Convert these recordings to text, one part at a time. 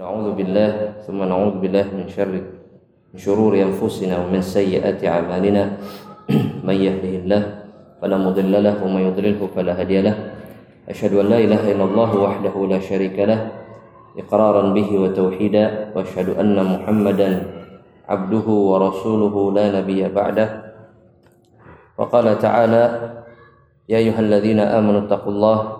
ونعوذ بالله ثم نعوذ بالله من شر من شرور أنفسنا ومن سيئات أعمالنا. من يهده الله فلا مضل له ومن يضلله فلا هادي له. أشهد أن لا إله إلا الله وحده لا شريك له إقرارا به وتوحيدا وأشهد أن محمدا عبده ورسوله لا نبي بعده. وقال تعالى يا أيها الذين آمنوا اتقوا الله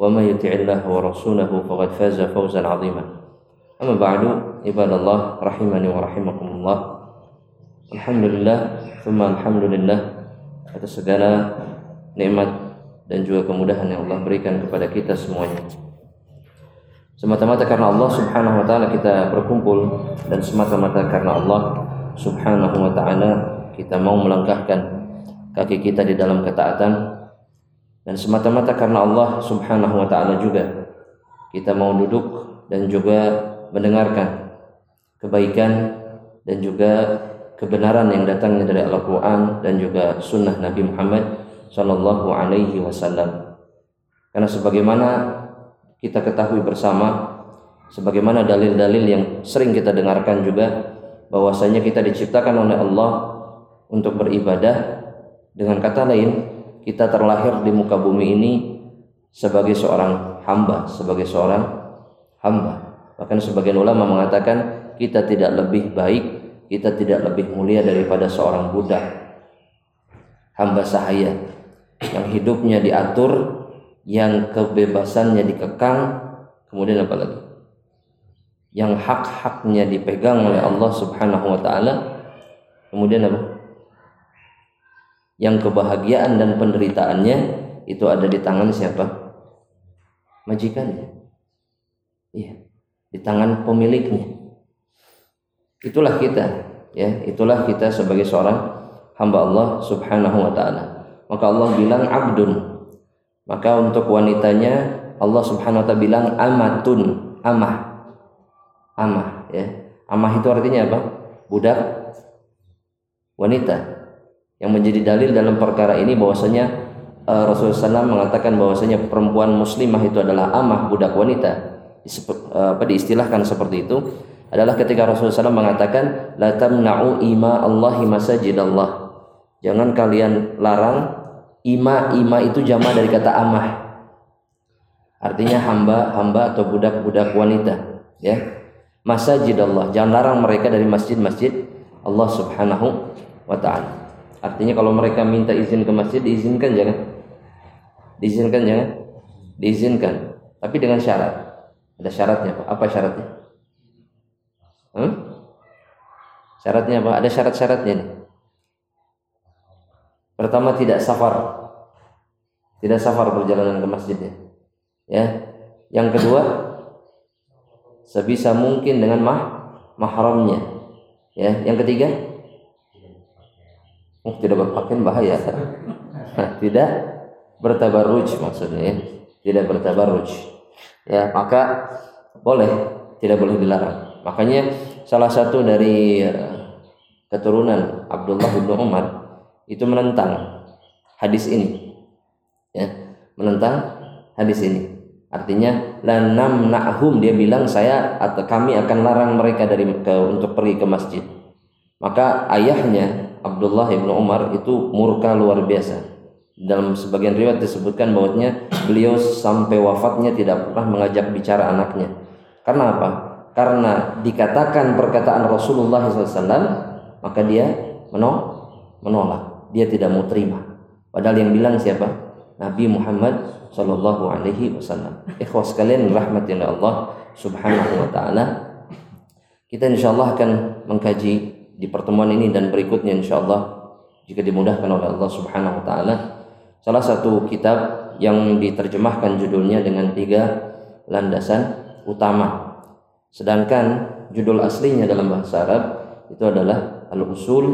ومن يطع الله ورسوله فقد فاز فوزا عظيما أما بعد عباد الله رحمني ورحمكم الله الحمد لله ثم الحمد لله atas segala nikmat dan juga kemudahan yang Allah berikan kepada kita semuanya. Semata-mata karena Allah Subhanahu wa taala kita berkumpul dan semata-mata karena Allah Subhanahu wa taala kita mau melangkahkan kaki kita di dalam ketaatan dan semata-mata karena Allah Subhanahu wa taala juga kita mau duduk dan juga mendengarkan kebaikan dan juga kebenaran yang datangnya dari Al-Qur'an dan juga sunnah Nabi Muhammad sallallahu alaihi wasallam. Karena sebagaimana kita ketahui bersama sebagaimana dalil-dalil yang sering kita dengarkan juga bahwasanya kita diciptakan oleh Allah untuk beribadah dengan kata lain kita terlahir di muka bumi ini sebagai seorang hamba sebagai seorang hamba. Bahkan sebagian ulama mengatakan kita tidak lebih baik kita tidak lebih mulia daripada seorang budak hamba sahaya yang hidupnya diatur yang kebebasannya dikekang kemudian apa lagi? Yang hak-haknya dipegang oleh Allah Subhanahu wa taala kemudian apa yang kebahagiaan dan penderitaannya itu ada di tangan siapa majikannya iya di tangan pemiliknya itulah kita ya itulah kita sebagai seorang hamba Allah Subhanahu wa taala maka Allah bilang abdun maka untuk wanitanya Allah Subhanahu wa taala bilang amatun, amah. Amah ya. Amah itu artinya apa? Budak wanita. Yang menjadi dalil dalam perkara ini bahwasanya uh, Rasulullah SAW mengatakan bahwasanya perempuan muslimah itu adalah amah budak wanita. Uh, apa diistilahkan seperti itu adalah ketika Rasulullah SAW mengatakan la tamna'u ima Allahi masajid Allah. Jangan kalian larang ima ima itu jama dari kata amah artinya hamba hamba atau budak budak wanita ya masajid Allah jangan larang mereka dari masjid-masjid Allah subhanahu wa ta'ala artinya kalau mereka minta izin ke masjid diizinkan jangan diizinkan jangan diizinkan tapi dengan syarat ada syaratnya apa, apa syaratnya hmm? syaratnya apa ada syarat-syaratnya Pertama tidak safar. Tidak safar perjalanan ke masjidnya. Ya. Yang kedua sebisa mungkin dengan mah mahramnya. Ya, yang ketiga oh, tidak berpakaian bahaya. Tidak bertabarruj maksudnya ya. Tidak bertabarruj. Ya, maka boleh, tidak boleh dilarang. Makanya salah satu dari keturunan Abdullah bin Umar itu menentang hadis ini ya menentang hadis ini artinya lanam na'hum dia bilang saya atau kami akan larang mereka dari ke, untuk pergi ke masjid maka ayahnya Abdullah ibnu Umar itu murka luar biasa dalam sebagian riwayat disebutkan bahwasanya beliau sampai wafatnya tidak pernah mengajak bicara anaknya karena apa karena dikatakan perkataan Rasulullah SAW maka dia menolak dia tidak mau terima. Padahal yang bilang siapa? Nabi Muhammad Shallallahu Alaihi Wasallam. Ikhwas sekalian rahmatin Allah Subhanahu Wa Taala. Kita insya Allah akan mengkaji di pertemuan ini dan berikutnya insya Allah jika dimudahkan oleh Allah Subhanahu Wa Taala. Salah satu kitab yang diterjemahkan judulnya dengan tiga landasan utama Sedangkan judul aslinya dalam bahasa Arab itu adalah Al-Usul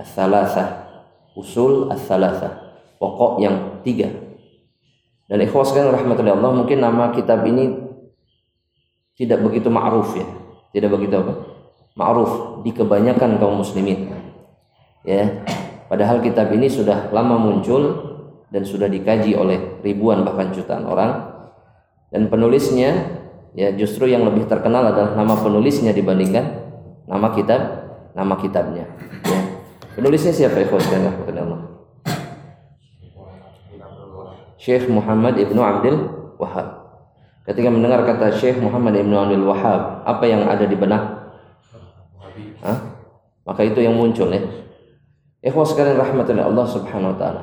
Ats-Tsalatsah. Usul Ats-Tsalatsah. Pokok yang tiga. Dan ikhwas sekalian rahmatullahi Allah, mungkin nama kitab ini tidak begitu ma'ruf ya. Tidak begitu apa? Ma'ruf di kebanyakan kaum muslimin. Ya. Padahal kitab ini sudah lama muncul dan sudah dikaji oleh ribuan bahkan jutaan orang. Dan penulisnya ya justru yang lebih terkenal adalah nama penulisnya dibandingkan nama kitab nama kitabnya. Ya. Penulisnya siapa ya Allah? Syekh Muhammad Ibnu Abdul Wahab. Ketika mendengar kata Syekh Muhammad Ibn Abdul Wahab, apa yang ada di benak? Hah? Maka itu yang muncul ya. Ikhwas sekalian rahmatullah Allah Subhanahu wa taala.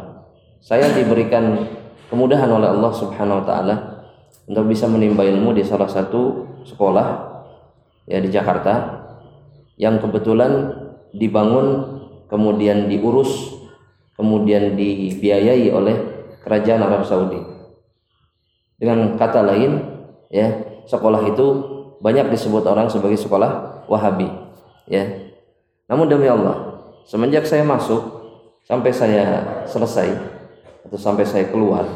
Saya diberikan kemudahan oleh Allah Subhanahu wa taala untuk bisa menimba ilmu di salah satu sekolah ya di Jakarta yang kebetulan dibangun kemudian diurus kemudian dibiayai oleh kerajaan Arab Saudi. Dengan kata lain, ya, sekolah itu banyak disebut orang sebagai sekolah Wahabi, ya. Namun demi Allah, semenjak saya masuk sampai saya selesai atau sampai saya keluar,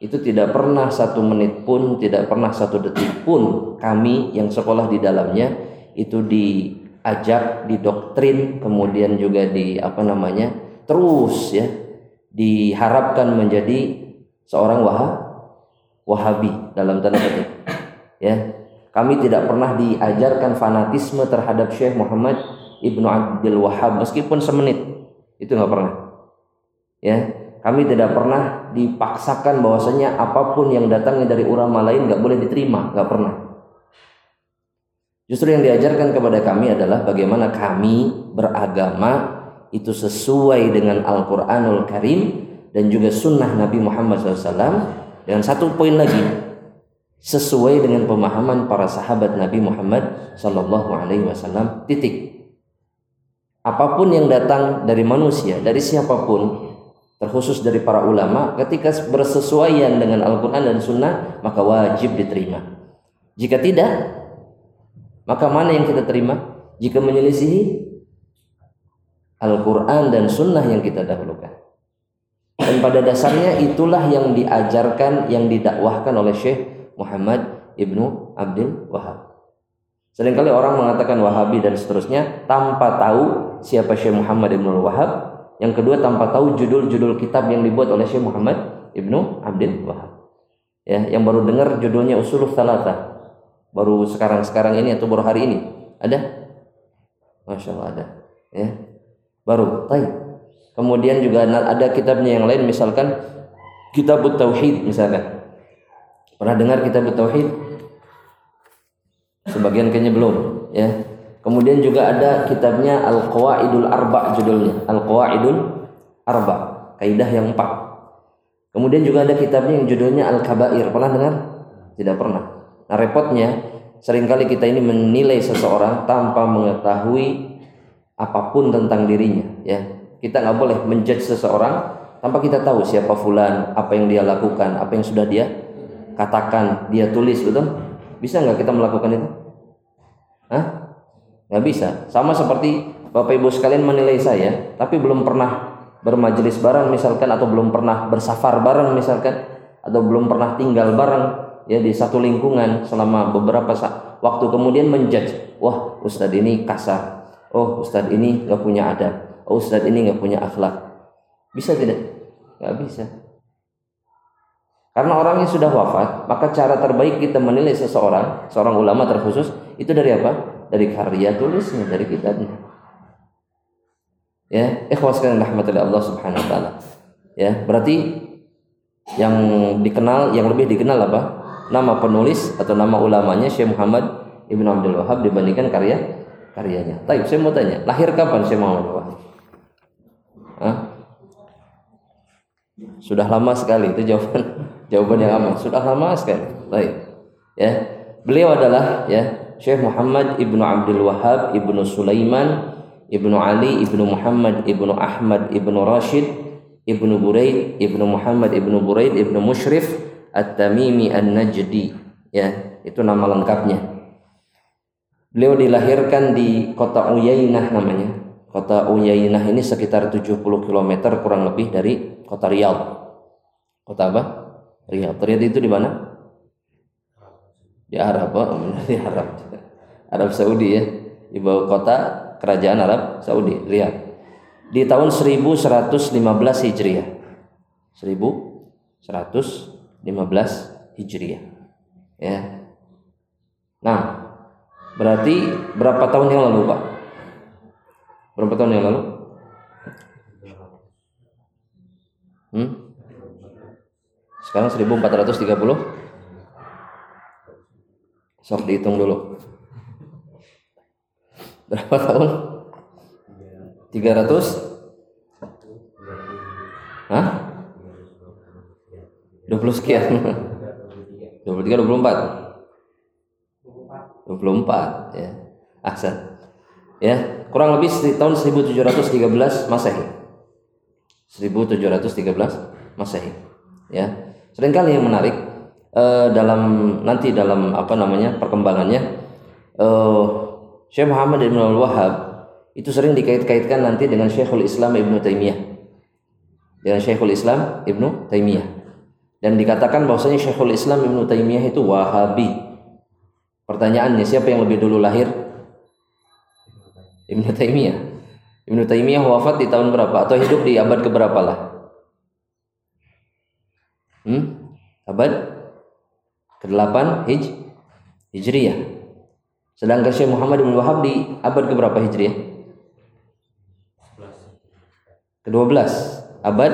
itu tidak pernah satu menit pun, tidak pernah satu detik pun kami yang sekolah di dalamnya itu diajak, didoktrin, kemudian juga di apa namanya terus ya diharapkan menjadi seorang wahab Wahabi dalam tanda petik. Ya, kami tidak pernah diajarkan fanatisme terhadap Syekh Muhammad Ibnu Abdul Wahab meskipun semenit itu nggak pernah. Ya, kami tidak pernah dipaksakan bahwasanya apa pun yang datangnya dari ulama lain nggak boleh diterima, nggak pernah. Justru yang diajarkan kepada kami adalah bagaimana kami beragama itu sesuai dengan Al-Quranul Karim dan juga sunnah Nabi Muhammad SAW dan satu poin lagi, sesuai dengan pemahaman para sahabat Nabi Muhammad Sallallahu Alaihi Wasallam. Titik. Apa pun yang datang dari manusia, dari siapa pun, terkhusus dari para ulama, ketika bersesuaian dengan Al-Quran dan Sunnah, maka wajib diterima. Jika tidak, maka mana yang kita terima? Jika menyelisihi Al-Quran dan Sunnah yang kita dahulukan. Dan pada dasarnya itulah yang diajarkan, yang didakwahkan oleh Syekh Muhammad Ibnu Abdul Wahab. Seringkali orang mengatakan Wahabi dan seterusnya tanpa tahu siapa Syekh Muhammad Ibnu Wahab. Yang kedua tanpa tahu judul-judul kitab yang dibuat oleh Syekh Muhammad Ibnu Abdul Wahab. Ya, yang baru dengar judulnya Usul Salata. Baru sekarang-sekarang ini atau baru hari ini? Ada? Masya Allah ada. Ya. Baru. Baik. Kemudian juga ada kitabnya yang lain misalkan Kitab Tauhid misalkan. Pernah dengar Kitab Tauhid? Sebagian kayaknya belum, ya. Kemudian juga ada kitabnya Al-Qawaidul Arba judulnya. Al-Qawaidul Arba, kaidah yang empat. Kemudian juga ada kitabnya yang judulnya Al-Kabair. Pernah dengar? Tidak pernah. Nah, repotnya sering kali kita ini menilai seseorang tanpa mengetahui apa pun tentang dirinya, ya kita nggak boleh menjudge seseorang tanpa kita tahu siapa fulan, apa yang dia lakukan, apa yang sudah dia katakan, dia tulis, betul? Bisa nggak kita melakukan itu? Hah? Nggak bisa. Sama seperti Bapak Ibu sekalian menilai saya, tapi belum pernah bermajelis bareng misalkan atau belum pernah bersafar bareng misalkan atau belum pernah tinggal bareng ya di satu lingkungan selama beberapa saat waktu kemudian menjudge wah ustadz ini kasar oh ustadz ini nggak punya adab oh Ustadz ini nggak punya akhlak. Bisa tidak? Nggak bisa. Karena orangnya sudah wafat, maka cara terbaik kita menilai seseorang, seorang ulama terkhusus, itu dari apa? Dari karya tulisnya, dari kitabnya. Ya, ikhwas kalian rahmatullahi Allah Subhanahu wa taala. Ya, berarti yang dikenal, yang lebih dikenal apa? Nama penulis atau nama ulamanya Syekh Muhammad Ibn Abdul Wahab dibandingkan karya karyanya. Tapi saya mau tanya, lahir kapan Syekh Muhammad Wahab? Hah? Sudah lama sekali itu jawaban jawaban yang aman. Sudah lama sekali. Baik. Ya. Beliau adalah ya Syekh Muhammad Ibnu Abdul Wahab Ibnu Sulaiman Ibnu Ali Ibnu Muhammad Ibnu Ahmad Ibnu Rashid Ibnu Buraid Ibnu Muhammad Ibnu Buraid Ibnu Mushrif At-Tamimi An-Najdi ya itu nama lengkapnya Beliau dilahirkan di kota Uyainah namanya. Kota Uyainah ini sekitar 70 km kurang lebih dari kota Riyadh. Kota apa? Riyadh. Riyadh itu di mana? Di Arab, oh, di Arab. Arab Saudi ya. Bawah kota kerajaan Arab Saudi, Riyadh. Di tahun 1115 Hijriah. 1115 Hijriah. Ya. Nah, berarti berapa tahun yang lalu, Pak? Berapa tahun yang lalu? Hmm? Sekarang 1430 Sok dihitung dulu Berapa tahun? 300 Hah? 20 sekian 23 24 24 ya Ahsan ya kurang lebih tahun 1713 Masehi. 1713 Masehi. Ya. Seringkali yang menarik eh, dalam nanti dalam apa namanya perkembangannya eh, Syekh Muhammad Ibn Al Wahab itu sering dikait-kaitkan nanti dengan Syekhul Islam Ibnu Taimiyah. Dengan Syekhul Islam Ibnu Taimiyah. Dan dikatakan bahwasanya Syekhul Islam Ibnu Taimiyah itu Wahabi. Pertanyaannya siapa yang lebih dulu lahir? Ibnu Taimiyah. Ibnu Taimiyah wafat di tahun berapa atau hidup di abad keberapa lah? Hmm? Abad ke-8 Hij Hijriyah. Sedangkan Syekh Muhammad bin Wahab di abad keberapa Hijriyah? Ke-12. Abad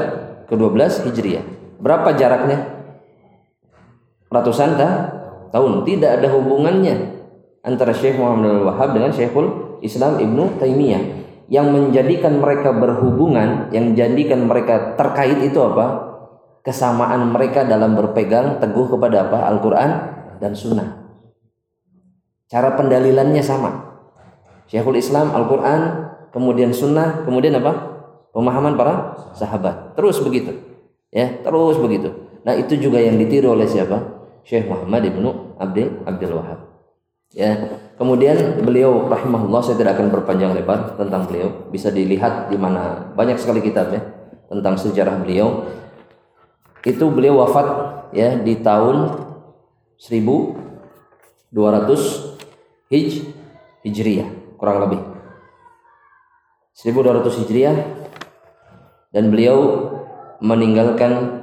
ke-12 Hijriyah. Berapa jaraknya? Ratusan tahun. Tidak ada hubungannya antara Syekh Muhammad bin Wahab dengan Syekhul Islam Ibnu Taimiyah yang menjadikan mereka berhubungan, yang menjadikan mereka terkait itu apa? Kesamaan mereka dalam berpegang teguh kepada apa? Al-Qur'an dan Sunnah. Cara pendalilannya sama. Syekhul Islam Al-Qur'an, kemudian Sunnah, kemudian apa? Pemahaman para sahabat. Terus begitu. Ya, terus begitu. Nah, itu juga yang ditiru oleh siapa? Syekh Muhammad Ibnu Abdul Abdul Wahab. Ya, kemudian beliau rahimahullah saya tidak akan berpanjang lebar tentang beliau. Bisa dilihat di mana banyak sekali kitab ya tentang sejarah beliau. Itu beliau wafat ya di tahun 1200 Hij Hijriah kurang lebih. 1200 Hijriah dan beliau meninggalkan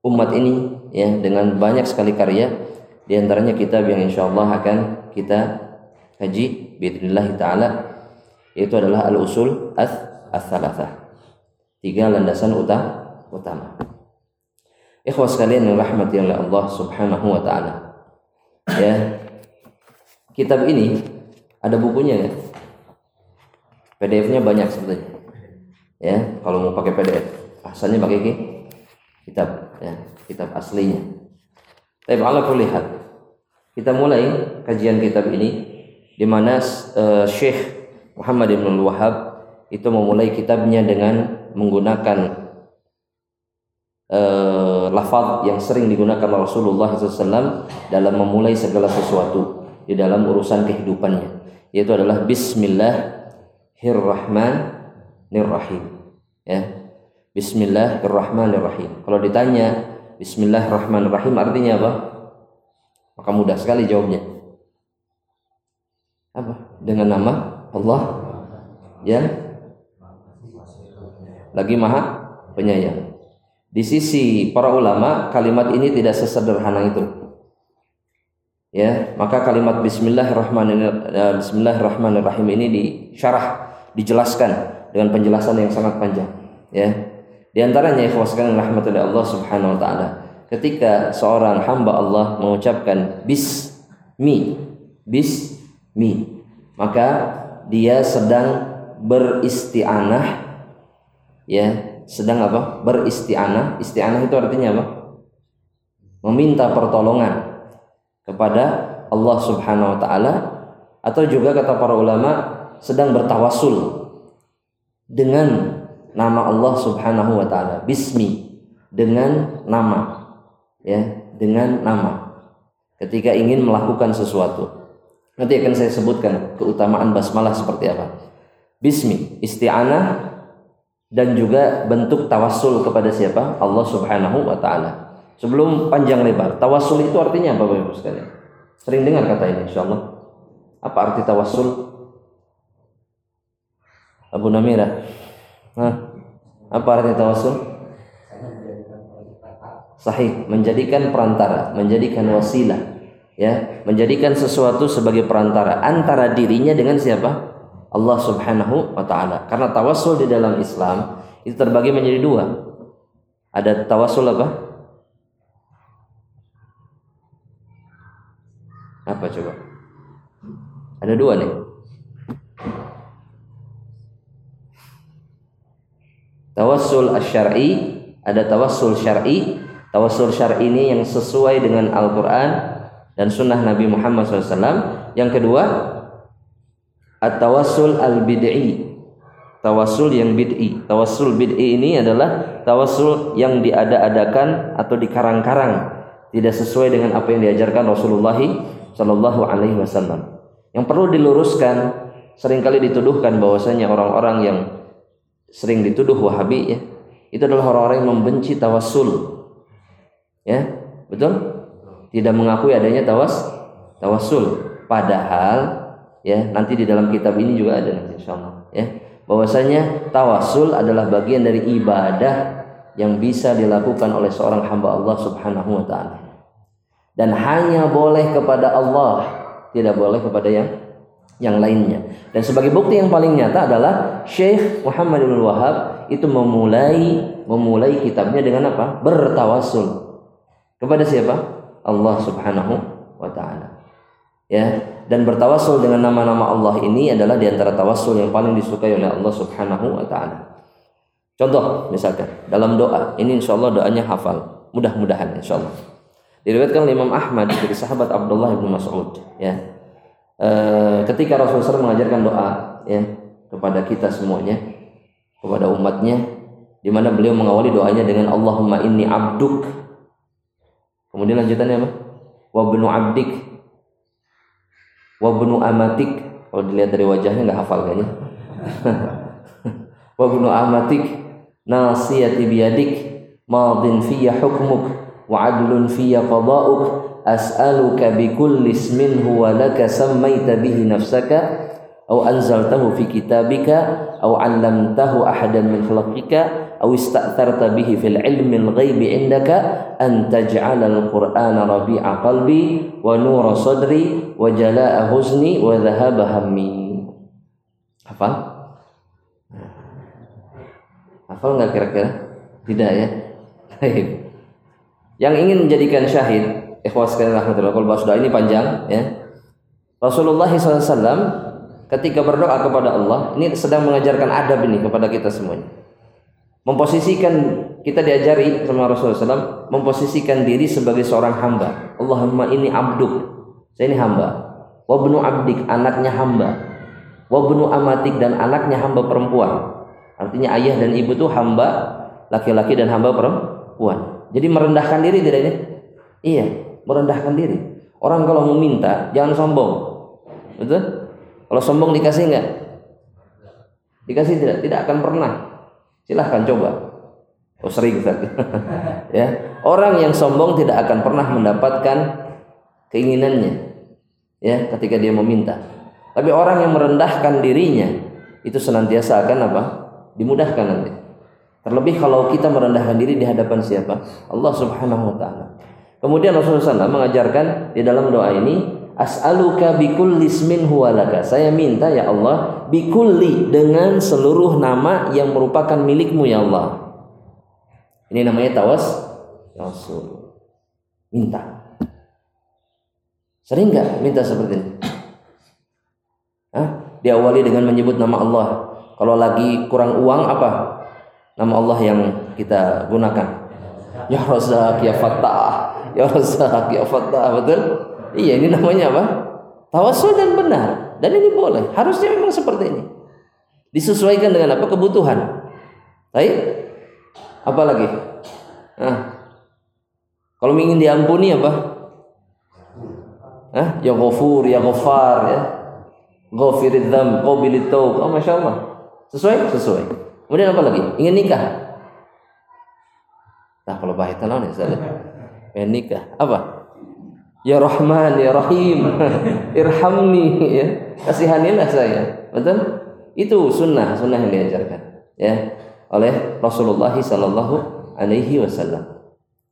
umat ini ya dengan banyak sekali karya di antaranya kitab yang insya Allah akan kita haji bismillah taala itu adalah al-usul ats-tsalatsah. Tiga landasan utama. Ikhwas sekalian yang rahmati oleh Allah Subhanahu wa taala. Ya. Kitab ini ada bukunya ya. PDF-nya banyak sebetulnya. Ya, kalau mau pakai PDF, asalnya pakai kitab ya, kitab aslinya. Tapi Allah lihat kita mulai kajian kitab ini di mana uh, Syekh Muhammad bin Wahab itu memulai kitabnya dengan menggunakan uh, lafaz yang sering digunakan Rasulullah SAW dalam memulai segala sesuatu di dalam urusan kehidupannya yaitu adalah Bismillahirrahmanirrahim ya Bismillahirrahmanirrahim kalau ditanya Bismillahirrahmanirrahim artinya apa maka mudah sekali jawabnya. Apa? Dengan nama Allah yang lagi maha penyayang. Di sisi para ulama kalimat ini tidak sesederhana itu. Ya, maka kalimat bismillahirrahmanirrahim, eh, bismillahirrahmanirrahim ini disyarah, dijelaskan dengan penjelasan yang sangat panjang, ya. Di antaranya ikhwas sekalian rahmatullahi Allah Subhanahu wa taala ketika seorang hamba Allah mengucapkan bismi bismi maka dia sedang beristianah ya sedang apa? Beristianah. Istianah itu artinya apa? Meminta pertolongan kepada Allah Subhanahu wa taala atau juga kata para ulama sedang bertawasul dengan nama Allah Subhanahu wa taala. Bismi. Dengan nama. Ya dengan nama. Ketika ingin melakukan sesuatu. Nanti akan saya sebutkan keutamaan basmalah seperti apa. Bismi, isti'anah dan juga bentuk tawassul kepada siapa? Allah Subhanahu wa taala. Sebelum panjang lebar, tawassul itu artinya apa Bapak Ibu sekalian? Sering dengar kata ini insyaallah. Apa arti tawassul? Abu Namira. Hah? Apa arti tawassul? Sahih, menjadikan perantara, menjadikan wasilah ya menjadikan sesuatu sebagai perantara antara dirinya dengan siapa Allah Subhanahu wa taala. Karena tawasul di dalam Islam itu terbagi menjadi dua. Ada tawasul apa? Apa coba? Ada dua nih. Tawassul asy-syar'i ada tawassul syar'i. Tawassul syar'i ini yang sesuai dengan Al-Qur'an dan sunnah Nabi Muhammad SAW. Yang kedua, at-tawassul al-bid'i. Tawassul yang bid'i. Tawassul bid'i ini adalah tawassul yang diada-adakan atau dikarang-karang, tidak sesuai dengan apa yang diajarkan Rasulullah Shallallahu alaihi wasallam. Yang perlu diluruskan, sering kali dituduhkan bahwasanya orang-orang yang sering dituduh Wahabi ya, itu adalah orang-orang yang membenci tawassul. Ya, betul? tidak mengakui adanya tawas tawasul padahal ya nanti di dalam kitab ini juga ada nanti insyaallah. Ya bahwasanya tawasul adalah bagian dari ibadah yang bisa dilakukan oleh seorang hamba Allah Subhanahu wa taala. Dan hanya boleh kepada Allah tidak boleh kepada yang yang lainnya. Dan sebagai bukti yang paling nyata adalah Syekh Muhammad bin Wahab itu memulai memulai kitabnya dengan apa? Bertawasul. Kepada siapa? Allah Subhanahu wa taala. Ya, dan bertawasul dengan nama-nama Allah ini adalah di antara tawasul yang paling disukai oleh Allah Subhanahu wa taala. Contoh misalkan dalam doa, ini insya Allah doanya hafal, mudah-mudahan insya Allah. Diriwayatkan oleh Imam Ahmad dari sahabat Abdullah bin Mas'ud, ya. E, ketika Rasulullah SAW mengajarkan doa, ya, kepada kita semuanya, kepada umatnya, di mana beliau mengawali doanya dengan Allahumma inni abduk Kemudian lanjutannya apa? Wabnu abdik Wabnu amatik. Kalau dilihat dari wajahnya nggak hafal kayaknya. Wabnu amatik nasiyati biyadik madin fiyya hukmuk wa adlun fiyya qada'uk as'aluka bikulli ismin huwa laka sammaita bihi nafsaka أو أنزلته في كتابك أو علمته أحدا من خلقك أو استأثرت به في العلم الغيب عندك أن تجعل القرآن ربيع قلبي ونور صدري وجلاء حزني sadri wa jala'a huzni hafal? Nggak kira-kira? Tidak ya? Baik. yang ingin menjadikan syahid ikhwas sekalian rahmatullah kalau bahas doa ini panjang ya. Rasulullah SAW ketika berdoa kepada Allah ini sedang mengajarkan adab ini kepada kita semuanya memposisikan kita diajari sama Rasulullah SAW memposisikan diri sebagai seorang hamba. Allahumma ini abduk saya ini hamba. Wabnu abdik anaknya hamba. Wabnu amatik dan anaknya hamba perempuan. Artinya ayah dan ibu itu hamba laki-laki dan hamba perempuan. Jadi merendahkan diri tidak ini? Iya merendahkan diri. Orang kalau meminta jangan sombong. Betul? Kalau sombong dikasih enggak? Dikasih tidak? Tidak akan pernah. Silahkan coba. Oh sering ya. Orang yang sombong tidak akan pernah mendapatkan keinginannya. Ya, ketika dia meminta. Tapi orang yang merendahkan dirinya itu senantiasa akan apa? Dimudahkan nanti. Terlebih kalau kita merendahkan diri di hadapan siapa? Allah Subhanahu wa taala. Kemudian Rasulullah SAW mengajarkan di dalam doa ini As'aluka bikulli ismin huwalaka. Saya minta ya Allah bikulli dengan seluruh nama yang merupakan milikmu ya Allah. Ini namanya tawas Rasul. Minta. Sering nggak minta seperti ini? Hah? Diawali dengan menyebut nama Allah. Kalau lagi kurang uang apa? Nama Allah yang kita gunakan. Ya Razak, ya Fattah, ya Razak, ya Fattah, betul? Iya, ini namanya apa? Tawasul dan benar. Dan ini boleh. Harusnya memang seperti ini. Disesuaikan dengan apa? Kebutuhan. Baik? Apa lagi? Nah, kalau ingin diampuni apa? Hah? Ya Ghafur, ya Ghaffar ya. Ghafirid taub. Oh, Masya Allah. Sesuai? Sesuai. Kemudian apa lagi? Ingin nikah? Nah, kalau bahaya lah nih saya. Ingin nikah. Apa? Ya Rahman, ya Rahim. Irhamni ya. Kasihanilah saya. Betul? Itu sunnah, sunnah yang diajarkan ya oleh Rasulullah sallallahu alaihi wasallam.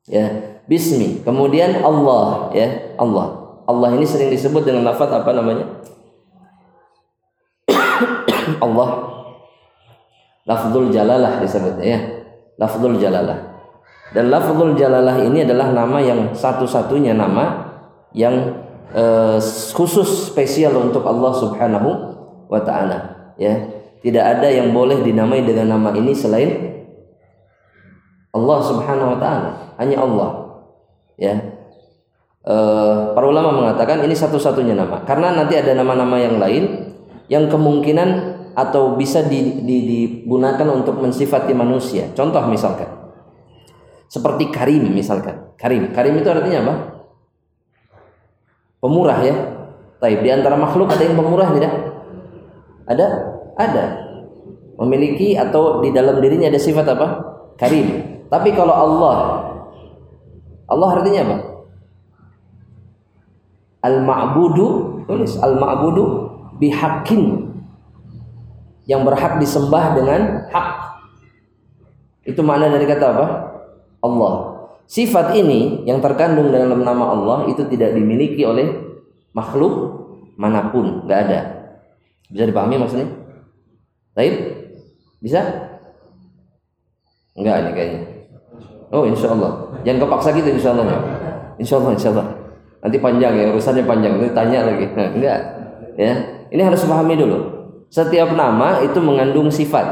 Ya, bismi. Kemudian Allah ya, Allah. Allah ini sering disebut dengan lafaz apa namanya? Allah lafzul jalalah disebutnya ya lafzul jalalah dan lafzul jalalah ini adalah nama yang satu-satunya nama yang uh, khusus spesial untuk Allah Subhanahu wa taala ya tidak ada yang boleh dinamai dengan nama ini selain Allah Subhanahu wa taala hanya Allah ya uh, para ulama mengatakan ini satu-satunya nama karena nanti ada nama-nama yang lain yang kemungkinan atau bisa di, di, digunakan untuk mensifati manusia. Contoh misalkan, seperti Karim misalkan. Karim, Karim itu artinya apa? Pemurah ya. Tapi di antara makhluk ada yang pemurah tidak? Ada? Ada. Memiliki atau di dalam dirinya ada sifat apa? Karim. Tapi kalau Allah, Allah artinya apa? Al-ma'budu, tulis al-ma'budu bihaqqin yang berhak disembah dengan hak. Itu makna dari kata apa? Allah. Sifat ini yang terkandung dalam nama Allah itu tidak dimiliki oleh makhluk mana pun, nggak ada. Bisa dipahami maksudnya? Baik? Bisa? Enggak ini kayaknya. Oh insya Allah. Jangan kepaksa gitu insya Allah. Insya Allah, insya Allah. Nanti panjang ya urusannya panjang. Nanti tanya lagi. enggak. Ya. Ini harus pahami dulu. Setiap nama itu mengandung sifat.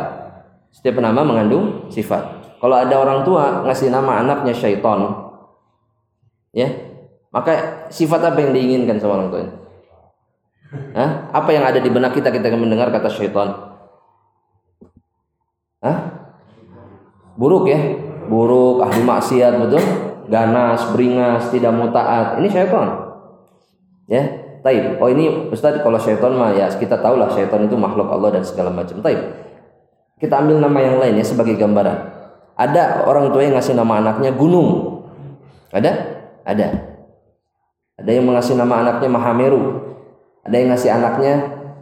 Setiap nama mengandung sifat. Kalau ada orang tua ngasih nama anaknya syaiton, ya, maka sifat apa yang diinginkan sama orang tuanya? Hah? Apa yang ada di benak kita ketika mendengar kata syaiton? Hah? Buruk ya, buruk, ahli maksiat, betul? Ganas, beringas, tidak mau taat. Ini syaiton. Ya, Taib. Oh ini Ustaz kalau syaitan mah ya kita tahu lah syaitan itu makhluk Allah dan segala macam. Taib. Kita ambil nama yang lain ya sebagai gambaran. Ada orang tua yang ngasih nama anaknya Gunung. Ada? Ada. Ada yang mengasih nama anaknya Mahameru. Ada yang ngasih anaknya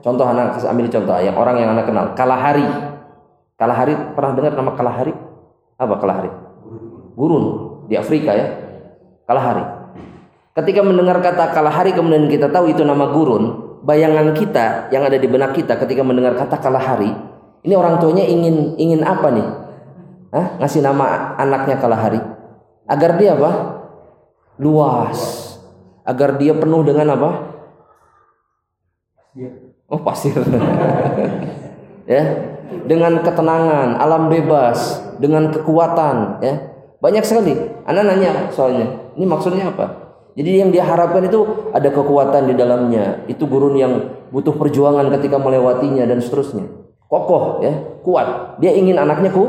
contoh anak ambil contoh yang orang yang anak kenal Kalahari. Kalahari pernah dengar nama Kalahari? Apa Kalahari? Gurun di Afrika ya. Kalahari. Ketika mendengar kata kalahari kemudian kita tahu itu nama gurun, bayangan kita yang ada di benak kita ketika mendengar kata kalahari, ini orang tuanya ingin ingin apa nih? Hah? Ngasih nama anaknya kalahari agar dia apa? Luas. Agar dia penuh dengan apa? Oh pasir. ya, dengan ketenangan, alam bebas, dengan kekuatan, ya. Banyak sekali. Anak nanya soalnya, ini maksudnya apa? Jadi yang dia harapkan itu ada kekuatan di dalamnya. Itu gurun yang butuh perjuangan ketika melewatinya dan seterusnya. Kokoh ya, kuat. Dia ingin anaknya ku,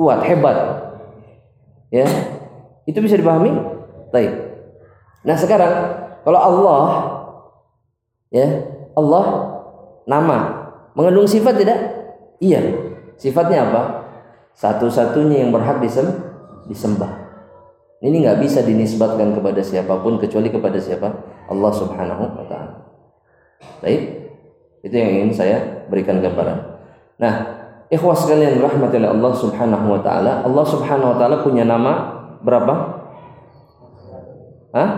kuat, hebat. Ya. Itu bisa dipahami? Baik. Nah, sekarang kalau Allah ya, Allah nama mengandung sifat tidak? Iya. Sifatnya apa? Satu-satunya yang berhak disembah. Ini nggak bisa dinisbatkan kepada siapa pun kecuali kepada siapa? Allah Subhanahu wa taala. Baik. Itu yang ingin saya berikan gambaran. Nah, ikhwas sekalian rahmatillah Allah Subhanahu wa taala. Allah Subhanahu wa taala punya nama berapa? Hah?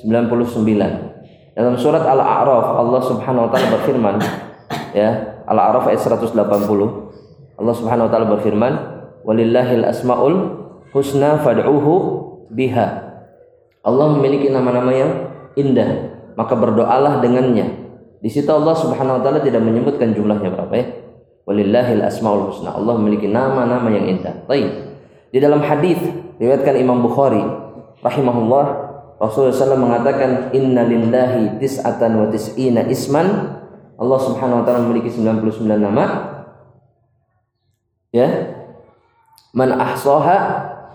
99. Dalam surat Al-A'raf Allah Subhanahu wa taala berfirman, ya, Al-A'raf ayat 180. Allah Subhanahu wa taala berfirman, "Walillahil asmaul husna fad'uhu biha. Allah memiliki nama-nama yang indah, maka berdoalah dengannya. Di situ Allah Subhanahu wa taala tidak menyebutkan jumlahnya berapa ya. Walillahil asmaul husna. Allah memiliki nama-nama yang indah. Baik. Di dalam hadis riwayatkan Imam Bukhari rahimahullah Rasulullah SAW mengatakan inna lillahi tis'atan wa tis'ina isman Allah Subhanahu wa taala memiliki 99 nama ya man ahsaha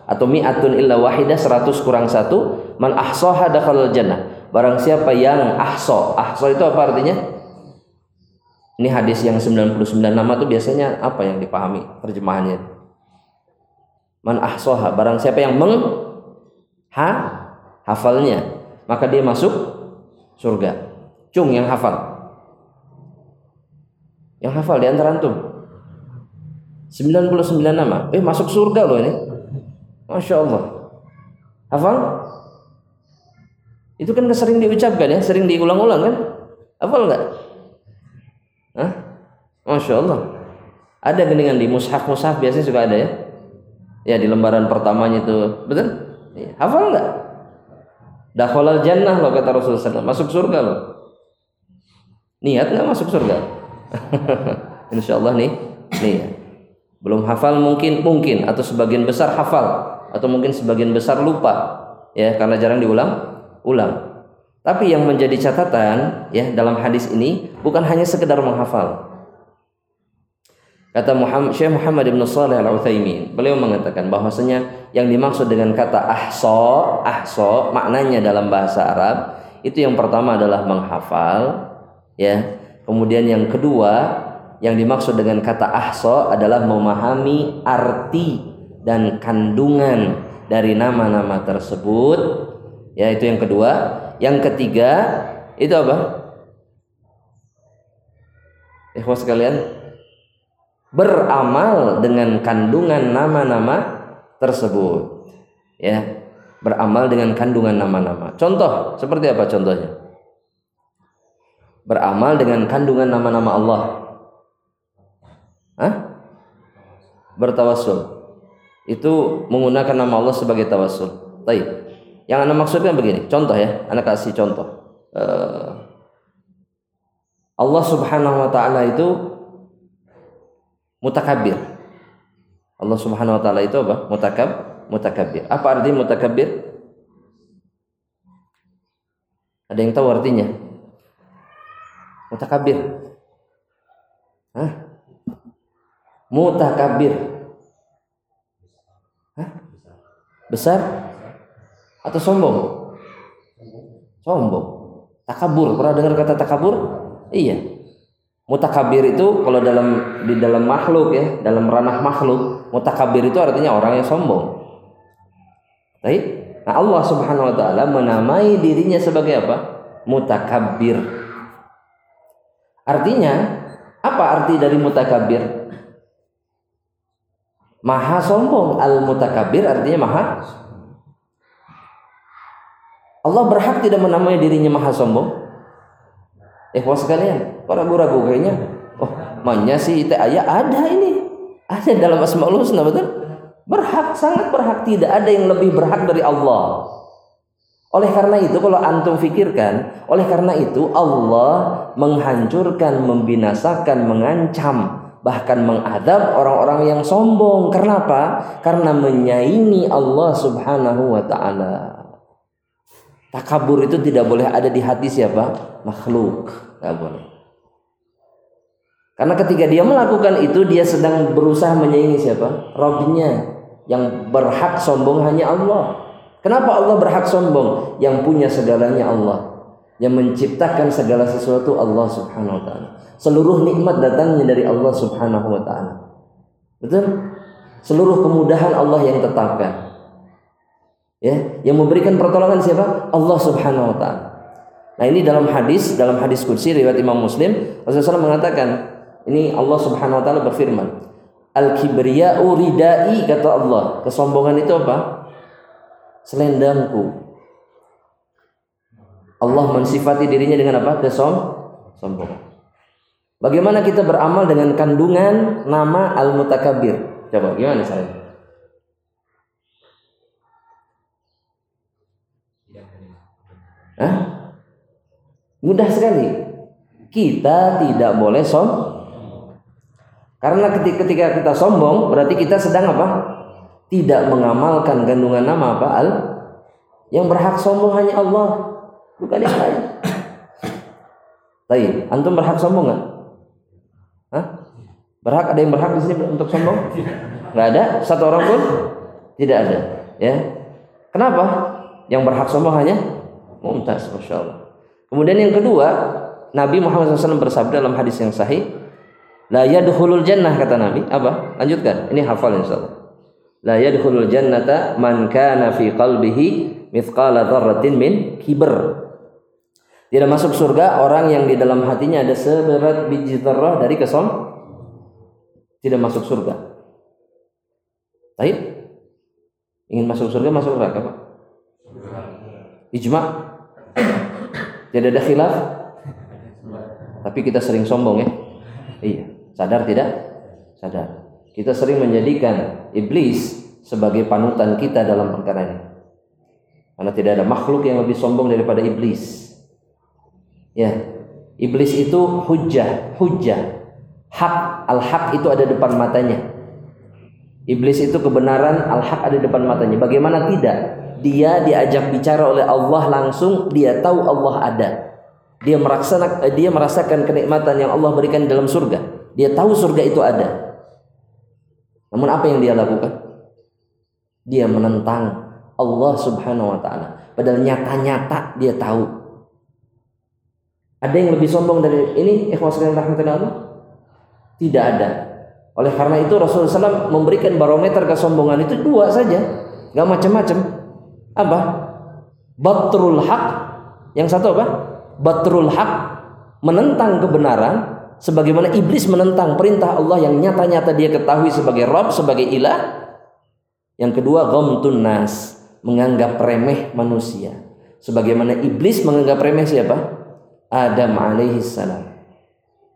atau mi'atun illa wahidah 100 kurang satu man ahsaha dakhalal jannah barang siapa yang ahso ahso itu apa artinya ini hadis yang 99 nama itu biasanya apa yang dipahami terjemahannya? Man ahsoha barang siapa yang meng ha hafalnya maka dia masuk surga. Cung yang hafal. Yang hafal di antara antum. 99 nama. Eh masuk surga loh ini. Masya Allah. Hafal? Itu kan sering diucapkan ya, sering diulang-ulang kan? Hafal nggak? Masya Allah. Ada geningan di mushaf-mushaf biasanya juga ada ya. Ya di lembaran pertamanya itu, betul? Ya, hafal nggak? Dakhalal jannah loh kata Rasulullah SAW. Masuk surga loh. Niat nggak masuk surga? Insya Allah nih, nih ya. Belum hafal mungkin mungkin atau sebagian besar hafal atau mungkin sebagian besar lupa ya karena jarang diulang ulang. Tapi yang menjadi catatan ya dalam hadis ini bukan hanya sekedar menghafal. Kata Muhammad, Syekh Muhammad bin Shalih Al Utsaimin, beliau mengatakan bahwasanya yang dimaksud dengan kata ahso, ahso maknanya dalam bahasa Arab itu yang pertama adalah menghafal, ya. Kemudian yang kedua yang dimaksud dengan kata ahso adalah memahami arti dan kandungan dari nama-nama tersebut Ya, itu yang kedua. Yang ketiga, itu apa? Ikhwas sekalian, beramal dengan kandungan nama-nama tersebut. Ya, beramal dengan kandungan nama-nama. Contoh, seperti apa contohnya? Beramal dengan kandungan nama-nama Allah. Hah? Bertawassul. Itu menggunakan nama Allah sebagai tawassul. Baik. Yang anda maksudkan begini, contoh ya, anda kasih contoh. Uh, Allah Subhanahu wa taala itu mutakabir. Allah Subhanahu wa taala itu apa? Mutakab, mutakabir. Apa arti mutakabir? Ada yang tahu artinya? Mutakabir. Hah? Mutakabir. Hah? Besar? atau sombong? Sombong. Takabur. Pernah dengar kata takabur? Iya. Mutakabir itu kalau dalam di dalam makhluk ya, dalam ranah makhluk, mutakabir itu artinya orang yang sombong. Baik. Nah, Allah Subhanahu wa taala menamai dirinya sebagai apa? Mutakabir. Artinya, apa arti dari mutakabir? Maha sombong. Al mutakabir artinya maha Allah berhak tidak menamai dirinya maha sombong? Eh, puas sekalian, para ragu kayaknya, oh, manya sih itu ayah ada ini. Ada dalam Asmaul Husna, betul? Berhak, sangat berhak. Tidak ada yang lebih berhak dari Allah. Oleh karena itu kalau antum fikirkan, oleh karena itu Allah menghancurkan, membinasakan, mengancam, bahkan mengadab orang-orang yang sombong. Kenapa? Karena menyaingi Allah Subhanahu wa taala. Takabur itu tidak boleh ada di hati siapa? Makhluk. Tidak boleh. Karena ketika dia melakukan itu dia sedang berusaha menyaingi siapa? Robnya yang berhak sombong hanya Allah. Kenapa Allah berhak sombong? Yang punya segalanya Allah. Yang menciptakan segala sesuatu Allah Subhanahu wa taala. Seluruh nikmat datangnya dari Allah Subhanahu wa taala. Betul? Seluruh kemudahan Allah yang tetapkan ya yang memberikan pertolongan siapa? Allah Subhanahu wa taala. Nah ini dalam hadis dalam hadis kursi riwayat Imam Muslim Rasulullah SAW mengatakan ini Allah Subhanahu wa taala berfirman al kibriya'u ridai kata Allah. Kesombongan itu apa? Selendangku. Allah mensifati dirinya dengan apa? Kesom sombong. Bagaimana kita beramal dengan kandungan nama al mutakabir coba gimana caranya Hah? Mudah sekali. Kita tidak boleh som. Karena ketika, ketika kita sombong, berarti kita sedang apa? Tidak mengamalkan kandungan nama apa? Al yang berhak sombong hanya Allah, bukan yang lain. Tapi antum berhak sombong nggak? Hah? Berhak ada yang berhak di sini untuk sombong? Nggak ada, satu orang pun tidak ada. Ya, kenapa? Yang berhak sombong hanya Mumtaz, masya Allah. Kemudian yang kedua, Nabi Muhammad SAW bersabda dalam hadis yang sahih, La yadkhulul jannah kata Nabi. Apa? Lanjutkan. Ini hafal insyaallah. La yadkhulul jannata man kana fi qalbihi mithqala dzarratin min kibr. Tidak masuk surga orang yang di dalam hatinya ada seberat biji zarrah dari kesom tidak masuk surga. Baik? Ingin masuk surga masuk neraka, Pak? Ijma. Tidak ada khilaf. Tapi kita sering sombong ya. Iya. Sadar tidak? Sadar. Kita sering menjadikan iblis sebagai panutan kita dalam perkara ini. Karena tidak ada makhluk yang lebih sombong daripada iblis. Ya, iblis itu hujah, hujah. Hak, al-haq itu ada depan matanya. Iblis itu kebenaran, al-haq ada depan matanya. Bagaimana tidak? Dia diajak bicara oleh Allah langsung, dia tahu Allah ada. Dia merasakan dia merasakan kenikmatan yang Allah berikan dalam surga. Dia tahu surga itu ada. Namun apa yang dia lakukan? Dia menentang Allah Subhanahu wa taala. Padahal nyata-nyata dia tahu. Ada yang lebih sombong dari ini ikhwas rahmatullah? Tidak ada. Oleh karena itu Rasulullah SAW memberikan barometer kesombongan itu dua saja, nggak macam-macam. Apa? Batrul hak. Yang satu apa? Batrul hak menentang kebenaran sebagaimana iblis menentang perintah Allah yang nyata-nyata dia ketahui sebagai Rob, sebagai ilah. Yang kedua, ghamtun nas, menganggap remeh manusia. Sebagaimana iblis menganggap remeh siapa? Adam alaihi salam.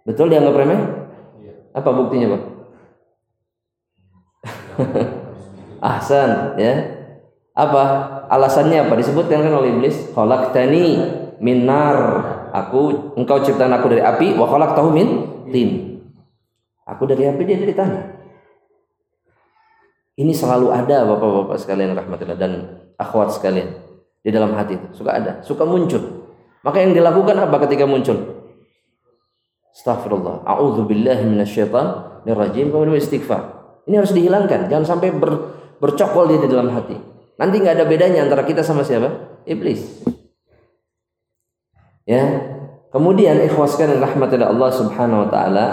Betul dianggap remeh? Apa buktinya, Pak? Ahsan, ya. Apa? Alasannya apa? Disebutkan kan oleh iblis, khalaqtani min nar Aku engkau ciptaan aku dari api wa tahu min tin. Aku dari api dia dari tanah. Ini selalu ada Bapak-bapak sekalian rahmatullah dan akhwat sekalian di dalam hati itu. Suka ada, suka muncul. Maka yang dilakukan apa ketika muncul? Astagfirullah. A'udzu billahi minasyaitan rajim kemudian istighfar. Ini harus dihilangkan, jangan sampai ber, bercokol dia di dalam hati. Nanti nggak ada bedanya antara kita sama siapa? Iblis. Ya. Kemudian ikhwaskan rahmatillah Allah Subhanahu wa taala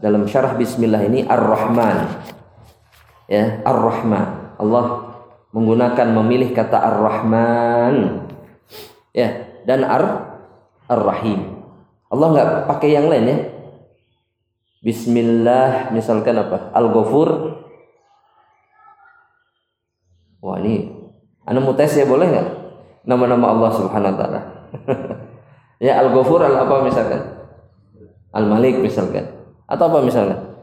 dalam syarah bismillah ini Ar-Rahman. Ya, Ar-Rahman. Allah menggunakan memilih kata Ar-Rahman. Ya, dan Ar Ar-Rahim. Allah nggak pakai yang lain ya. Bismillah misalkan apa? Al-Ghafur. Wah ini Anda mau tes ya boleh nggak? Nama-nama Allah Subhanahu wa taala. Ya Al-Ghafur al apa misalkan? Al-Malik misalkan. Atau apa misalkan?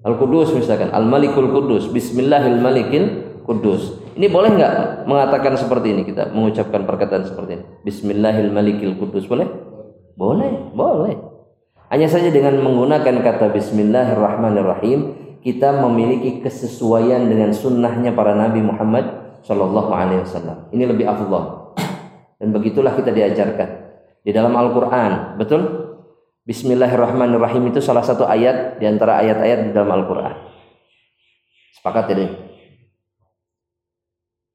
Al-Qudus misalkan. Al-Malikul Qudus. Bismillahil Malikil Qudus. Ini boleh nggak mengatakan seperti ini kita mengucapkan perkataan seperti ini? Bismillahil Malikil Qudus boleh? Boleh, boleh. Hanya saja dengan menggunakan kata Bismillahirrahmanirrahim kita memiliki kesesuaian dengan sunnahnya para Nabi Muhammad Shallallahu Alaihi Wasallam. Ini lebih afdal. Dan begitulah kita diajarkan di dalam Al-Qur'an. Betul? Bismillahirrahmanirrahim itu salah satu ayat di antara ayat-ayat di dalam Al-Qur'an. Sepakat ini?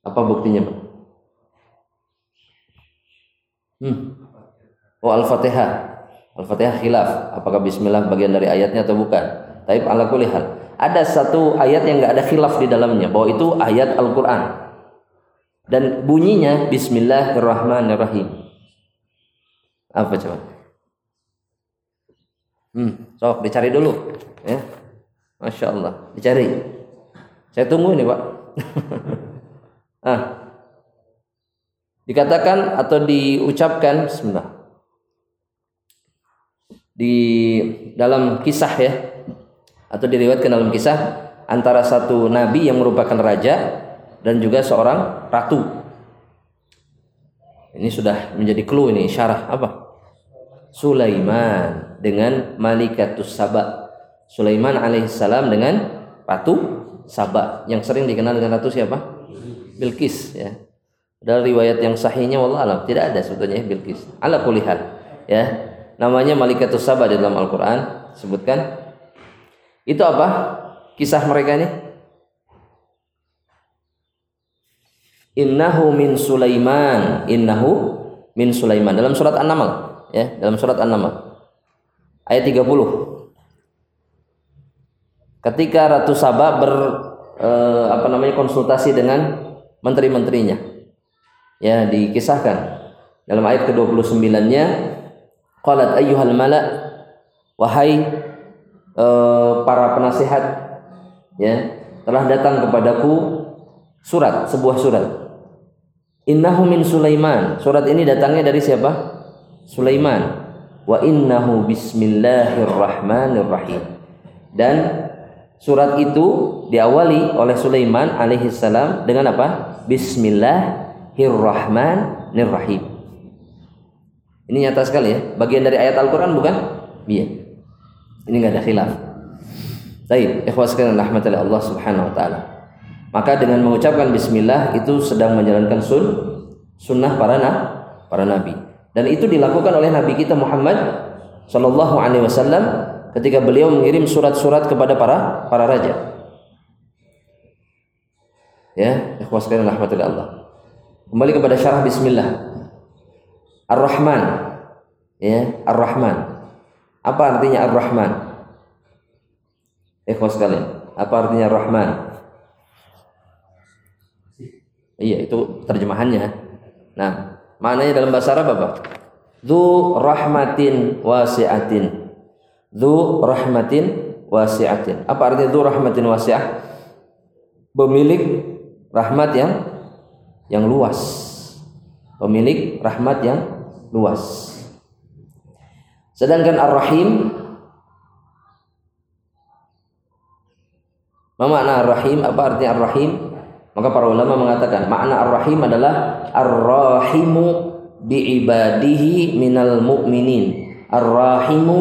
Apa buktinya, Pak? Hmm. Oh, Al-Fatihah. Al-Fatihah khilaf. Apakah bismillah bagian dari ayatnya atau bukan? Tapi ala kulli Ada satu ayat yang nggak ada khilaf di dalamnya bahwa itu ayat Al-Qur'an. Dan bunyinya bismillahirrahmanirrahim. Apa coba? Hmm, sok dicari dulu, ya. Masya Allah, dicari. Saya tunggu ini pak. ah, dikatakan atau diucapkan sebentar di dalam kisah ya atau diriwayatkan dalam kisah antara satu nabi yang merupakan raja dan juga seorang ratu. Ini sudah menjadi clue ini syarah apa? Sulaiman dengan Malikatus Saba. Sulaiman alaihissalam dengan Ratu Saba yang sering dikenal dengan Ratu siapa? Bilqis ya. Dari riwayat yang sahihnya wallah alam tidak ada sebetulnya Bilqis. Ala kulihal ya. Namanya Malikatus Saba di dalam Al-Qur'an sebutkan. Itu apa? Kisah mereka ini? Innahu min Sulaiman. Innahu min Sulaiman. Dalam surat An-Naml ya dalam surat An-Naml. Ayat 30 ketika Ratu Saba ber eh, apa namanya konsultasi dengan menteri-menterinya. Ya dikisahkan. Dalam ayat ke-29-nya qalat ayyuhal mala wahai eh, para penasihat ya telah datang kepadaku surat sebuah surat. Innahu min Sulaiman. Surat ini datangnya dari siapa? Sulaiman. Wa innahu bismillahirrahmanirrahim. Dan surat itu diawali oleh Sulaiman alaihissalam dengan apa? Bismillahirrahmanirrahim. Ini nyata sekali ya. Bagian dari ayat Al-Quran bukan? Iya. Ini nggak ada khilaf. Baik, ikhwas sekalian rahmatullahi Allah Subhanahu wa taala. Maka dengan mengucapkan bismillah itu sedang menjalankan sun sunnah para na, para nabi. Dan itu dilakukan oleh Nabi kita Muhammad Shallallahu Alaihi Wasallam ketika beliau mengirim surat-surat kepada para para raja. Ya, ikhwas sekalian Allah. Kembali kepada syarah Bismillah. Ar-Rahman. Ya, Ar-Rahman. Apa artinya Ar-Rahman? Ikhwas sekalian, apa artinya Rahman? Iya, itu terjemahannya. Nah, Maknanya dalam bahasa Arab apa? Dzu rahmatin wasi'atin. Dzu rahmatin wasi'atin. Apa artinya dzu rahmatin wasi'ah? Pemilik rahmat yang yang luas. Pemilik rahmat yang luas. Sedangkan Ar-Rahim Apa makna Ar-Rahim? Apa artinya Ar-Rahim? Maka para ulama mengatakan makna ar-rahim adalah ar-rahimu bi'ibadihi minal mu'minin. Ar-rahimu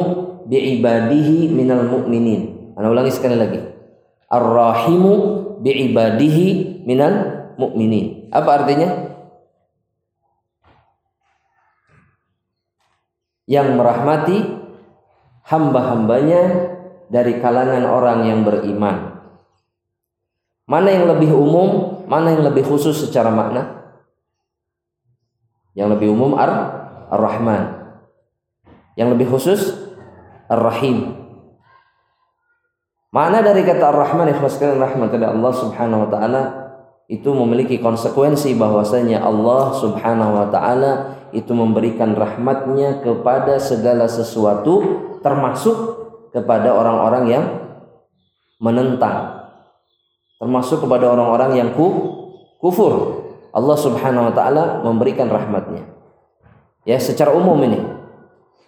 bi'ibadihi minal mu'minin. Ana ulangi sekali lagi. Ar-rahimu bi'ibadihi minal mu'minin. Apa artinya? Yang merahmati hamba-hambanya dari kalangan orang yang beriman. Mana yang lebih umum, mana yang lebih khusus secara makna? Yang lebih umum ar Ar-Rahman. Yang lebih khusus Ar-Rahim. Makna dari kata Ar-Rahman ikhlaskan rahmatullah Allah Subhanahu wa taala itu memiliki konsekuensi bahwasanya Allah Subhanahu wa taala itu memberikan rahmatnya kepada segala sesuatu termasuk kepada orang-orang yang menentang termasuk kepada orang-orang yang ku, kufur. Allah Subhanahu wa taala memberikan rahmatnya. Ya, secara umum ini.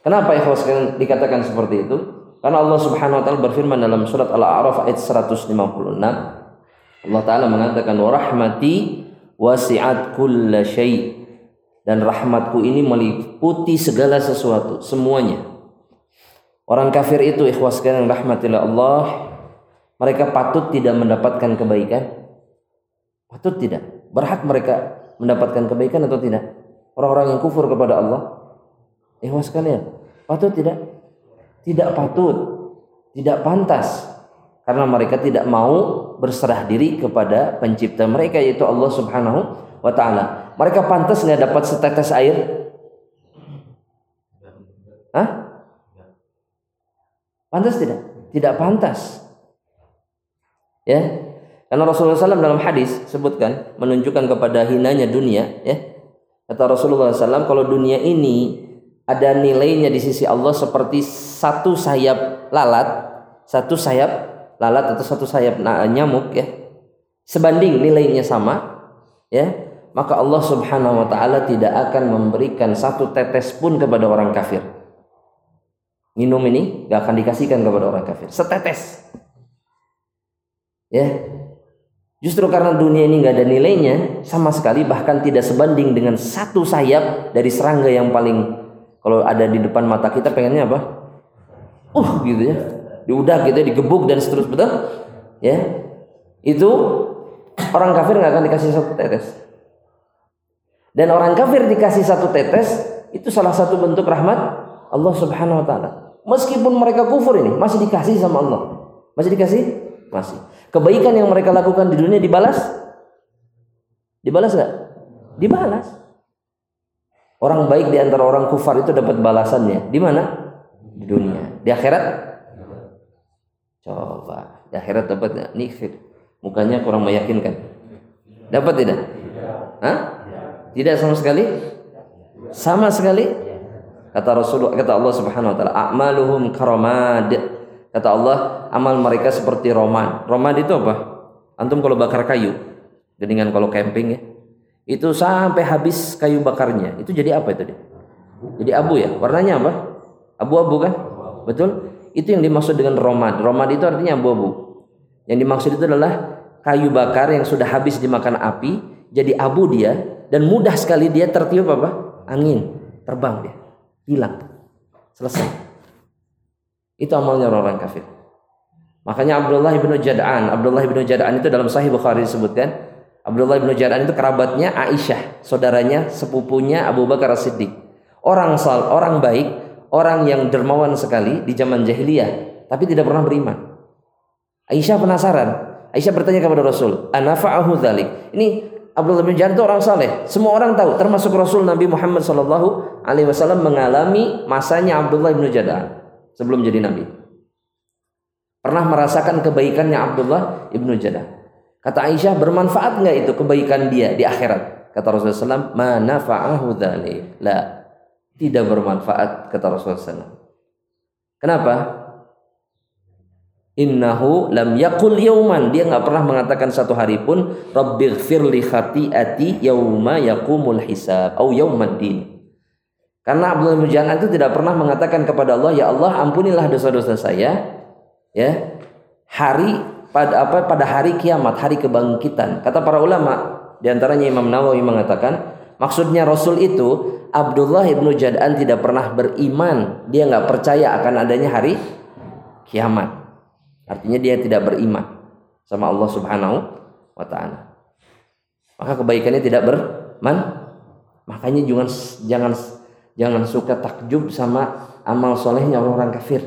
Kenapa sekalian dikatakan seperti itu? Karena Allah Subhanahu wa taala berfirman dalam surat Al-A'raf ayat 156. Allah taala mengatakan wa rahmati wasi'at kulla syai' dan rahmatku ini meliputi segala sesuatu, semuanya. Orang kafir itu ikhwas sekalian rahmatillah Allah mereka patut tidak mendapatkan kebaikan? Patut tidak. Berhak mereka mendapatkan kebaikan atau tidak? Orang-orang yang kufur kepada Allah. Ikhwas sekalian, patut tidak? Tidak patut. Tidak pantas. Karena mereka tidak mau berserah diri kepada pencipta mereka yaitu Allah Subhanahu wa taala. Mereka pantas nggak dapat setetes air? Hah? Pantas tidak? Tidak pantas. Ya. Karena Rasulullah SAW dalam hadis sebutkan menunjukkan kepada hinanya dunia, ya. Kata Rasulullah SAW kalau dunia ini ada nilainya di sisi Allah seperti satu sayap lalat, satu sayap lalat atau satu sayap nyamuk ya. Sebanding nilainya sama, ya. Maka Allah Subhanahu wa taala tidak akan memberikan satu tetes pun kepada orang kafir. Minum ini gak akan dikasihkan kepada orang kafir. Setetes. Ya. Justru karena dunia ini nggak ada nilainya sama sekali bahkan tidak sebanding dengan satu sayap dari serangga yang paling kalau ada di depan mata kita pengennya apa? Uh gitu ya. Diudak gitu ya, digebuk dan seterusnya betul? Ya. Itu orang kafir nggak akan dikasih satu tetes. Dan orang kafir dikasih satu tetes itu salah satu bentuk rahmat Allah Subhanahu wa taala. Meskipun mereka kufur ini masih dikasih sama Allah. Masih dikasih? Masih. Kebaikan yang mereka lakukan di dunia dibalas? Dibalas nggak? Dibalas. Orang baik di antara orang kufar itu dapat balasannya. Di mana? Di dunia. Di akhirat? Coba. Di akhirat dapat nih mukanya kurang meyakinkan. Dapat tidak? Hah? Tidak sama sekali? Sama sekali? Kata Rasulullah, kata Allah Subhanahu wa taala, "A'maluhum karamad." Kata Allah, amal mereka seperti roman. Roman itu apa? Antum kalau bakar kayu, dengan kalau camping ya, itu sampai habis kayu bakarnya. Itu jadi apa itu dia jadi abu ya? Warnanya apa? Abu-abu kan? Betul? Itu yang dimaksud dengan romad romad itu artinya abu-abu. Yang dimaksud itu adalah kayu bakar yang sudah habis dimakan api jadi abu dia dan mudah sekali dia tertiup apa? Angin. Terbang dia. Hilang. Selesai itu amalnya orang, -orang kafir makanya Abdullah bin Jada'an Abdullah bin Jada'an itu dalam Sahih Bukhari disebutkan Abdullah bin Jad'an itu kerabatnya Aisyah, saudaranya, sepupunya Abu Bakar As-Siddiq. Orang sal, orang baik, orang yang dermawan sekali di zaman jahiliyah, tapi tidak pernah beriman. Aisyah penasaran. Aisyah bertanya kepada Rasul, "Anafa'ahu dzalik?" Ini Abdullah bin Jad'an itu orang saleh. Semua orang tahu, termasuk Rasul Nabi Muhammad sallallahu alaihi wasallam mengalami masanya Abdullah bin Jad'an sebelum jadi nabi. Pernah merasakan kebaikannya Abdullah bin Jad'an. Kata Aisyah, bermanfaat nggak itu kebaikan dia di akhirat? Kata Rasulullah SAW, mana fa'ahu. La, tidak bermanfaat, kata Rasulullah SAW. Kenapa? Innahu lam yakul yauman. Dia nggak pernah mengatakan satu hari pun, Rabbighfir khati'ati yauma yakumul hisab. Au yaumaddin. Karena Abdullah bin itu tidak pernah mengatakan kepada Allah, Ya Allah ampunilah dosa-dosa saya. Ya, hari pada apa pada hari kiamat, hari kebangkitan. Kata para ulama, di antaranya Imam Nawawi mengatakan, maksudnya Rasul itu Abdullah ibnu Jad'an tidak pernah beriman, dia nggak percaya akan adanya hari kiamat. Artinya dia tidak beriman sama Allah Subhanahu wa taala. Maka kebaikannya tidak berman. Makanya jangan jangan jangan suka takjub sama amal solehnya orang-orang kafir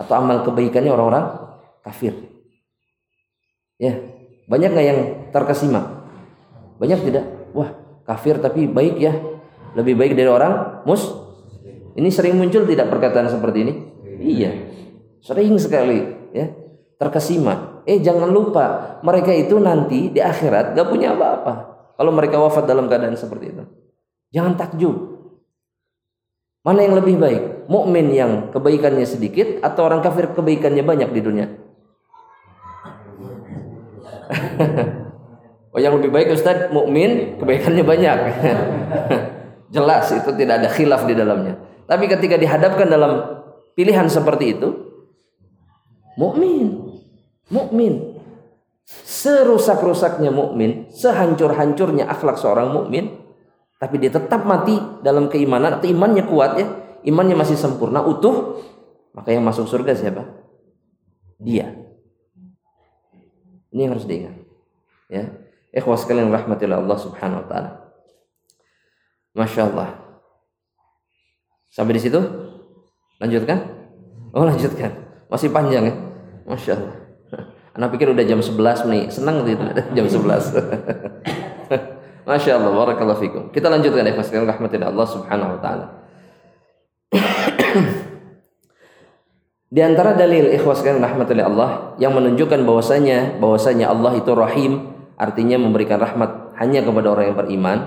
atau amal kebaikannya orang-orang kafir. Ya, banyak nggak yang terkesima? Banyak tidak? Wah, kafir tapi baik ya. Lebih baik dari orang mus. Ini sering muncul tidak perkataan seperti ini? Iya. Sering sekali ya. Terkesima. Eh jangan lupa, mereka itu nanti di akhirat gak punya apa-apa. Kalau mereka wafat dalam keadaan seperti itu. Jangan takjub. Mana yang lebih baik? Mukmin yang kebaikannya sedikit atau orang kafir kebaikannya banyak di dunia? oh yang lebih baik Ustaz mukmin kebaikannya banyak. Jelas itu tidak ada khilaf di dalamnya. Tapi ketika dihadapkan dalam pilihan seperti itu, mukmin, mukmin, serusak-rusaknya mukmin, sehancur-hancurnya akhlak seorang mukmin, tapi dia tetap mati dalam keimanan atau imannya kuat ya, imannya masih sempurna, utuh, maka yang masuk surga siapa? Dia. Ini yang harus diingat. Ya. Ikhwas sekalian rahmatillah Allah Subhanahu wa taala. Masya Allah. Sampai di situ? Lanjutkan? Oh, lanjutkan. Masih panjang ya? Masya Allah. Anak pikir udah jam 11 nih. Senang gitu jam 11. Masya Allah. Barakallahu fikum. Kita lanjutkan ya. Sekalian rahmatillah Allah Subhanahu wa taala. Di antara dalil ikhwas kan rahmatullahi Allah yang menunjukkan bahwasanya bahwasanya Allah itu rahim artinya memberikan rahmat hanya kepada orang yang beriman.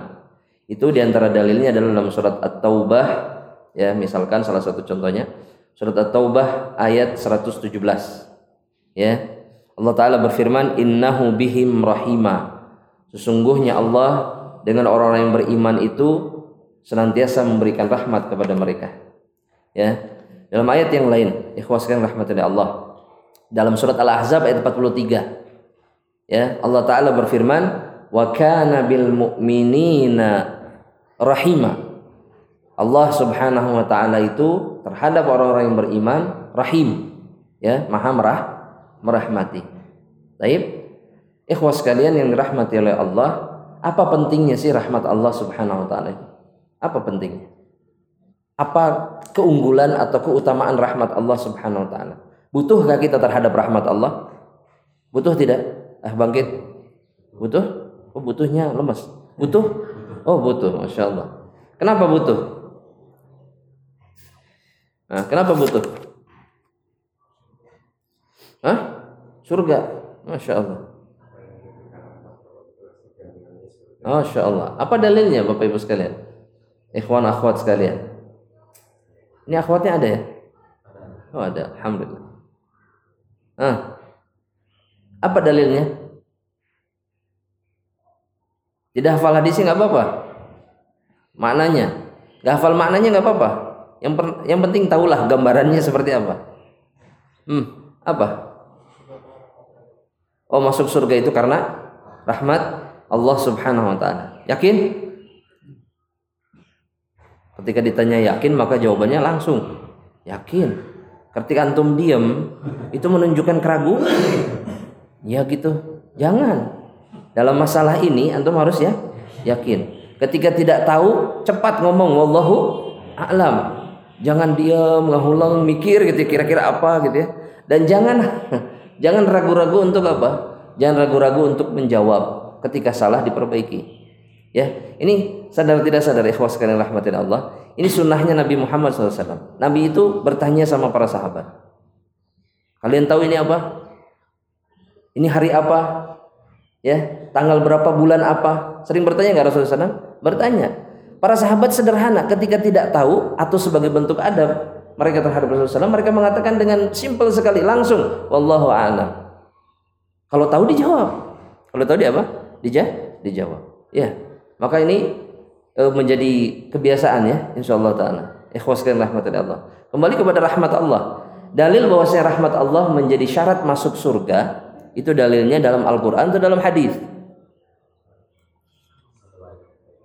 Itu di antara dalilnya adalah dalam surat At-Taubah ya misalkan salah satu contohnya surat At-Taubah ayat 117. Ya. Allah taala berfirman innahu bihim rahima. Sesungguhnya Allah dengan orang-orang yang beriman itu senantiasa memberikan rahmat kepada mereka. Ya, dalam ayat yang lain, ikhwaskan rahmatullah Allah. Dalam surat Al-Ahzab ayat 43. Ya, Allah taala berfirman, "Wa kana bil mu'minina rahima." Allah Subhanahu wa taala itu terhadap orang-orang yang beriman rahim. Ya, Maha merah, merahmati. Baik. Ikhwas sekalian yang dirahmati oleh Allah, apa pentingnya sih rahmat Allah Subhanahu wa taala? Apa pentingnya? apa keunggulan atau keutamaan rahmat Allah Subhanahu wa taala. Butuhkah kita terhadap rahmat Allah? Butuh tidak? Ah bangkit. Butuh? Oh butuhnya lemas. Butuh? Oh butuh, masya Allah. Kenapa butuh? Nah, kenapa butuh? Hah? Surga. Masya Allah. Masya Allah. Apa dalilnya Bapak Ibu sekalian? Ikhwan akhwat sekalian. Ini akhwatnya ada ya? Oh ada. Alhamdulillah. Ah. Apa dalilnya? Tidak hafal hadisnya nggak apa-apa. Maknanya. Gak hafal maknanya nggak apa-apa. Yang yang penting tahulah gambarannya seperti apa. Hmm, apa? Oh masuk surga itu karena rahmat Allah Subhanahu wa taala. Yakin? Ketika ditanya yakin maka jawabannya langsung yakin. Ketika antum diam itu menunjukkan keraguan. Ya gitu. Jangan. Dalam masalah ini antum harus ya yakin. Ketika tidak tahu cepat ngomong wallahu a'lam. Jangan diam, ngahulang mikir gitu kira-kira apa gitu ya. Dan jangan Jangan ragu-ragu untuk apa? Jangan ragu-ragu untuk menjawab ketika salah diperbaiki. Ya, ini sadar tidak sadar ikhwas sekalian rahmatin Allah. Ini sunnahnya Nabi Muhammad SAW. Nabi itu bertanya sama para sahabat. Kalian tahu ini apa? Ini hari apa? Ya, tanggal berapa bulan apa? Sering bertanya nggak Rasulullah SAW? Bertanya. Para sahabat sederhana ketika tidak tahu atau sebagai bentuk adab mereka terhadap Rasulullah SAW, mereka mengatakan dengan simpel sekali langsung, wallahu a'lam. Kalau tahu dijawab. Kalau tahu dia apa? Dija dijawab. Ya. Maka ini e, menjadi kebiasaan ya, insyaallah taala. Ikhwaskan rahmat Allah. Kembali kepada rahmat Allah. Dalil bahwasanya rahmat Allah menjadi syarat masuk surga itu dalilnya dalam Al-Qur'an atau dalam hadis.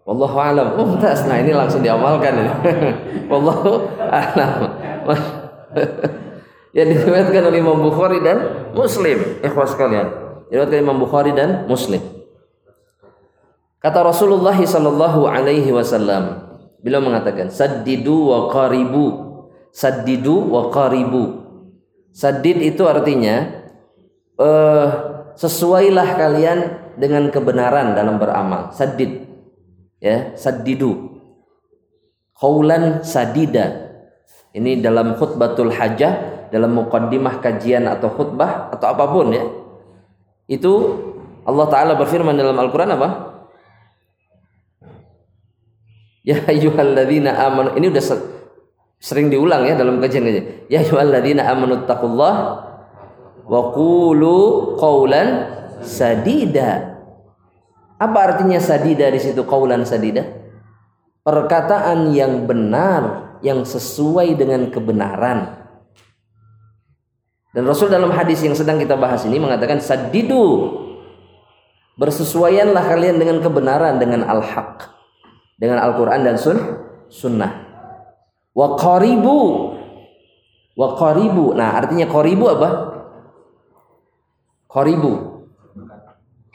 Wallahu alam. Oh, tas. Nah, ini langsung diamalkan ini. Wallahu alam. ya diriwayatkan oleh Imam Bukhari dan Muslim. Ikhwas sekalian. Diriwayatkan Imam Bukhari dan Muslim. Kata Rasulullah sallallahu alaihi wasallam, beliau mengatakan, "Saddidu wa qaribu." Saddidu wa qaribu. Saddid itu artinya uh, sesuailah kalian dengan kebenaran dalam beramal. Saddid ya saddidu qaulan sadida ini dalam khutbatul hajah dalam muqaddimah kajian atau khutbah atau apa pun ya itu Allah taala berfirman dalam Al-Qur'an apa ya ayyuhalladzina amanu ini udah sering diulang ya dalam kajian-kajian ya ayyuhalladzina amanu taqullah wa qulu qaulan sadida apa artinya sadida di situ kaulan sadida? Perkataan yang benar, yang sesuai dengan kebenaran. Dan Rasul dalam hadis yang sedang kita bahas ini mengatakan sadidu. Bersesuaianlah kalian dengan kebenaran dengan al-haq. Dengan Al-Qur'an dan sun sunnah. Wa qaribu. Wa qaribu. Nah, artinya qaribu apa? Qaribu.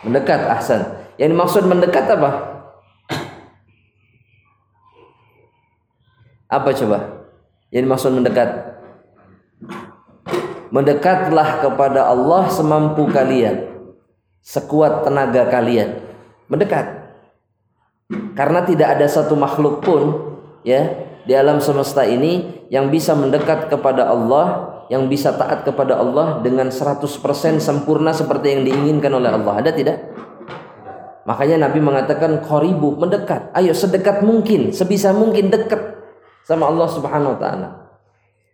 Mendekat ahsan. Yang dimaksud mendekat apa? Apa coba? Yang dimaksud mendekat? Mendekatlah kepada Allah semampu kalian. Sekuat tenaga kalian. Mendekat. Karena tidak ada satu makhluk pun ya di alam semesta ini yang bisa mendekat kepada Allah, yang bisa taat kepada Allah dengan 100% sempurna seperti yang diinginkan oleh Allah. Ada tidak? Makanya Nabi mengatakan koribu mendekat. Ayo sedekat mungkin, sebisa mungkin dekat sama Allah Subhanahu wa taala.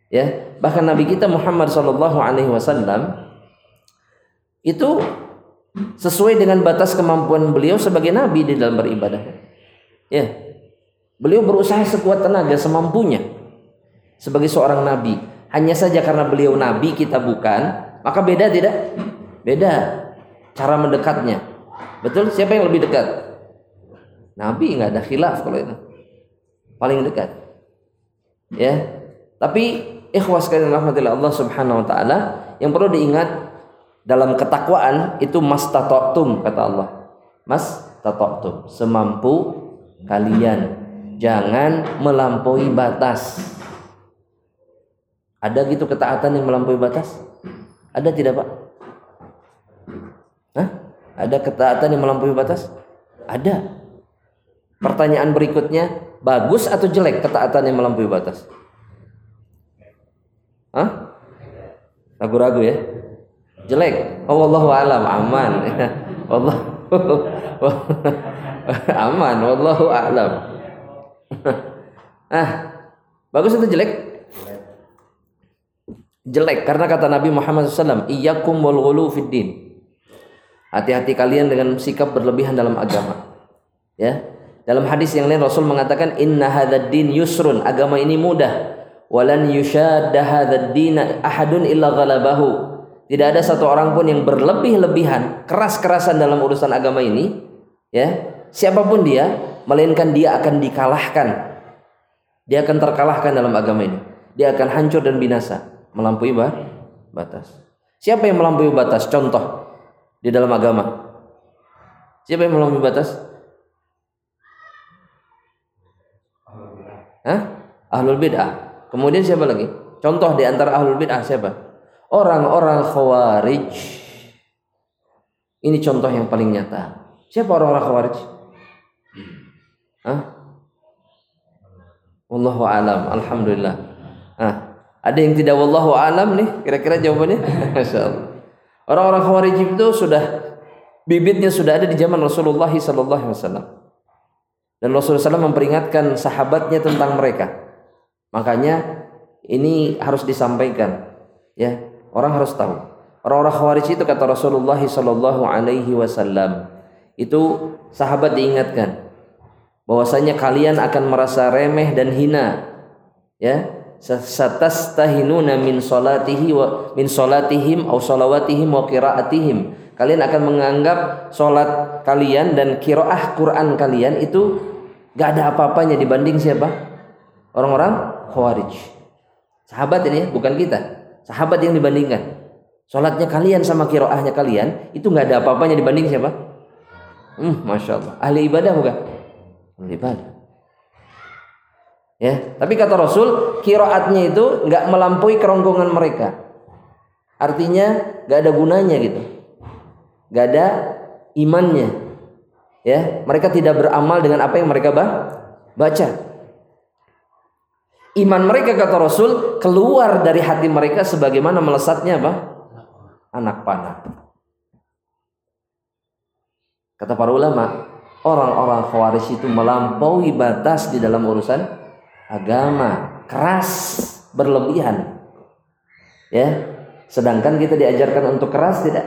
Ya, bahkan Nabi kita Muhammad sallallahu alaihi wasallam itu sesuai dengan batas kemampuan beliau sebagai nabi di dalam beribadah. Ya. Beliau berusaha sekuat tenaga semampunya sebagai seorang nabi. Hanya saja karena beliau nabi kita bukan, maka beda tidak? Beda cara mendekatnya. Betul? Siapa yang lebih dekat? Nabi nggak ada khilaf kalau itu. Paling dekat. Ya. Tapi ikhwas sekalian rahmatillah Allah Subhanahu wa taala yang perlu diingat dalam ketakwaan itu mas tatoktum kata Allah. Mas tatoktum semampu kalian. Jangan melampaui batas. Ada gitu ketaatan yang melampaui batas? Ada tidak, Pak? Hah? Ada ketaatan yang melampaui batas? Ada. Pertanyaan berikutnya, Bagus atau jelek ketaatan yang melampaui batas? Hah? Ragu-ragu ya? Jelek. Oh wallahu alam aman. Allah aman wallahu alam. ah, bagus atau jelek? Jelek karena kata Nabi Muhammad SAW, iyyakum wal ghulu. Hati-hati kalian dengan sikap berlebihan dalam agama. Ya. Dalam hadis yang lain Rasul mengatakan inna hadzal yusrun, agama ini mudah. Walan yushadda hadzal ahadun illa ghalabahu. Tidak ada satu orang pun yang berlebih-lebihan, keras-kerasan dalam urusan agama ini, ya. Siapa pun dia, melainkan dia akan dikalahkan. Dia akan terkalahkan dalam agama ini. Dia akan hancur dan binasa, melampaui batas. Siapa yang melampaui batas? Contoh di dalam agama. Siapa yang melampaui batas? Hah? Ahlul bid'ah. Kemudian siapa lagi? Contoh di antara ahlul bid'ah siapa? Orang-orang khawarij. Ini contoh yang paling nyata. Siapa orang-orang khawarij? Hah? Wallahu alam. Alhamdulillah. Ah, ada yang tidak wallahu alam nih? Kira-kira jawabannya? Orang-orang khawarij itu sudah bibitnya sudah ada di zaman Rasulullah sallallahu alaihi wasallam. Dan Rasulullah SAW memperingatkan sahabatnya tentang mereka. Makanya ini harus disampaikan. Ya, orang harus tahu. Orang-orang Khawarij itu kata Rasulullah Sallallahu Alaihi Wasallam itu sahabat diingatkan bahwasanya kalian akan merasa remeh dan hina. Ya, satastahinuna min salatihi wa min salatihim au salawatihim wa qiraatihim. Kalian akan menganggap salat kalian dan qiraah Quran kalian itu gak ada apa-apanya dibanding siapa? Orang-orang Khawarij. Sahabat ini bukan kita. Sahabat yang dibandingkan. Salatnya kalian sama kiroahnya kalian itu nggak ada apa-apanya dibanding siapa? Hmm, masya Allah. Ahli ibadah bukan? Ahli ibadah. Ya, tapi kata Rasul, kiroatnya itu nggak melampaui kerongkongan mereka. Artinya nggak ada gunanya gitu, nggak ada imannya. Ya, mereka tidak beramal dengan apa yang mereka baca. Iman mereka kata Rasul keluar dari hati mereka sebagaimana melesatnya apa? Anak panah. Kata para ulama, orang-orang Khawarij itu melampaui batas di dalam urusan agama, keras, berlebihan. Ya, sedangkan kita diajarkan untuk keras tidak?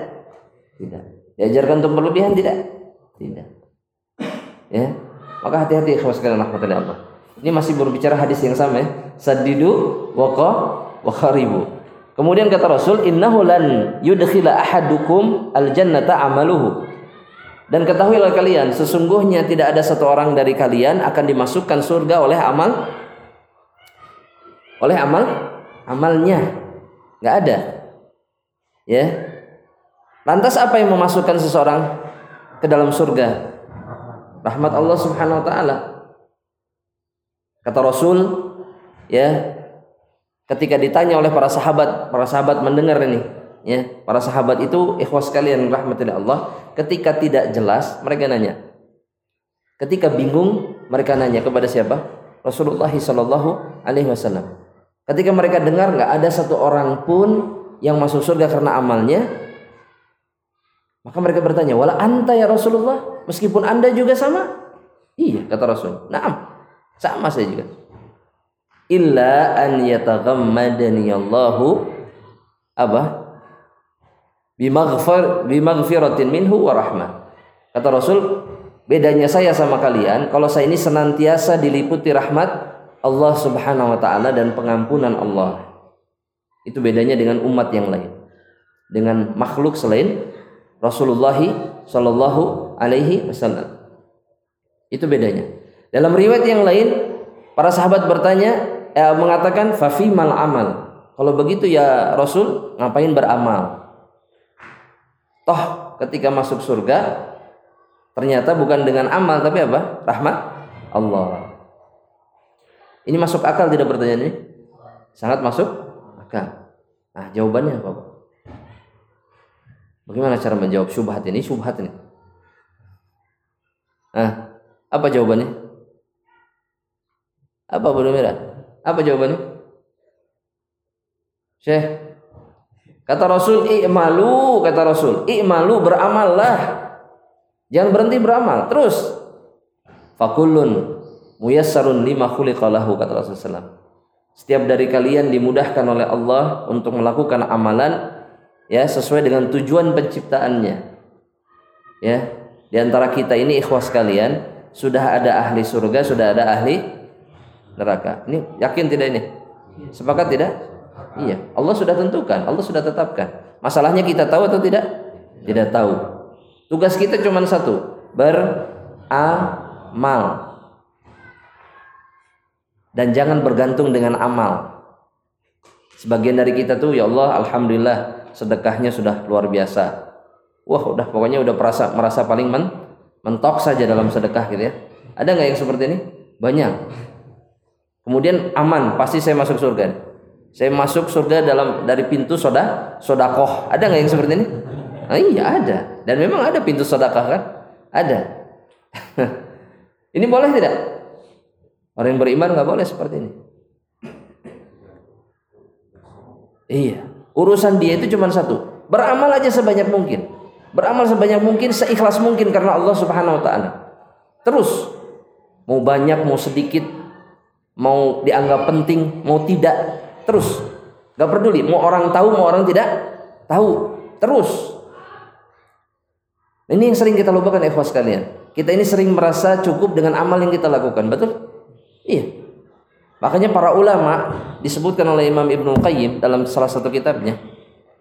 Tidak. Diajarkan untuk berlebihan tidak? Tidak. Ya. Maka hati-hati ikhwas sekalian rahmatullahi Allah. Ini masih berbicara hadis yang sama ya. Sadidu waqa wa kharibu. Kemudian kata Rasul, "Innahu lan yudkhila ahadukum al-jannata amaluhu." Dan ketahuilah kalian, sesungguhnya tidak ada satu orang dari kalian akan dimasukkan surga oleh amal oleh amal amalnya. Enggak ada. Ya. Lantas apa yang memasukkan seseorang ke dalam surga? rahmat Allah Subhanahu wa taala. Kata Rasul, ya, ketika ditanya oleh para sahabat, para sahabat mendengar ini, ya, para sahabat itu ikhwas sekalian rahmatillah Allah, ketika tidak jelas mereka nanya. Ketika bingung mereka nanya kepada siapa? Rasulullah Shallallahu alaihi wasallam. Ketika mereka dengar nggak ada satu orang pun yang masuk surga karena amalnya, maka mereka bertanya, "Wala anta ya Rasulullah?" Meskipun Anda juga sama? Iya, kata Rasul. Naam. Sama saya juga. Illa an yataghammadani Allahu apa? Bimaghfir bimaghfiratin minhu wa rahmah. Kata Rasul, bedanya saya sama kalian kalau saya ini senantiasa diliputi rahmat Allah Subhanahu wa taala dan pengampunan Allah. Itu bedanya dengan umat yang lain. Dengan makhluk selain Rasulullah Shallallahu Alaihi Wasallam. Itu bedanya. Dalam riwayat yang lain, para sahabat bertanya, eh, mengatakan fafi mal amal. Kalau begitu ya Rasul ngapain beramal? Toh ketika masuk surga ternyata bukan dengan amal tapi apa? Rahmat Allah. Ini masuk akal tidak pertanyaan ini? Sangat masuk akal. Nah, jawabannya apa? Bagaimana cara menjawab syubhat ini? Syubhat ini. Ah, apa jawabannya? Apa benua merah? Apa jawabannya? Syekh. Kata Rasul, "I'malu," kata Rasul, "I'malu beramallah." Jangan berhenti beramal, terus. Fakullun muyassarun lima khuliqalahu kata Rasulullah SAW. Setiap dari kalian dimudahkan oleh Allah untuk melakukan amalan ya sesuai dengan tujuan penciptaannya. Ya, di antara kita ini ikhwas kalian sudah ada ahli surga, sudah ada ahli neraka. Ini yakin tidak ini? Sepakat tidak? Iya, Allah sudah tentukan, Allah sudah tetapkan. Masalahnya kita tahu atau tidak? Tidak tahu. Tugas kita cuma satu, beramal dan jangan bergantung dengan amal. Sebagian dari kita tuh ya Allah alhamdulillah sedekahnya sudah luar biasa. Wah, udah pokoknya udah merasa merasa paling men, mentok saja dalam sedekah gitu ya. Ada nggak yang seperti ini? Banyak. Kemudian aman, pasti saya masuk surga. Saya masuk surga dalam dari pintu soda sodakoh. Ada nggak yang seperti ini? Nah, iya ada. Dan memang ada pintu sodakoh kan? Ada. ini boleh tidak? Orang yang beriman nggak boleh seperti ini. Iya, urusan dia itu cuma satu. Beramal aja sebanyak mungkin. Beramal sebanyak mungkin, seikhlas mungkin karena Allah Subhanahu wa taala. Terus mau banyak, mau sedikit, mau dianggap penting, mau tidak, terus. Gak peduli, mau orang tahu, mau orang tidak tahu, terus. Ini yang sering kita lupakan ikhwas kalian. Kita ini sering merasa cukup dengan amal yang kita lakukan, betul? Iya. Makanya para ulama disebutkan oleh Imam Ibnu Qayyim dalam salah satu kitabnya.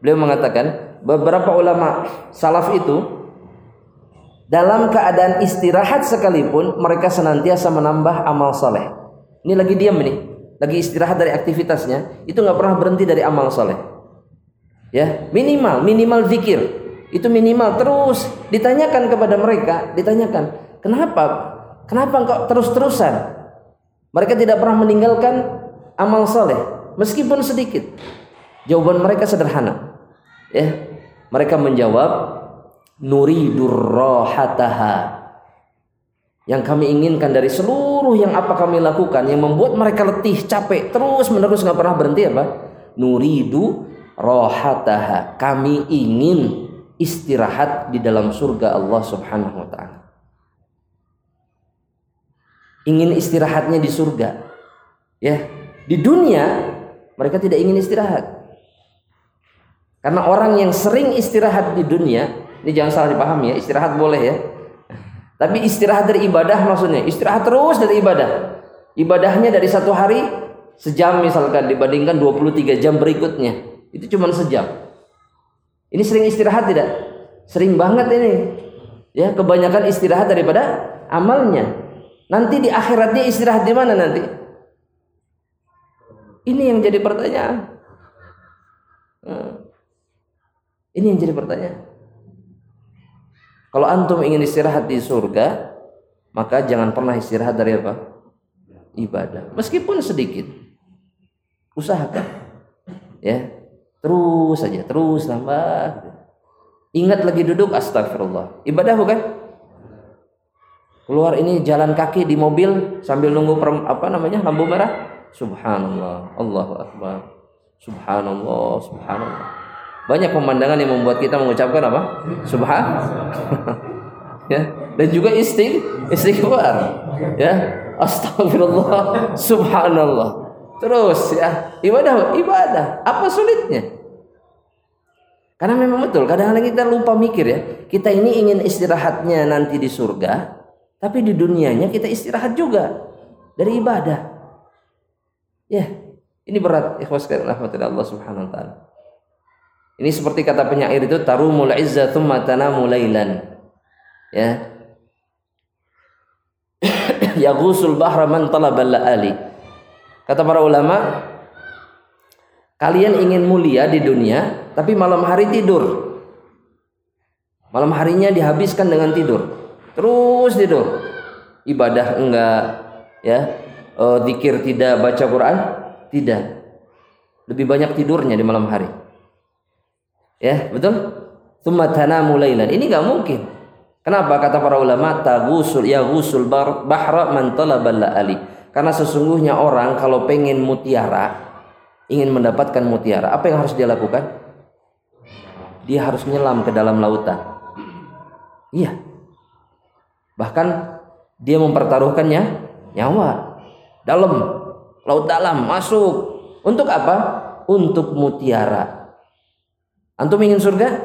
Beliau mengatakan beberapa ulama salaf itu dalam keadaan istirahat sekalipun mereka senantiasa menambah amal soleh. Ini lagi diam nih, lagi istirahat dari aktivitasnya, itu nggak pernah berhenti dari amal soleh. Ya, minimal, minimal zikir. Itu minimal terus ditanyakan kepada mereka, ditanyakan, kenapa? Kenapa engkau terus-terusan mereka tidak pernah meninggalkan amal soleh meskipun sedikit. Jawaban mereka sederhana. Ya, mereka menjawab nuridur rohataha. Yang kami inginkan dari seluruh yang apa kami lakukan yang membuat mereka letih, capek, terus menerus nggak pernah berhenti apa? Nuridu rohataha. Kami ingin istirahat di dalam surga Allah Subhanahu wa taala ingin istirahatnya di surga. Ya, di dunia mereka tidak ingin istirahat. Karena orang yang sering istirahat di dunia, ini jangan salah dipahami ya, istirahat boleh ya. Tapi istirahat dari ibadah maksudnya, istirahat terus dari ibadah. Ibadahnya dari satu hari sejam misalkan dibandingkan 23 jam berikutnya. Itu cuma sejam. Ini sering istirahat tidak? Sering banget ini. Ya, kebanyakan istirahat daripada amalnya. Nanti di akhiratnya istirahat di mana nanti? Ini yang jadi pertanyaan. Ini yang jadi pertanyaan. Kalau antum ingin istirahat di surga, maka jangan pernah istirahat dari apa? Ibadah. Meskipun sedikit. Usahakan. Ya. Terus saja, terus tambah. Ingat lagi duduk astagfirullah. Ibadah bukan? keluar ini jalan kaki di mobil sambil nunggu per, apa namanya lampu merah subhanallah Allahu akbar subhanallah subhanallah banyak pemandangan yang membuat kita mengucapkan apa? Subhan. Ya. Dan juga isti istighfar. Ya. Astagfirullah subhanallah. Terus ya. Ibadah ibadah. Apa sulitnya? Karena memang betul kadang-kadang kita lupa mikir ya. Kita ini ingin istirahatnya nanti di surga tapi di dunianya kita istirahat juga dari ibadah. Ya, ini berat ikhwas rahmatillah Allah Subhanahu wa taala. Ini seperti kata penyair itu tarumul izza tsumma tanamu lailan. Ya. Yaghusul bahra man talaba ali. Kata para ulama, kalian ingin mulia di dunia, tapi malam hari tidur. Malam harinya dihabiskan dengan tidur. Terus tidur. Ibadah enggak ya. E, tidak, baca Quran tidak. Lebih banyak tidurnya di malam hari. Ya, betul? Tsumma tanamu lailan. Ini enggak mungkin. Kenapa kata para ulama tagusul ya gusul bahra man talabal ali. Karena sesungguhnya orang kalau pengen mutiara, ingin mendapatkan mutiara, apa yang harus dia lakukan? Dia harus nyelam ke dalam lautan. Iya. Bahkan dia mempertaruhkannya nyawa dalam laut dalam masuk untuk apa? Untuk mutiara. Antum ingin surga?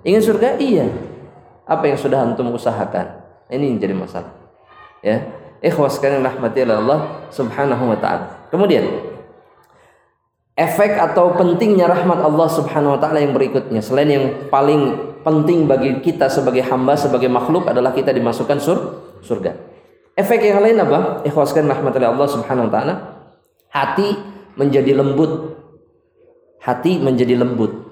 Ingin surga? Iya. Apa yang sudah antum usahakan? Ini yang jadi masalah. Ya ikhwas sekalian rahmati Allah subhanahu wa ta'ala kemudian efek atau pentingnya rahmat Allah subhanahu wa ta'ala yang berikutnya selain yang paling penting bagi kita sebagai hamba sebagai makhluk adalah kita dimasukkan sur surga efek yang lain apa ikhwas sekalian rahmati Allah subhanahu wa ta'ala hati menjadi lembut hati menjadi lembut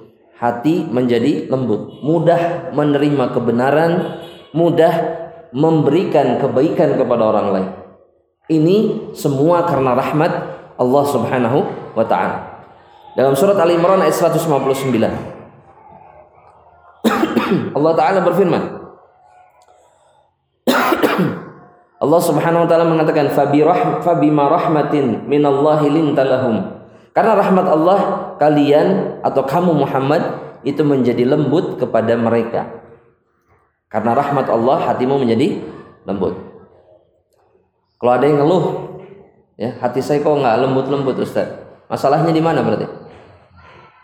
hati menjadi lembut mudah menerima kebenaran mudah memberikan kebaikan kepada orang lain. Ini semua karena rahmat Allah Subhanahu wa taala. Dalam surat Ali Imran ayat 159. Allah taala berfirman Allah Subhanahu wa taala mengatakan fabi rahmatin minallahi lintalahum. Karena rahmat Allah kalian atau kamu Muhammad itu menjadi lembut kepada mereka. Karena rahmat Allah hatimu menjadi lembut. Kalau ada yang ngeluh, ya hati saya kok nggak lembut-lembut Ustaz. Masalahnya di mana berarti?